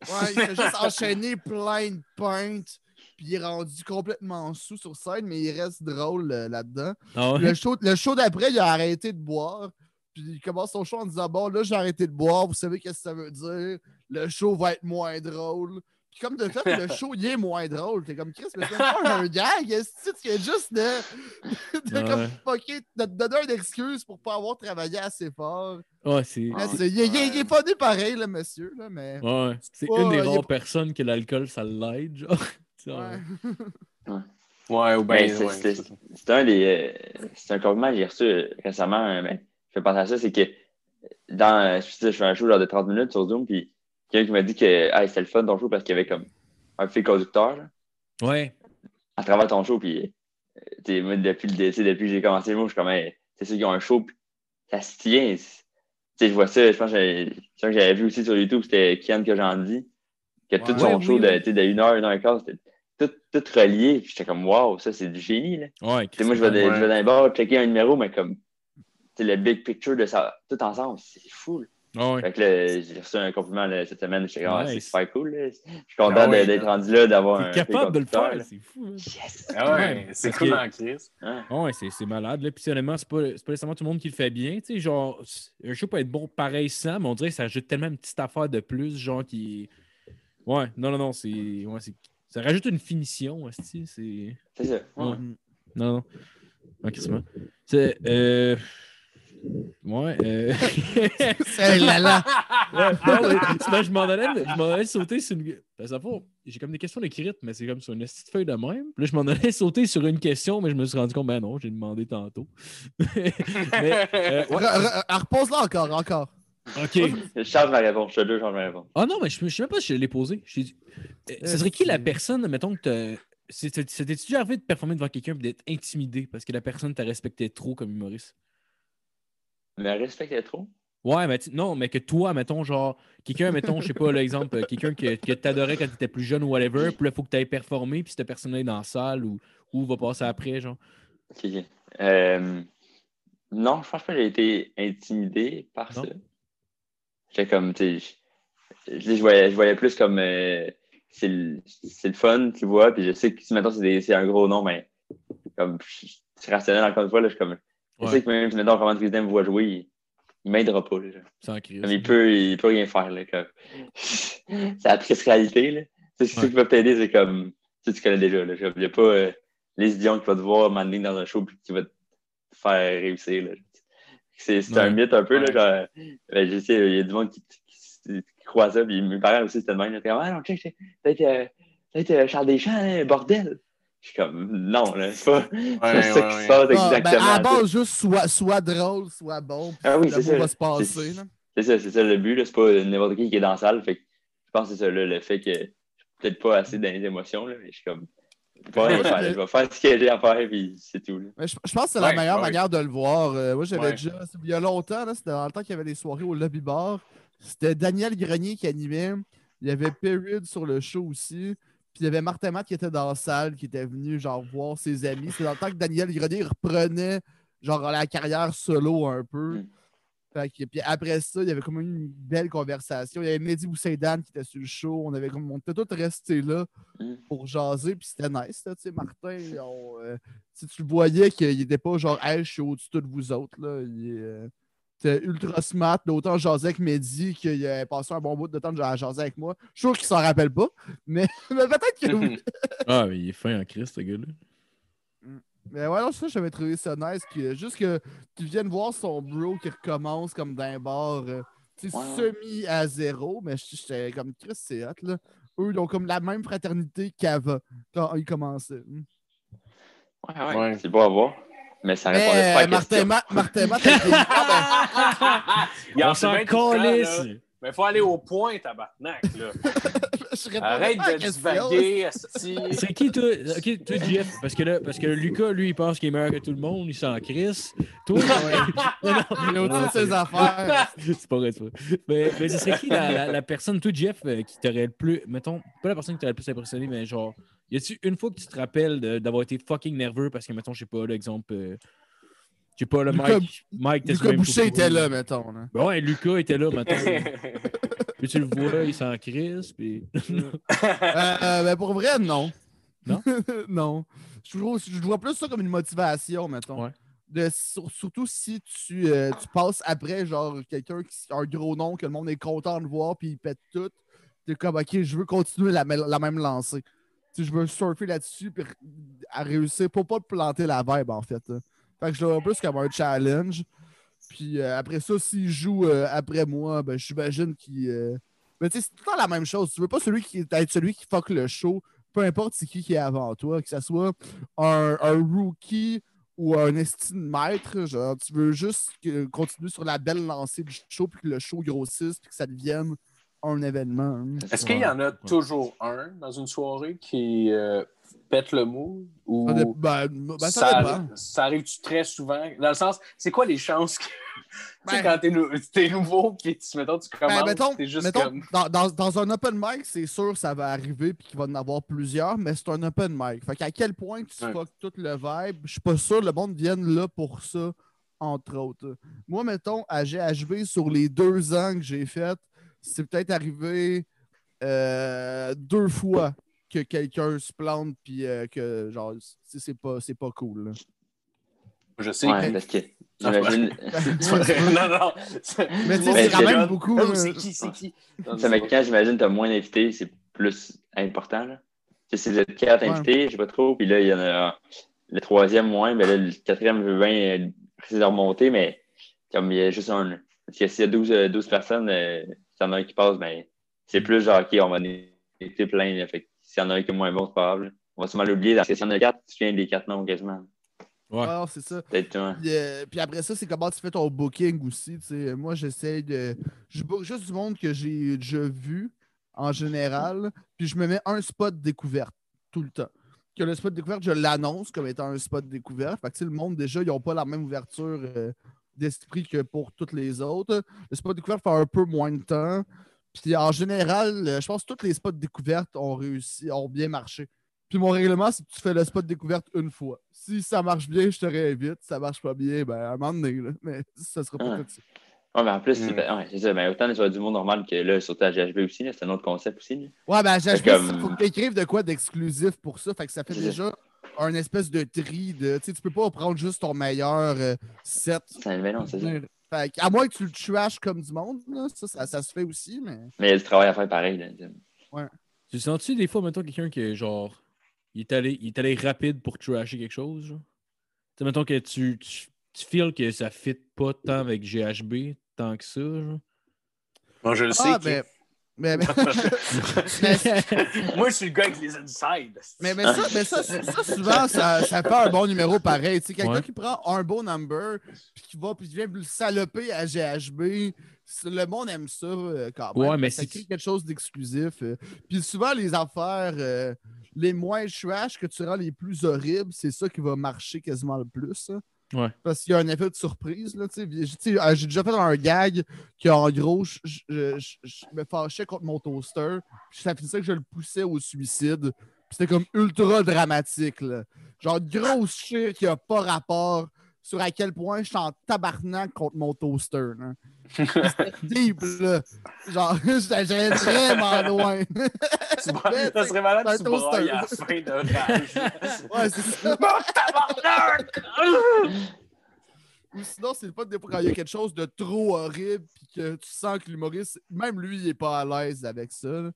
Ouais, il fait juste enchaîner plein de pintes, puis il est rendu complètement sous sur scène, mais il reste drôle euh, là-dedans. Ah ouais? Le show, le show d'après, il a arrêté de boire. Puis il commence son show en disant Bon, là, j'ai arrêté de boire, vous savez qu'est-ce que ça veut dire? Le show va être moins drôle. Puis comme de fait, le show, il est moins drôle. T'es comme Chris, mais c'est pas un gag. Est-ce que juste de, de Ouais. comme fucker, de te donner une excuse pour pas avoir travaillé assez fort? Ouais, c'est. Il, est- il est- il est pas né pareil, le monsieur, là, mais. Ouais, c'est une des est rares personnes que l'alcool, ça l'aide, genre. Ouais. Ouais, ou bien. Ben, c'est- un des. euh, c'est un compliment que j'ai reçu euh, récemment. euh, mais je fais penser à ça, c'est que dans. Je, je fais un show genre de 30 minutes sur Zoom, puis quelqu'un qui m'a dit que hey, c'était le fun ton show parce qu'il y avait comme un fil conducteur là, Ouais. à travers ton show. Puis euh, moi, depuis, le, depuis que j'ai commencé le mot, je suis comme hey, c'est ceux qui ont un show, puis ça se tient. T'sais, je vois ça, je pense que j'avais- c'est un que j'avais vu aussi sur YouTube, c'était Kian que j'en dis. Que tout Ouais, son show oui. de, de 1 heure, 1 heure et quart, c'était tout, tout relié. Puis j'étais comme wow, ça c'est du génie. Là. Ouais, Tu sais, moi, je vais, de- Ouais. dans les bars checker un numéro, mais comme, le big picture de ça, tout ensemble, c'est fou. là. Ouais. Fait que là, j'ai reçu un compliment là, cette semaine, j'étais comme, ah, c'est Nice. super cool. là. Je suis content Ah d'être rendu là, d'avoir un. Capable de le faire, c'est fou. hein. Yes! Ah ouais, c'est cool que- en crise. Hein? Ouais, c'est c'est malade. Là. Puis honnêtement, c'est pas, c'est pas nécessairement tout le monde qui le fait bien. Tu sais, genre, un show peut être bon pareil sans, mais on dirait que ça ajoute tellement une petite affaire de plus, genre qui. Ouais, non, non, non, c'est. Ouais, c'est- ça rajoute une finition, c'est. C'est ça. Ouais. Ouais. Non, non. Ok, c'est bon. C'est. Euh... Ouais. Euh... C'est là là. Ouais, non, mais c'est parce que je m'en allais, je m'en allais sauter sur une. Ben, ça J'ai comme des questions écrites, mais c'est comme sur une petite feuille de même. Puis là, je m'en allais sauter sur une question, mais je me suis rendu compte, ben non, j'ai demandé tantôt. mais, euh, ouais. Re- re- ah, Repose-la encore, encore. Ok. Je change ma réponse, je te deux, je change ma réponse. Ah non, mais je ne sais même pas si je l'ai posé. Je t'ai dit- Euh, Ce serait qui la personne, mettons, que c'est- C'était-tu déjà arrivé de performer devant quelqu'un et d'être intimidé parce que la personne t'a respecté trop comme humoriste? Mais respecte trop. Ouais, mais non, mais que toi, mettons, genre, quelqu'un, mettons, je sais pas, l'exemple, euh, quelqu'un que, que t'adorais quand t'étais plus jeune ou whatever, puis là, faut que t'ailles performer, puis cette personne-là est dans la salle ou, ou va passer après, genre. Ok, ok. Euh, non, je pense pas que j'ai été intimidé par Non? ça. J'étais comme, tu sais, je, voyais, je voyais plus comme, euh, c'est le, le fun, tu vois, puis je sais que si maintenant c'est un gros nom, mais comme, je- c'est rationnel encore une fois, là, je suis comme, je Ouais. sais que même si maintenant Roman me voit jouer, il, il m'aidera pas, là. Sans crise. Comme il peut, il peut rien faire, là, comme, c'est la triste réalité, là. Sais, ce Ouais. qui peut t'aider, c'est comme, tu tu connais déjà, là, il n'y a pas euh, les idiots qui va te voir m'amener dans un show puis qui va te faire réussir, là. C'est c'est un mythe un peu, là, genre, ben, je sais, il y a du monde qui, qui, qui croit ça, puis mes parents aussi, c'était le même, là, comme, ah non, check, check, peut-être euh, peut-être, euh, Charles Deschamps, hein, bordel. Je suis comme, non, là, c'est pas, Ouais, ça ouais, qui ouais. se passe Ah, ben, exactement. à la base, juste soit, soit drôle, soit bon. Ah oui, c'est ça. va se passer. C'est- ça, c'est ça le but, là. C'est pas n'importe qui qui est dans la salle. Fait que je pense que c'est ça, là, le fait que je suis peut-être pas assez dans les émotions, là, mais je suis comme. Je vais faire ce que j'ai à faire, puis c'est tout. Là. Mais je, je pense que c'est Ouais, la meilleure ouais. manière de le voir. Euh, moi, j'avais Ouais. déjà. Il y a longtemps, c'était dans le temps qu'il y avait des soirées au lobby bar. C'était Daniel Grenier qui animait. Il y avait Period sur le show aussi. Puis il y avait Martin Matt qui était dans la salle, qui était venu genre voir ses amis. C'est dans le temps que Daniel Grenier reprenait genre la carrière solo un peu. Mm. Fait que- puis après ça, il y avait comme une belle conversation. Il y avait Mehdi Boussaïdan qui était sur le show. On avait comme on était tous restés là Mm. pour jaser, puis c'était nice, là, tu sais, Martin, on, euh, si tu le voyais qu'il était pas genre « Hey, je suis au-dessus de vous autres », là, il euh, était ultra smart, là, autant jaser avec Mehdi qu'il a passé un bon bout de temps de jaser avec moi. Je suis sûr qu'il s'en rappelle pas, mais, mais peut-être que oui. Ah, mais il est fin en Christ, ce gars-là. Mais ouais, non, ça, j'avais trouvé ça nice, que, juste que tu viennes voir son bro qui recommence comme d'un bar, euh, tu sais, Ouais. semi à zéro, mais j'étais comme Chris, c'est hot, là. Eux, ils ont comme la même fraternité qu'avant, quand ils commençaient. Hmm. Ouais, ouais, Ouais. c'est beau à voir. Mais ça répondait Mais pas à la Martin question. Matt, Martin des- Ah, On s'en calisse! Mais il faut aller au point, tabarnak, là. Arrête de divaguer. C'est qui, toi? Ok, toi, Jeff, parce que là, parce que Lucas, lui, il pense qu'il est meilleur que tout le monde, il s'en crisse. Toi, non, non, Il est au-dessus de ses affaires. c'est pas vrai, vrai. Mais, mais ce serait qui la, la- la personne, toi, Jeff, euh, qui t'aurait le plus, mettons, pas la personne qui t'aurait le plus impressionné, mais genre, y a-tu une fois que tu te rappelles d'avoir été fucking nerveux parce que, mettons, je sais pas, l'exemple, euh, je sais pas, le Lucas- Mike, Mike Lucas Boucher était là, mettons. Là. Ben ouais, Lucas était là, mettons. puis tu le vois, il s'en crisse, puis. Euh, euh, ben pour vrai, non. Non? non. Je, trouve- je vois plus ça comme une motivation, mettons. Ouais. de, sur- surtout si tu, euh, tu passes après, genre, quelqu'un qui a un gros nom, que le monde est content de voir, puis il pète tout. T'es comme, OK, je veux continuer la même lancée. Sais, je veux surfer là-dessus, puis à réussir pour pas planter la vibe, en fait. Fait que je vois plus comme un challenge. Puis euh, après ça, s'il joue euh, après moi, ben, j'imagine qu'il. euh, Mais tu sais, c'est tout le temps la même chose. Tu veux pas celui qui être celui qui fuck le show, peu importe c'est qui qui est avant toi, que ce soit un, un rookie ou un estime maître. Genre, tu veux juste continuer sur la belle lancée du show, puis que le show grossisse, puis que ça devienne un événement. hein. Est-ce qu'il y en a toujours un dans une soirée qui euh, pète le mood ou Ça dé- ben, ben, ça ça, dépend. arri- ça arrive-tu très souvent? Dans le sens, c'est quoi les chances que. tu sais, Ben- quand t'es, nou- t'es nouveau, puis tu, mettons, tu commences, Ben, mettons, t'es juste mettons, comme. dans, dans- dans un open mic, c'est sûr que ça va arriver puis qu'il va en avoir plusieurs, mais c'est un open mic. Fait qu'à quel point tu Ouais. fuck tout le vibe, je suis pas sûr que le monde vienne là pour ça, entre autres. Moi, mettons, à GHB, sur les deux ans que j'ai fait, c'est peut-être arrivé euh, deux fois que quelqu'un se plante puis euh, que, genre, c'est c'est pas, c'est pas cool. là. Je sais. Ouais, parce que. J'imagine. non, non. Mais tu sais, c'est c'est quand même beaucoup. Oh, c'est qui, c'est qui? Ça, mais quand j'imagine que tu as moins d'invités, c'est plus important. Là. Tu sais, si êtes quatre Ouais. invités, je sais pas trop, puis là, il y en a le troisième moins, mais là, le quatrième veut bien essayer de remonter, mais comme il y a juste un. Parce que s'il y a 12, euh, 12 personnes, euh, s'il y en a un qui passe, ben, c'est plus genre, OK, on va en inviter plein. Là, fait que s'il y en a un qui est moins bon, c'est pas grave. On va sûrement l'oublier, parce que s'il y en a quatre, tu viens des quatre noms quasiment. Ouais. Ah, c'est ça. Puis, euh, puis après ça, c'est comment tu fais ton booking aussi. Moi, j'essaie de. Je book juste du monde que j'ai déjà vu en général. Puis je me mets un spot découverte tout le temps. Que le spot découverte, je l'annonce comme étant un spot découverte. Fait que le monde, déjà, ils n'ont pas la même ouverture euh, d'esprit que pour toutes les autres. Le spot découverte fait un peu moins de temps. Puis en général, euh, je pense que tous les spots découvertes ont réussi, ont bien marché. Puis mon règlement, c'est que tu fais le spot découverte une fois. Si ça marche bien, je te réinvite. Si ça marche pas bien, ben à un moment donné, là. Mais ça sera pas Ah. tout de suite. Ouais, mais en plus, Mm. c'est ouais, c'est ça. Ben, autant sur du monde normal que là, surtout à GHB aussi, c'est un autre concept aussi. là. Ouais, ben j'ai Fait comme- faut que tu écrives de quoi d'exclusif pour ça. Fait que ça fait ça. déjà un espèce de tri de. Tu sais, tu peux pas prendre juste ton meilleur euh, set. C'est ben non, c'est ça. Fait que, à moins que tu le trashes comme du monde, là, ça, ça, ça se fait aussi, mais. Mais il y a du travail à faire pareil. Là. Tu sens-tu des fois, mettons, quelqu'un qui est genre. Il est allé, il est allé rapide pour trasher quelque chose, genre? Tu sais, mettons que tu, tu, tu feels que ça fit pas tant avec GHB, tant que ça, genre? Moi, je le sais. Ah, qui- mais. Moi, je suis le gars avec les insides. mais, mais ça, mais ça, ça, souvent, ça, ça fait un bon numéro pareil. Tu sais, quelqu'un Ouais. qui prend un beau number, puis qui va, puis qui vient le saloper à GHB, le monde aime ça euh, quand même. Ouais, mais ça c'est- crée quelque chose d'exclusif. euh. Puis souvent, les affaires euh, les moins trash que tu rends les plus horribles, c'est ça qui va marcher quasiment le plus. hein. Parce qu'il y a un effet de surprise. Là. J'ai- déjà fait un gag que, en gros, je, me fâchais contre mon toaster. Puis ça finissait que je le poussais au suicide. C'était comme ultra dramatique. Là. Genre, grosse shit qui a pas rapport sur à quel point je suis en tabarnak contre mon toaster. C'était deep, là. Genre, j'allais vraiment loin. Ça serait malade tu à la fin de rage. Ouais, c'est ça. Bon, tabarnak! Ou sinon, c'est le fun des fois quand il y a quelque chose de trop horrible puis que tu sens que l'humoriste, même lui, il est pas à l'aise avec ça.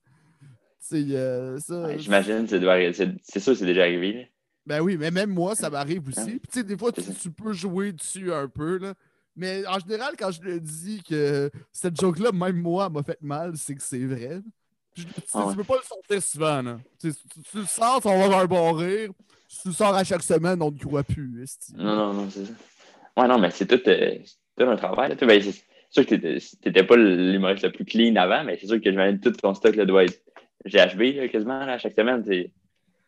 euh, ça. Ouais, J'imagine, c'est sûr que c'est déjà arrivé. Ben oui, mais même moi, ça m'arrive aussi. Hein? Puis tu sais, des fois, tu, peux jouer dessus un peu, là. Mais en général, quand je le dis que cette joke-là, même moi, m'a fait mal, c'est que c'est vrai. Je- tu, Ah ouais. tu peux pas le sortir souvent, là. Tu, tu- le sors, on va avoir un bon rire. Tu le sors à chaque semaine, on ne croit plus. Non, non, non, c'est ça. Ouais, non, mais c'est tout, euh, tout un travail. là. Ben, c'est sûr que t'étais- pas l'humoriste le plus clean avant, mais c'est sûr que j'imagine tout ton stock là, doit être GHB là, quasiment là, chaque semaine.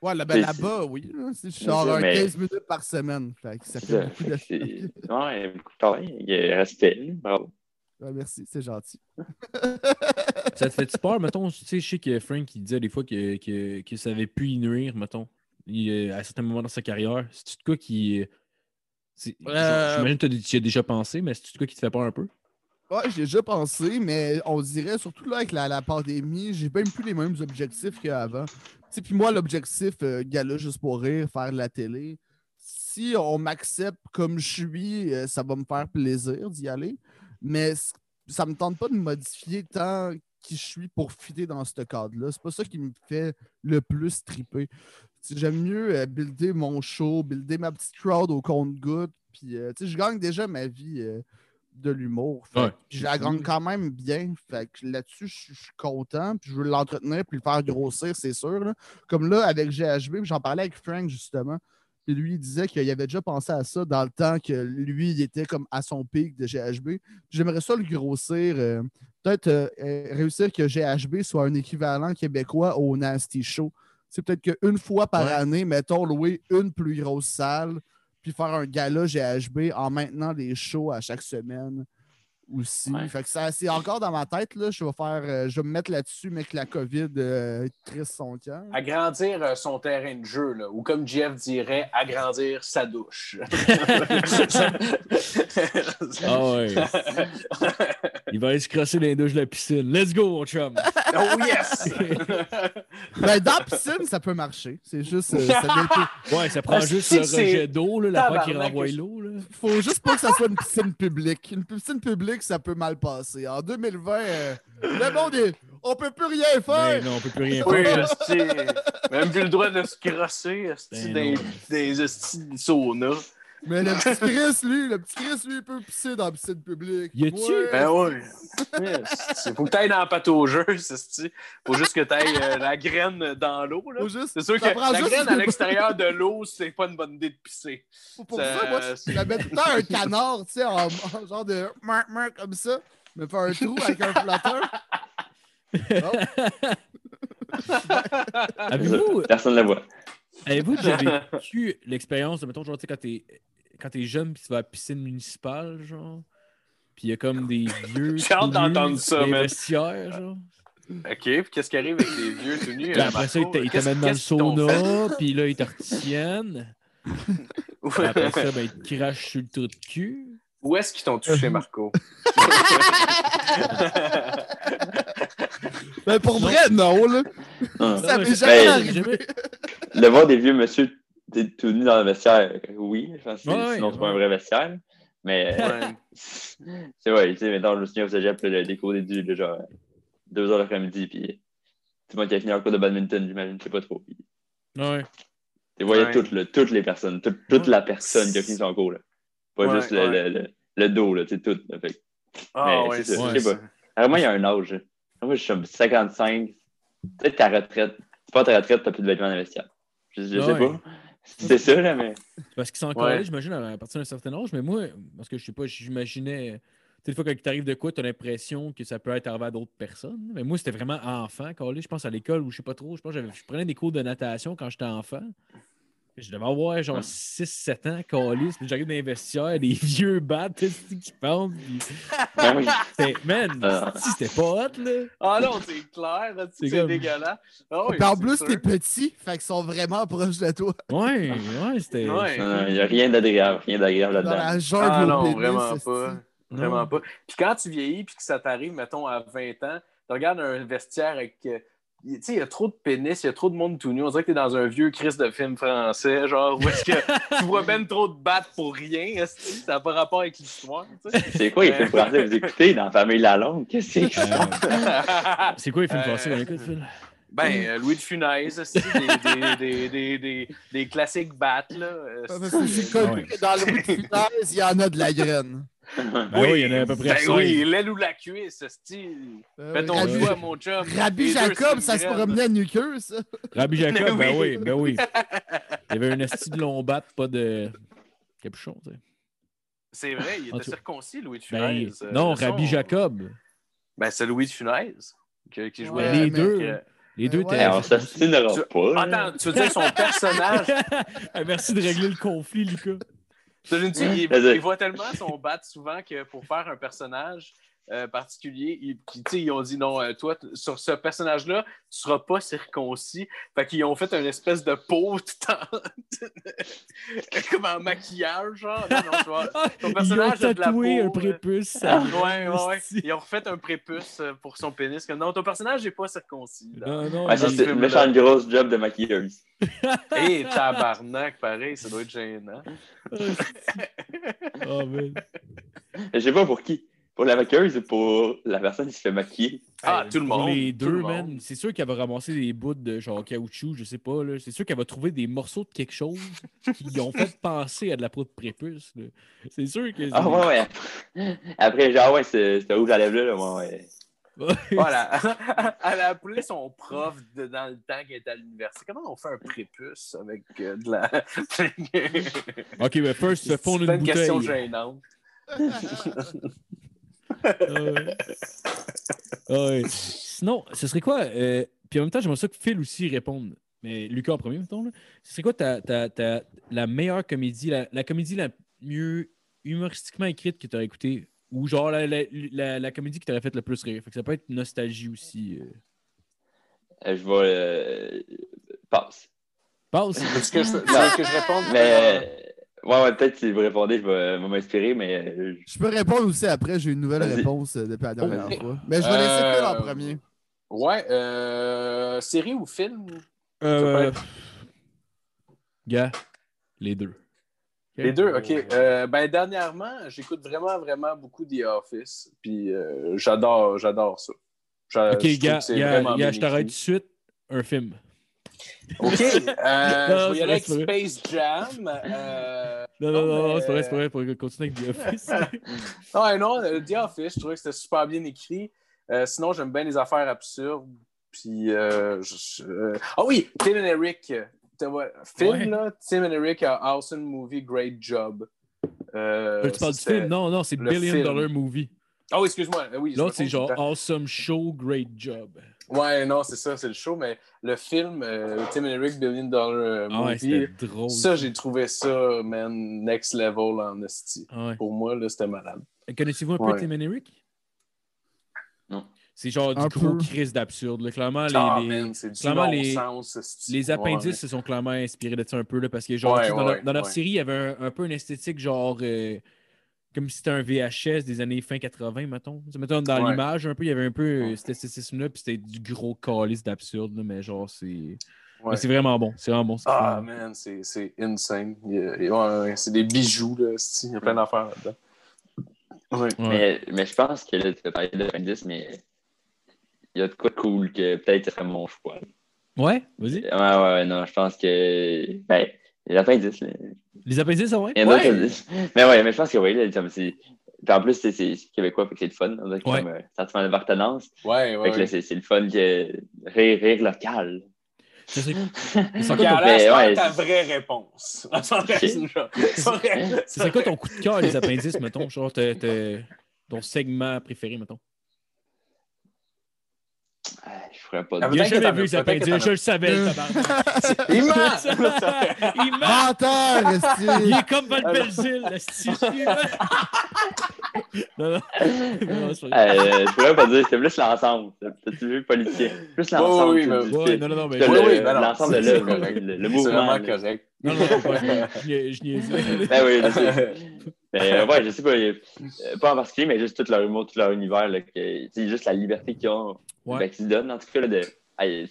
Ouais, là, ben, là-bas, oui. C'est genre ça, un mais- 15 minutes par semaine. Fait que ça c'est fait ça. beaucoup de Ouais, beaucoup de travail. Il Respect. Bravo. Ouais, merci, c'est gentil. Ça te fait peur, mettons, tu sais, je sais que Frank, il disait des fois que, que, que ça avait pu y nuire, mettons, il, euh, à certains moments dans sa carrière. C'est-tu de quoi qui. Euh, J'imagine que tu y as déjà pensé, mais c'est-tu de quoi qui te fait peur un peu? Ouais, j'ai déjà pensé, mais on dirait, surtout là avec la, la pandémie, j'ai même plus les mêmes objectifs qu'avant. Puis moi, l'objectif, euh, gala juste pour rire, faire de la télé, si on m'accepte comme je suis, euh, ça va me faire plaisir d'y aller. Mais ça me tente pas de modifier tant qui je suis pour fitter dans ce cadre-là. C'est pas ça qui me fait le plus triper. J'aime mieux euh, builder mon show, builder ma petite crowd au compte-goutte. Puis, euh, je gagne déjà ma vie de l'humour. Ouais. Je la gagne quand même bien. Fait là-dessus, je suis- content. Puis je veux l'entretenir puis le faire grossir, c'est sûr. là. Comme là, avec GHB, j'en parlais avec Frank justement. Puis lui, il disait qu'il avait déjà pensé à ça dans le temps que lui, il était comme à son pic de GHB. J'aimerais ça le grossir. euh, Peut-être euh, euh, réussir que GHB soit un équivalent québécois au Nasty Show. C'est peut-être qu'une fois par Ouais. année, mettons, louer une plus grosse salle, puis faire un gala GHB en maintenant des shows à chaque semaine aussi. Ouais. Fait que ça, c'est encore dans ma tête. Là. Je vais faire. euh, je vais me mettre là-dessus, mais que la COVID euh, triste son cœur. Agrandir euh, son terrain de jeu, là, ou comme Jeff dirait, agrandir sa douche. Ah ouais. Il va aller se crosser dans les douches de la piscine. Let's go, mon chum. oh yes! Ben, dans la piscine, ça peut marcher. C'est juste. euh, ça Ouais, ça prend Ah, juste le rejet d'eau, là, la fois qui tabarnak, renvoie l'eau. Faut juste pas que ça soit une piscine publique. Une piscine publique, ça peut mal passer. En 2020, euh, le monde est. On peut plus rien faire! non, on peut plus rien Oui, faire. Même plus le droit de se crosser esti, Ben des esti de sauna. Mais le petit Chris, lui, le petit Chris, lui, il peut pisser dans la piscine publique. Y a-tu- Ouais. Ben oui. Il faut que tu ailles dans la pâte aux jeux, esti. Faut juste que tu ailles la graine dans l'eau. là. Faut juste- C'est sûr que la graine à l'extérieur de l'eau, c'est pas une bonne idée de pisser. Pour, pour Ça- ça, moi, je la mets tout le temps un canard, tu sais, en, en genre de comme ça. Me faire un trou avec un flatteur. Avez-vous Personne ne la voit. avez-vous déjà vécu l'expérience de, mettons, genre, tu sais, quand t'es quand t'es jeune puis tu vas à la piscine municipale, genre, puis il y a comme des vieux. J'ai hâte d'entendre ça, vestiaires, genre. OK, puis qu'est-ce qui arrive avec les vieux tout nus? Euh, après ça, ils t'amènent dans le sauna, puis là, ils te retiennent. Puis fait? après ça, ben, ils te crachent sur le trou de cul. Où est-ce qu'ils t'ont touché, Marco? Ben, pour vrai, non, là. Ça m'est c'est- jamais arrivé. Le voir des vieux monsieur t- tout nus dans le vestiaire, oui, je pense que Ouais, sinon c'est pas un vrai vestiaire. Mais Ouais. c'est vrai, tu sais, mettons, je me souviens au cégep, le déco des du, là, genre, deux heures l'après-midi, puis tout le monde qui a fini en cours de badminton, j'imagine, je sais pas trop. Puis, Ouais. tu voyais Ouais. toutes, là, toutes les personnes, toute, toute la personne qui a fini son cours, là. Pas Ouais, juste le, ouais. le, le, le dos, là, tu sais, tout. là. Fait Ah Mais ouais, c'est c'est ça, je sais pas. Vraiment, il y a un âge. là. Moi, je suis comme 55. Peut-être ta retraite. C'est pas ta retraite, t'as plus de vêtements dans le vestiaire. Je, je sais Ouais. pas. C'est ça, là, mais. Parce qu'ils sont encore Ouais. j'imagine, à partir d'un certain âge, mais moi, parce que je sais pas, j'imaginais. Tu sais, des fois, quand il t'arrive de quoi, t'as l'impression que ça peut être arrivé à d'autres personnes. Mais moi, c'était vraiment enfant, quand je pense à l'école ou je sais pas trop. Je pense que je prenais des cours de natation quand j'étais enfant. Je devais avoir genre 6-7 ans, calice, puis j'arrive dans les vestiaires, des vieux bats qui pendent. puis Ben oui. c'était- Man, Ah. si, c'était pas hot, là. Ah non, c'est clair, là, C'est c'est comme- dégueulasse. Ah oui, en plus, sûr. t'es petit, fait qu'ils sont vraiment proches de toi. Ouais, ouais, c'était. Ouais. Non, non, il n'y a rien d'agréable, rien d'agréable Dans là-dedans. Ah non, vraiment pas. Vraiment pas. Puis quand tu vieillis puis que ça t'arrive, mettons, à 20 ans, tu regardes un vestiaire avec. Tu sais, il y a trop de pénis, il y a trop de monde tout nu. On dirait que t'es dans un vieux Christ de film français, genre, où est-ce que tu vois ben trop de battes pour rien, esti, ça n'a pas rapport avec l'histoire. C'est quoi les films français vous écoutez dans Famille Lalonde? Qu'est-ce que c'est? Euh, c'est quoi les films Euh, français qu'on écoute, Phil? Ben, euh, Louis de Funès, des, des, des, des, des, des classiques battes, là. Ah, parce que c'est connu Ouais. que dans Louis de Funès, il y en a de la graine. Ben oui, il y en a à peu près Ben oui, l'aile ou la cuisse, esti. Euh, Fais ton Rabbi- choix, mon chum. Rabbi Les deux, Jacob, ça se promenait à nuqueux, ça. Rabbi Jacob, Oui. ben oui, ben oui. Il y avait un esti de long bat, pas de capuchon, tu sais. C'est vrai, il était circoncis, Louis de Ben, Funès. euh, non, son- Rabbi Jacob. Ben, c'est Louis de Funès qui, qui jouait. Ouais, les deux. Euh, Les deux Ouais. étaient. Eh, on s'assinera Tu- pas. là. Attends, tu veux dire son personnage? Ah, Merci de régler le conflit, Lucas. Il, il voit tellement son bat souvent que pour faire un personnage euh, particulier, ils, qui, tu sais, ils ont dit non, euh, toi, sur ce personnage-là, tu seras pas circoncis. Fait qu'ils ont fait une espèce de peau tout en. comme en maquillage, genre. Non, non, tu vois. Ton Ils ont personnage a de la tatoué peau, un là. prépuce. ça. Ouais, ouais. Ils ont refait un prépuce euh, pour son pénis. Comme, non, ton personnage n'est pas circoncis. là. Non, non, Ouais, ça, c'est une méchante grosse job de maquilleuse. Hé, tabarnak, pareil, ça doit être gênant. Oh, man. Je sais pas pour qui. Pour la maquilleuse ou pour la personne qui se fait maquiller? Ah, tout le Pour monde. les deux, le man. C'est sûr qu'elle va ramasser des bouts de genre caoutchouc, je sais pas. là. C'est sûr qu'elle va trouver des morceaux de quelque chose qui ont fait penser à de la peau de prépuce. C'est sûr que. Ah ouais, ouais. Après, genre, ouais, c'est c'est rouge à lèvres là, ouais, ouais. Voilà. Elle a appelé son prof de- dans le temps qu'elle était à l'université. Comment on fait un prépuce avec euh, de la. Ok, mais first, fais fondre C'est une une question bouteille. gênante. Ah ouais. Ah ouais. Sinon, ce serait quoi? euh, puis en même temps, j'aimerais ça que Phil aussi réponde. Mais Lucas en premier, mettons. Là. Ce serait quoi ta, ta- ta- la meilleure comédie, la, la comédie la mieux humoristiquement écrite que tu as écoutée? Ou genre la, la- la- la comédie qui t'aurait fait le plus rire? Fait que ça peut être nostalgie aussi. euh. Euh, Je vais. Euh... Passe. Passe. Est-ce que je, peux- tu veux que je réponde? Mais. Ouais, ouais, peut-être si vous répondez, je vais, m'inspirer, mais. euh, Je peux répondre aussi après, j'ai une nouvelle réponse euh, depuis la dernière Ok. fois. Mais je vais laisser Euh, Phil en premier. Ouais, euh, série ou film? Euh, Gars, les deux. Les deux, ok. Euh, ben, dernièrement, j'écoute vraiment, vraiment beaucoup The Office. Puis euh, j'adore, j'adore ça. Ok, gars, je t'arrête tout de suite. Un film. Ok, euh, je vais y aller avec Space Jam. euh, Non, non, non, non, mais- c'est pas vrai, c'est pas vrai. Pour continuer avec The Office. Ouais, non, euh, The Office, je trouvais que c'était super bien écrit. Euh, sinon, j'aime bien les affaires absurdes. Puis, je- Ah oui, Tim and Eric. Film, Ouais. là, Tim and Eric, a awesome movie, great job. Euh, tu parles du film? Non, non, c'est Billion film. Dollar Movie. Ah oui, excuse-moi. Oui, L'autre, c'est genre. Awesome Show, Great Job. Ouais, non, c'est ça, c'est le show, mais le film, euh, Tim and Eric, Billion Dollar euh, Ah ouais, Movie, c'était drôle. ça, j'ai trouvé ça, man, next level en esti. Ah ouais. Pour moi, là, c'était malade. Connaissez-vous un peu Ouais. Tim and Eric? Non. C'est genre du Un gros peu. crise d'absurde. là. Clairement, les, ah, les- man, clairement, bon les- sens, les appendices Ouais. se sont clairement inspirés de ça un peu. Là, parce que genre, dans, ouais, leur, dans leur ouais. série, il y avait un, un peu une esthétique genre euh, comme si c'était un VHS des années fin 80, mettons. Dans Ouais. l'image, un peu, il y avait un peu euh, Ouais. cet esthétisme-là, puis c'était du gros calice d'absurde, mais genre, c'est. Ouais. c'est vraiment bon. C'est vraiment bon. Ah, man, c'est c'est insane. C'est des bijoux, là. Il y a plein d'affaires là-dedans. Ouais. Ouais. Mais, mais je pense que là, tu as parlé de 90, mais il y a de quoi de cool que peut-être ce serait mon choix. Ouais, vas-y. Ouais, ouais, ouais, non, je pense que. Ben, les appendices, là. Les appendices, ça, ouais? Il y en a Ouais. d'autres qui- Mais ouais, mais je pense que oui, là, comme c'est. puis en plus, c'est c'est québécois, fait que c'est le fun. Que Ouais. comme euh, sentiment d'appartenance. Ouais, Fait ouais. que là, ouais. c'est c'est le fun que. Rire, rire local. Ça alors, Mais c'est ouais, ta c'est- vraie réponse. Ça serait quoi ton coup de cœur, les appendices, mettons? Genre, ton segment préféré, mettons? Je ferais pas de. Il a Peut-être que jamais vu appendices. t'en Je le savais. Il ment! Il ment! Menteur, Il est comme Val Belzile, le style. Non, non. non, c'est pas vrai. Euh, je pourrais pas dire, c'était plus l'ensemble. T'as-tu vu politicien? Plus l'ensemble. oui, du- Ouais, non, non, non, mais. Oui, oui, non, L'ensemble de c'est- l'œuvre, c'est le, C'est mouvement. vraiment là. correct. Non, non, non, pas- je je niaisais. Ben oui, je sais. Mais euh, ouais, je sais pas, euh, pas en particulier, mais juste tout leur humour, tout leur univers, là, que, tu sais, juste la liberté qu'ils ont, Ouais. ben, qu'ils se donnent, en tout cas, là, de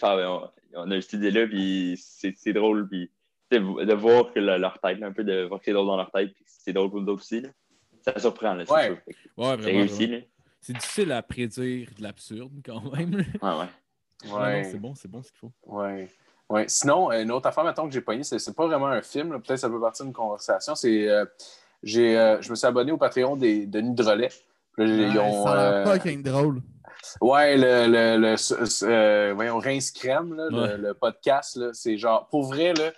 on, on a cette idée-là, puis c'est c'est drôle, puis tu de voir que le- leur tête, là, un peu de voir que c'est drôle dans leur tête, puis que c'est drôle pour d'autres aussi, là. Ça surprend, là, c'est Ouais. sûr. C'est vraiment. réussi, vraiment. C'est difficile à prédire de l'absurde, quand même. Ouais, ouais. Ouais. c'est bon, c'est bon ce qu'il faut. Ouais. Ouais. Sinon, une autre affaire, maintenant que j'ai pogné, c'est c'est pas vraiment un film, là. peut-être ça peut partir d'une conversation. C'est euh, j'ai euh, je me suis abonné au Patreon des Denis Drolet. Là, ils Ouais, ont, ça a l'air euh, fucking drôle. Ouais, le, le, le, euh, voyons, Rince Crème, là, le- Ouais. le, podcast, là, c'est genre, pour vrai, là,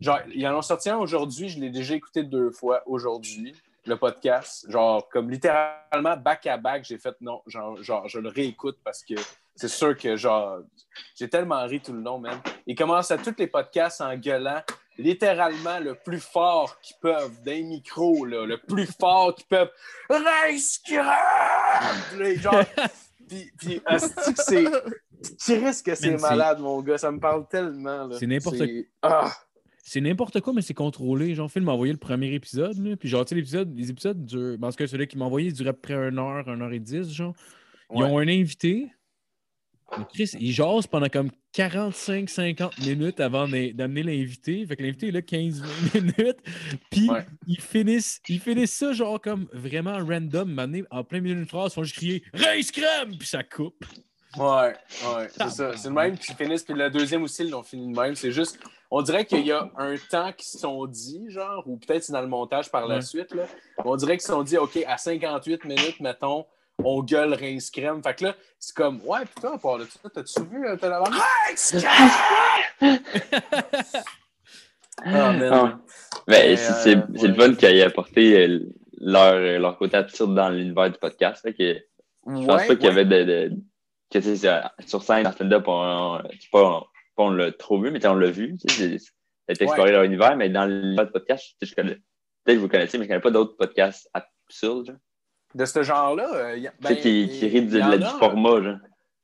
genre, ils en ont sorti un aujourd'hui, je l'ai déjà écouté deux fois aujourd'hui, le podcast. Genre, comme littéralement, back à back, j'ai fait non, genre, genre, je le réécoute parce que c'est sûr que, genre, j'ai tellement ri tout le long, même. Ils commencent à tous les podcasts en gueulant littéralement le plus fort qu'ils peuvent, d'un micro, là, le plus fort qu'ils peuvent. Là, genre, puis, puis c'est. Tu risques que c'est malade, mon gars. Ça me parle tellement. C'est n'importe Ah! C'est n'importe quoi, mais c'est contrôlé. Genre, Phil m'a envoyé le premier épisode, là, puis genre, tu sais, l'épisode, les épisodes durent. Parce que celui qui m'a envoyé durait à peu près une heure, une heure et dix, genre. Ils Ouais. ont un invité. Chris, ils jasent pendant comme 45-50 minutes avant d'am- d'amener l'invité. Fait que l'invité est là 15 minutes. Puis Ouais. ils, finissent, ils finissent ça genre comme vraiment random. En plein milieu d'une phrase, ils font juste crier Race crème! Puis ça coupe. Ouais, ouais, c'est ça. C'est le même qui finissent. Puis le deuxième aussi, ils l'ont fini de même. C'est juste, on dirait qu'il y a un temps qui se sont dit, genre, ou peut-être c'est dans le montage par la Ouais. suite, là. On dirait qu'ils se sont dit, OK, à 58 minutes, mettons, on gueule rince crème. Fait que là, c'est comme, ouais, putain, à part de ça, t'as-tu vu, euh, t'as la Rince crème! Man. Ben, Mais, c'est euh, le fun qu'ils aient apporté euh, leur, leur côté absurde dans l'univers du podcast. Fait que je pense pas qu'il y avait de. de- que, tu sais, c'est- sur scène, en stand-up, on, l'a trop vu, mais on l'a vu. Tu sais, c'est- c'est explorer leur univers, mais dans du podcast, tu sais, je connais. Peut-être que vous connaissez, mais je connais pas d'autres podcasts absurdes. genre. De ce genre-là, euh, y a- Tu sais, ben, qui, qui rient du, du format. Genre.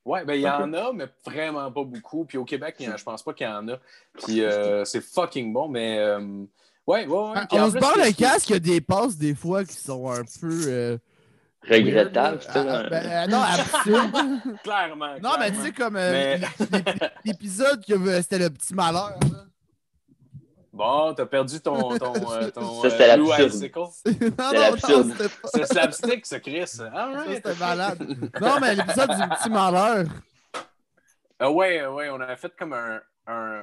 Ouais, ben il y en a, mais vraiment pas beaucoup. Puis au Québec, il y en- je pense pas qu'il y en a. Puis euh, c'est fucking bon, mais euh, ouais, ouais, ouais. Ah, Puis On se parle le qui- casque, il y a des passes des fois qui sont un peu. Regrettable, ça. Ah, ben, euh, non, absurde. Clairement. non, mais tu sais, comme euh, Mais- l'épisode que euh, c'était le petit malheur. là. Bon, t'as perdu ton. ton, euh, ton Ça, c'était euh, l'absurde. Icicle. non, C'est non, non, absurde. c'était pas. C'est slapstick, ça, Chris. Ça, Alright. c'était malade. Non, mais l'épisode du petit malheur, Ah ouais, ouais, on avait fait comme un. un...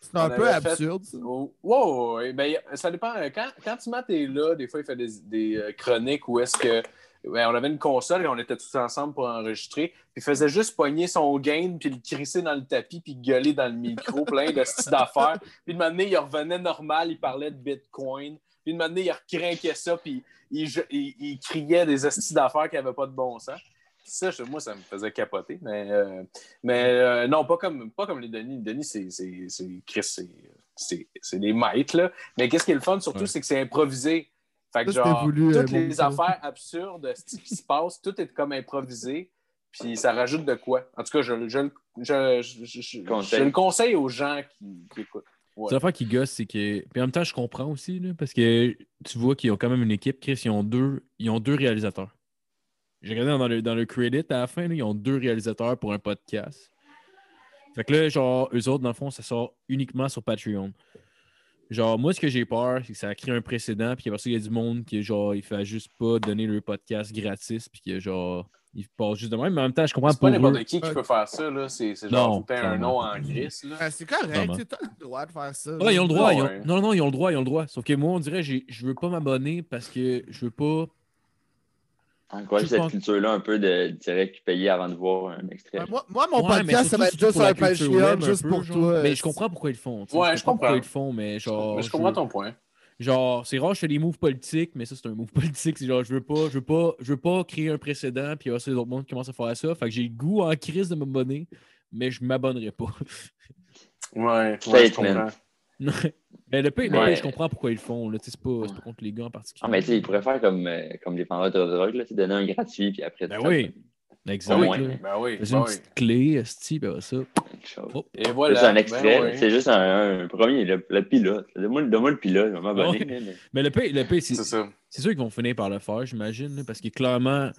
c'est un peu avait fait- absurde. ça. Oh, wow, ouais, ben, ça dépend. Quand, quand tu est là, des fois, il fait des, des chroniques où est-ce que. Ben, on avait une console et on était tous ensemble pour enregistrer. Puis il faisait juste pogner son gain, puis le crisser dans le tapis, puis gueuler dans le micro, plein de styles d'affaires. Puis de donné, il revenait normal, il parlait de Bitcoin. Puis de donné, il recrinquait ça, puis il, il- il criait des styles d'affaires qui n'avaient pas de bon sens. Ça, je- moi, ça me faisait capoter. Mais, euh, mais euh, non, pas comme, pas comme les Denis. Denis, c'est, c'est, c'est- Chris, c'est, c'est, c'est des maîtres. Là. Mais qu'est-ce qui est le fun, surtout, Ouais. c'est que c'est improvisé. Fait que, Ça, genre, voulu, euh, toutes les affaires absurdes ce qui se passe, tout est comme improvisé. Puis ça rajoute de quoi. En tout cas, je, je, je, je, le conseille aux gens qui, qui écoutent. Ouais. L'affaire qui gosse, c'est que. Puis en même temps, je comprends aussi, là, parce que tu vois qu'ils ont quand même une équipe. Chris, ils ont deux, ils ont deux réalisateurs. J'ai regardé dans le, dans le credit à la fin, là, ils ont deux réalisateurs pour un podcast. Fait que là, genre, eux autres, dans le fond, ça sort uniquement sur Patreon. Genre, moi, ce que j'ai peur, c'est que ça crée un précédent, puis après ça, il y a du monde qui, genre, il fait juste pas donner le podcast gratis, puis que, genre, il passe juste de même. Mais en même temps, je comprends C'est pas. pas n'importe qui qui peut faire ça. Là. C'est, c'est genre, Non, un nom en gris. Là. Ben, c'est correct, tu as le droit de faire ça. Ouais, ils ont le droit. ont- Ouais. Non, non, ils ont le droit, ils ont le droit. Sauf que moi, on dirait, je veux pas m'abonner parce que je veux pas. Encourager Je cette pense- culture-là un peu de direct payer avant de voir un extrait. Ben, moi, moi, mon Ouais, podcast, ça va être juste pour sur la un culture Patreon, juste pour genre. toi. Mais je comprends pourquoi ils le font. Ouais, je pourquoi comprends. ils le font, mais genre. Mais je comprends ton point. Genre, c'est rare, je fais des moves politiques, mais ça, c'est un move politique. C'est genre, je veux pas, je veux pas, je veux pas créer un précédent, puis après, ça, les autres mondes commencent à faire ça. Fait que j'ai le goût en crise de m'abonner, mais je m'abonnerai pas. Ouais, ouais je comprends. Mais le pire, le Ouais. pire, je comprends pourquoi ils le font. C'est pas, c'est pas contre les gars en particulier. Ah, mais tu sais, ils pourraient faire comme, euh, comme les vendeurs de drogue, donner un gratuit, puis après, Ben tu oui. Exact. Moins. Ben oui, Fais ben une oui. petite clé, esti, ben ça. Oh. Et C'est voilà. juste un ben extrait, oui. c'est juste un, un premier, le, le pilote. Donne-moi le pilote, je vais m'abonner. Ouais. mais- Mais le pire, le pire, c'est C'est ça. c'est sûr qu'ils vont finir par le faire, j'imagine, parce que clairement.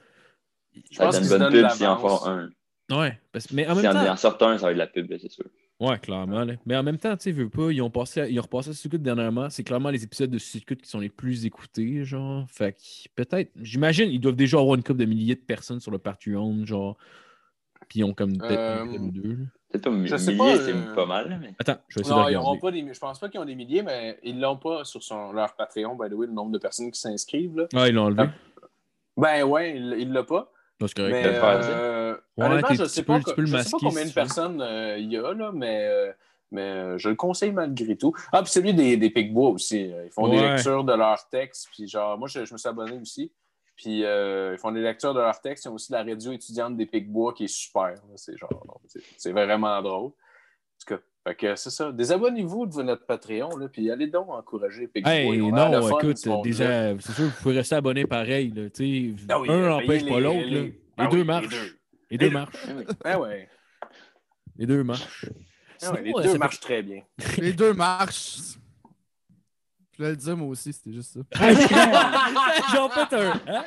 Je Ça va pense être qu'ils une bonne pub s'ils en font un. Ouais, parce, mais en Si même en, temps. en sortent un, ça va être de la pub, c'est sûr. Ouais, clairement. là. Mais en même temps, tu sais, veux pas, ils ont, passé à- ils ont repassé à Suicute dernièrement. C'est clairement les épisodes de Suicute qui sont les plus écoutés, genre. Fait que peut-être, j'imagine, ils doivent déjà avoir une couple de milliers de personnes sur le Patreon, genre. Puis ils ont comme peut-être Euh, un épisode ou deux. Peut-être pas un Je sais millier, pas, c'est euh, pas mal, mais. Attends, je vais essayer Non, de ils pas des. Je pense pas qu'ils ont des milliers, mais ils l'ont pas sur son, leur Patreon, by the way, le nombre de personnes qui s'inscrivent. Là. Ah, ils l'ont enlevé? Ah. Ben ouais, il il l'a pas. Non, c'est correct. Mais euh, Ouais, honnêtement, t'es- je tu sais peux- pas, tu peux le je sais pas combien si de personnes euh, il y a, là, mais, euh, mais euh, je le conseille malgré tout. Ah, puis celui des, des Picbois aussi. euh, Ils font des lectures de leurs textes. Puis genre, moi, je, je me suis abonné aussi. Puis euh, ils font des lectures de leurs textes. Ils ont aussi la radio étudiante des Picbois qui est super. là. C'est genre, c'est- c'est vraiment drôle. En tout cas, fait que c'est ça. Désabonnez-vous de notre Patreon, là, puis allez donc encourager. Hey, non, fun, écoute, déjà, c'est sûr que vous pouvez rester abonné pareil. Là, tu sais. Ah oui, un n'empêche pas les- l'autre. là. les- Les, Ah deux oui, marchent. Les deux. Les marchent. Ben ouais. Les deux marchent. Ah ouais, les euh, deux ça marchent très bien. Les deux marchent. voulais le dire, moi aussi, c'était juste ça. J'en fait un. hein?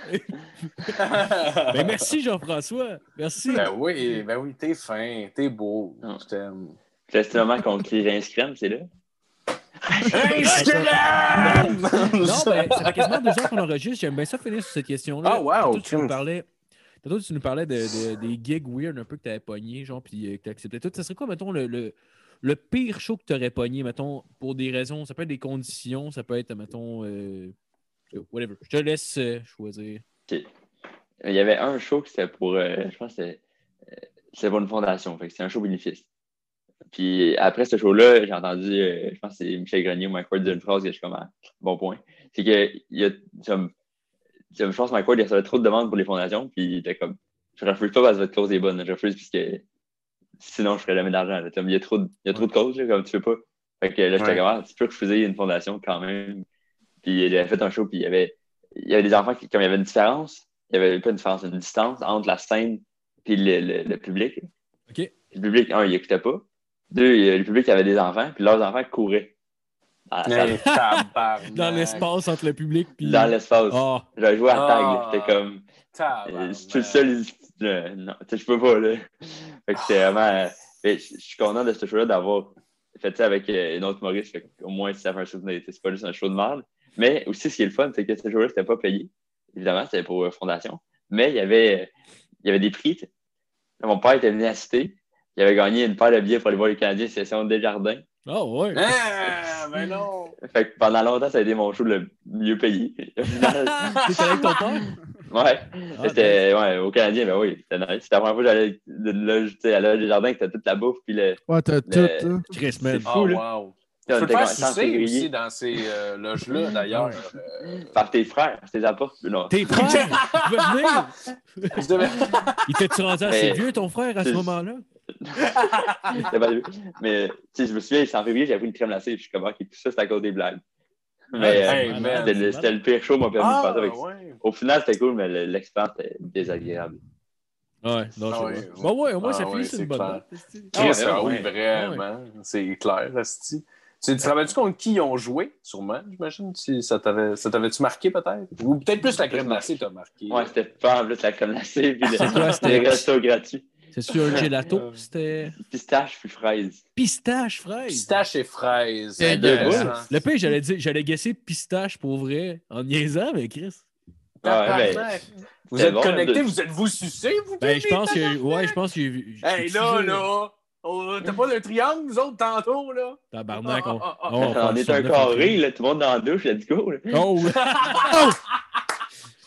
Ben, merci, Jean-François. Merci. Ben oui, ben oui, t'es fin, t'es beau, je t'aime. C'est moment qu'on crie Rince crème, c'est là. Non, ben, ça fait quasiment deux heures qu'on enregistre. J'aime bien ça finir sur cette question-là. Ah, wow, tu nous parlais, tantôt, tu nous parlais de, de- des gigs weird un peu que tu avais pogné, genre, puis euh, que tu acceptais tout. Ça serait quoi, mettons, le, le, le pire show que tu aurais pogné, mettons, pour des raisons, ça peut être des conditions, ça peut être, mettons, euh, whatever. Je te laisse euh, choisir. Il y avait un show qui c'était pour, euh, je pense que c'était euh, pour une fondation. Fait c'était un show bénéfice. Puis après ce show-là, j'ai entendu, euh, je pense que c'est Michel Grenier ou Mike Ward dire une phrase que je suis comme, ah, bon point. C'est que, il y a, comme, je pense que Mike Ward, il recevait trop de demandes pour les fondations, puis il était comme, je refuse pas parce que votre cause est bonne, je refuse parce que sinon je ferais jamais d'argent. Il y a trop de, il y a trop de causes, là, comme tu veux pas. Fait que là, j'étais comme, ah, tu peux refuser une fondation quand même. Puis il avait fait un show, puis il y avait, il y avait des enfants qui, comme il y avait une différence, il n'y avait pas une différence, une distance entre la scène et le, le- le public. Le public, un, il n'écoutait pas. Deux, le public avait des enfants, puis leurs enfants couraient dans tabarnak. Dans l'espace entre le public, puis. dans l'espace. Ah, J'avais joué à Ah. tag, là, j'étais comme, euh, suis le seul, euh, non, tu sais, je peux pas, là. Fait que c'était vraiment, euh, je suis content de ce show-là d'avoir fait ça avec euh, une autre Maurice, fait au moins ça fait un souvenir, c'est pas juste un show de merde. Mais aussi, ce qui est le fun, c'est que ce show-là, c'était pas payé. Évidemment, c'était pour euh, Fondation. Mais il y avait, il y avait des prix. Mon père était venu assister. Il avait gagné une paire de billets pour aller voir les Canadiens session Desjardins. ah ouais. Ah, ben non. Fait que pendant longtemps, ça a été mon show le mieux payé. Allé avec ton père? ouais. Ah, C'était ouais, au Canadien, ben oui, c'était nice. C'était la première fois que j'allais de là, tu sais, à l'âge des jardins, que t'as toute la bouffe, puis le. Ouais, t'as tout. Chris, man. C'est Oh, fou, là. wow. Tu peux faire sucer aussi dans ces euh, loges-là, d'ailleurs. Euh, Par tes frères, tes apports. Non. Tes frères, tu veux venir? Il t'es-tu rendu assez Mais- vieux, ton frère, à ce moment-là? Mais tu sais, je me souviens, c'est en février, j'avais pris une crème glacée, puis je suis comme, ok, tout ça, c'est à cause des blagues. Mais Hey, euh, man. c'était le- pire show, m'a permis de Ah, ouais. Au final, c'était cool, mais le- l'expérience était désagréable. Ouais, non, Ah ouais. pas. Bon, ouais, au moins, Ah ça ouais, finit sur c'est une bonne esti. Ah ouais, Chris, ah oui, ouais. vraiment. C'est clair, Asti. Tu te rappelles-tu contre qui ils ont joué? Sûrement, j'imagine. Si ça t'avait- ça t'avait-tu marqué, peut-être? Ou peut-être plus la crème glacée t'a marqué. Ouais, c'était pas en plus la crème glacée, puis le- c'était- les restos gratuits. C'est sur un gelato? Euh. C'était Pistache puis fraise. pistache, fraise. Pistache et fraises. Eh, Intéressant. deux Le pire, j'allais dire, j'allais guesser pistache pour vrai, en niaisant, mais Chris. Ouais, Tabarnak. Vous êtes bon, connectés, de- vous êtes vous sucés, vous Ben, je pense que. Ouais, je pense que. Hey, là, là! Oh, T'as pas de triangle, nous autres, tantôt, là? Tabarnak, on. Ah, ah, ah, on faire est un carré, là, tout le monde dans la douche, let's go. là. Oh!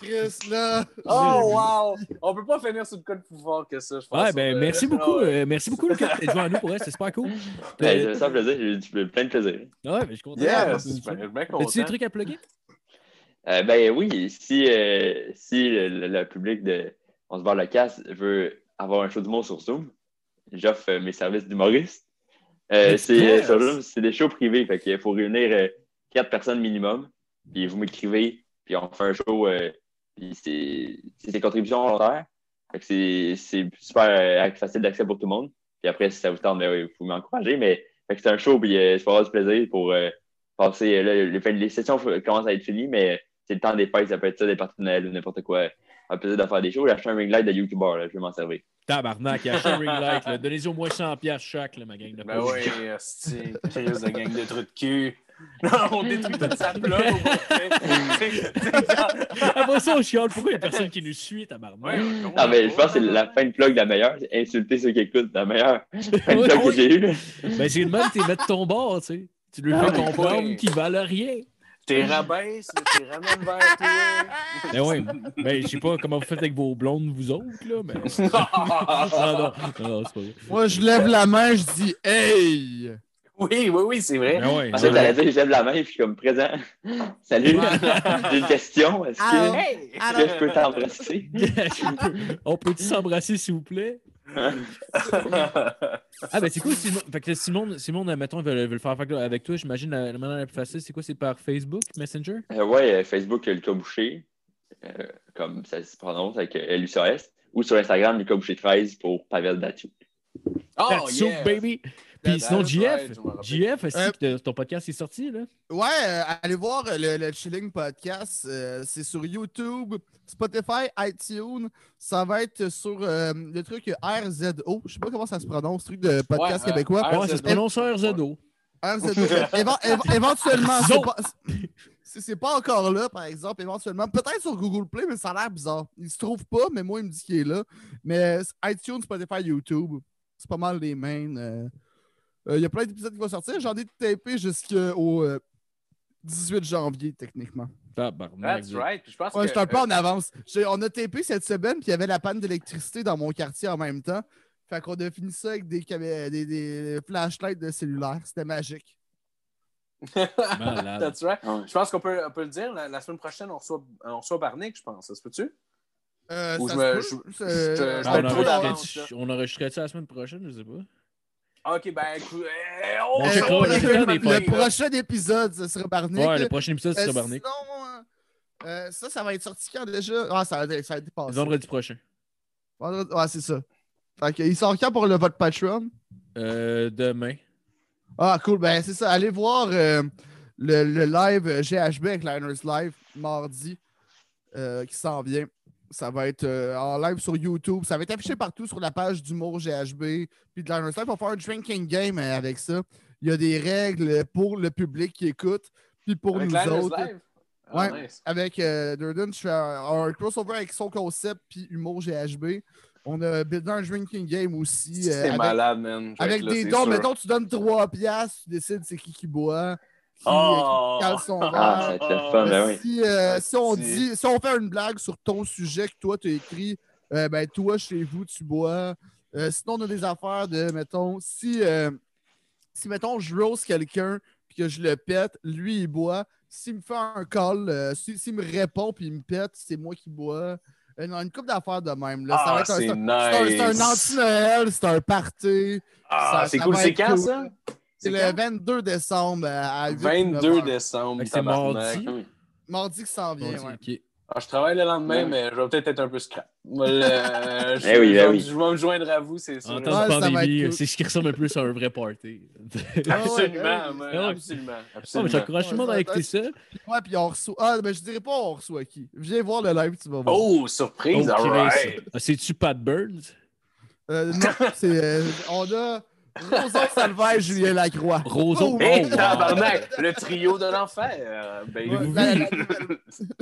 Chris, là. Oh, wow! On peut pas finir sur le cas de pouvoir que ça, je pense. Ouais, ben, Euh, merci beaucoup. ah ouais. euh, merci beaucoup, Lucas, d'être venu à nous pour elle. C'est super cool. Ben, Euh, ça me plaisir, j'ai eu plein de plaisir. Ouais, mais je suis content. Fait Ben, ça. je suis bien As-tu des trucs à plugger? Euh, ben oui, si, euh, si le, le- le public de On se barre le casse veut avoir un show d'humour sur Zoom, j'offre mes services d'humoriste. Euh, c'est sur Zoom, c'est des shows privés, fait qu'il faut réunir euh, quatre personnes minimum, puis vous m'écrivez, puis on fait un show, euh, puis c'est des contributions volontaires. C'est super euh, facile d'accès pour tout le monde. Puis après, si ça vous tente, ben oui, vous m'encourager, mais c'est un show, puis euh, je vais du plaisir pour euh, passer. Là, les, les sessions commencent à être finies, mais c'est le temps des fêtes, ça peut être ça, des partenaires ou n'importe quoi. Un plaisir de faire des shows. J'ai acheté un ring light de YouTuber, là, je vais m'en servir. Tabarnak, il y a un ring light. là. Donnez-y au moins 100$ piastres chaque, là, ma gang de Ben oui, hostie, crise de gang de trous de cul. Non, on détruit toute sa blog. C'est- c'est Après ça, on chiale. Pourquoi il y a personne qui nous suit, tabarnak? Ouais, Non, mais je pense que c'est la fin de plug la meilleure. C'est insulter ceux qui écoutent la meilleure fin de plug que j'ai eue. Ben, c'est le même, t'es mettre ton bord, tu sais. Tu lui fais comprendre qu'ils valent rien. T'es rabaisse, t'es ramène vers toi. Ben ouais. Ben, je sais pas comment vous faites avec vos blondes, vous autres, là, mais. Non, non, non, non, c'est pas vrai. Moi, je lève la main, je dis Hey! Oui, oui, oui, c'est vrai. Ben ouais. En fait, j'allais dire, je lève la main et je suis comme présent. Salut, j'ai une question. Est-ce que, Hey! est-ce que je peux t'embrasser? On peut-tu s'embrasser, s'il vous plaît? Ah, ben c'est cool. Simon... Fait que Simon, Simon mettons, veut, veut le faire avec toi. J'imagine la, la manière la plus facile, c'est quoi? C'est par Facebook, Messenger? Euh, ouais, euh, Facebook, Lucas Boucher, euh, comme ça se prononce avec euh, LUCAS, ou sur Instagram, Lucas Boucher 13 pour Pavel Datou. Oh, yeah. baby! Puis sinon, That's JF. JF, est-ce Euh, que ton podcast est sorti, là? Ouais, euh, allez voir euh, le, le Chilling Podcast. euh, c'est sur YouTube, Spotify, iTunes. Ça va être sur euh, le truc RZO. Je sais pas comment ça se prononce, truc de podcast Ouais, euh, québécois. RZO. Ouais, ça se prononce RZO. RZO. Éva- éventuellement, c'est pas, c'est- c'est pas encore là, par exemple. Éventuellement, peut-être sur Google Play, mais ça a l'air bizarre. Il se trouve pas, mais moi, il me dit qu'il est là. Mais iTunes, Spotify, YouTube, c'est pas mal les mains. euh. Euh, Il y a plein d'épisodes qui vont sortir. J'en ai tapé jusqu'au euh, 18 janvier, techniquement. Tabarnak. That's right. Je pense Ouais, que, un peu euh, en avance. On a tapé cette semaine, puis il y avait la panne d'électricité dans mon quartier en même temps. Fait qu'on a fini ça avec des, des, des flashlights de cellulaire. C'était magique. Malade. That's right. Ouais. Je pense qu'on peut, on peut le dire. La, la semaine prochaine, on reçoit, on reçoit Barnick, je pense. Ça se peut-tu? Euh, Ou ça je se me- peut. je- je je euh, enregistrait- on enregistrait ça la semaine prochaine, je sais pas. OK, ben écoute. euh, Euh, checkera, on le- prochain épisode, ce sera Barnick. Ouais, le prochain épisode, Euh, c'est Barnick. sinon, euh, euh, ça, ça va être sorti quand déjà? Ah, ça va être, ça va être passé. Vendredi prochain. Vendredi- Ouais, c'est ça. Fait que, il sort quand pour le vote Patreon? Euh, demain. Ah, cool. Ben, c'est ça. Allez voir euh, le, le live euh, GHB avec Liners Live mardi euh, qui s'en vient. Ça va être euh, en live sur YouTube. Ça va être affiché partout sur la page d'humour GHB. Puis de Liners Live, on va faire un drinking game euh, avec ça. Il y a des règles pour le public qui écoute. Puis pour Avec nous autres. Live? Ah, Ouais. nice. Avec euh, Durden, je fais un, un crossover avec son concept puis humour GHB. On a buildé un drinking game aussi. euh, C'est malade, man. Avec là, des dons, mettons, tu donnes 3 piastres, tu décides c'est qui qui boit, qui, Oh! qui cale son Ah, verre. le fun, ben oui. si, euh, Ah, si, on dit, si on fait une blague sur ton sujet que toi, tu as écrit, euh, ben toi, chez vous, tu bois. Euh, sinon, on a des affaires de, mettons, si, euh, si mettons, je rose quelqu'un puis que je le pète, lui, il boit. S'il me fait un call, euh, si- s'il me répond puis il me pète, c'est moi qui bois. Euh, non, une coupe d'affaires de même. Ah, c'est un- c'est anti-Noël, c'est un party. Ah, c'est ça cool. C'est être quand, cool. ça? C'est le quand? 22 décembre euh, à 8 22 9 heures. décembre. C'est mardi. Oui. Mardi qui s'en vient, Ouais. Ah, je travaille le lendemain, Ouais. mais je vais peut-être être un peu scrap. Moi, le- je, Eh oui, je eh vais- oui. je vais me joindre à vous, c'est sûr. En temps ça de être pandémie, c'est ce qui ressemble un peu à un vrai party. Absolument, Ah ouais. absolument. Non, mais absolument. j'encourage tout le monde à écouter ça. Ouais, puis on reçoit. Ah, ben je dirais pas on reçoit qui. Viens voir le live, tu vas voir. Oh, surprise, Oh. Ah, C'est-tu Pat Burns? Euh, non, c'est. euh, on a Rosa Salvaire, Julien Lacroix. Roson. Oh, Hey, Oh, tabarnak! Le trio de l'enfer, euh. Ouais, Avez-vous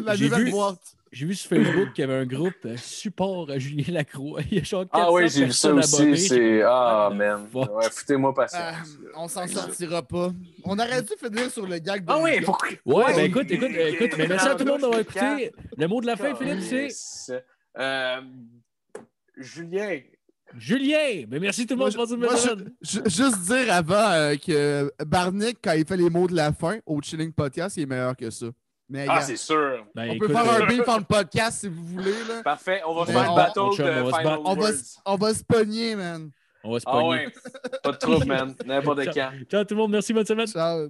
la, J'ai nouvelle vu- boîte. J'ai vu sur Facebook qu'il y avait un groupe euh, support à Julien Lacroix. Il y a genre Ah 400 oui, j'ai vu ça aussi. C'est. Ah, the man. fuck? Ouais, foutez-moi Ah, patience. on s'en sortira pas. On aurait dû finir sur le gag de. Ah oui, faut Ouais, ben écoute, écoute, euh, écoute, mais merci à tout le monde d'avoir écouté. Le mot de la fin, Philippe, c'est Euh, Julien. Julien. Ben merci tout le Moi, monde je- pour moi, je- semaine. ju- juste dire avant euh, que Barnick, quand il fait les mots de la fin au Chilling Podcast, il est meilleur que ça. Mais Ah, c'est sûr. Ben, on écoute, peut faire un euh, beef en podcast si vous voulez. Là. Parfait. On va Mais faire on- le battle on de on va se Final. On va, on va se pogner, man. on va se Ah pogner. ouais. Pas de trouble, man. N'importe quand. Ciao tout le monde, merci, bonne semaine. Ciao.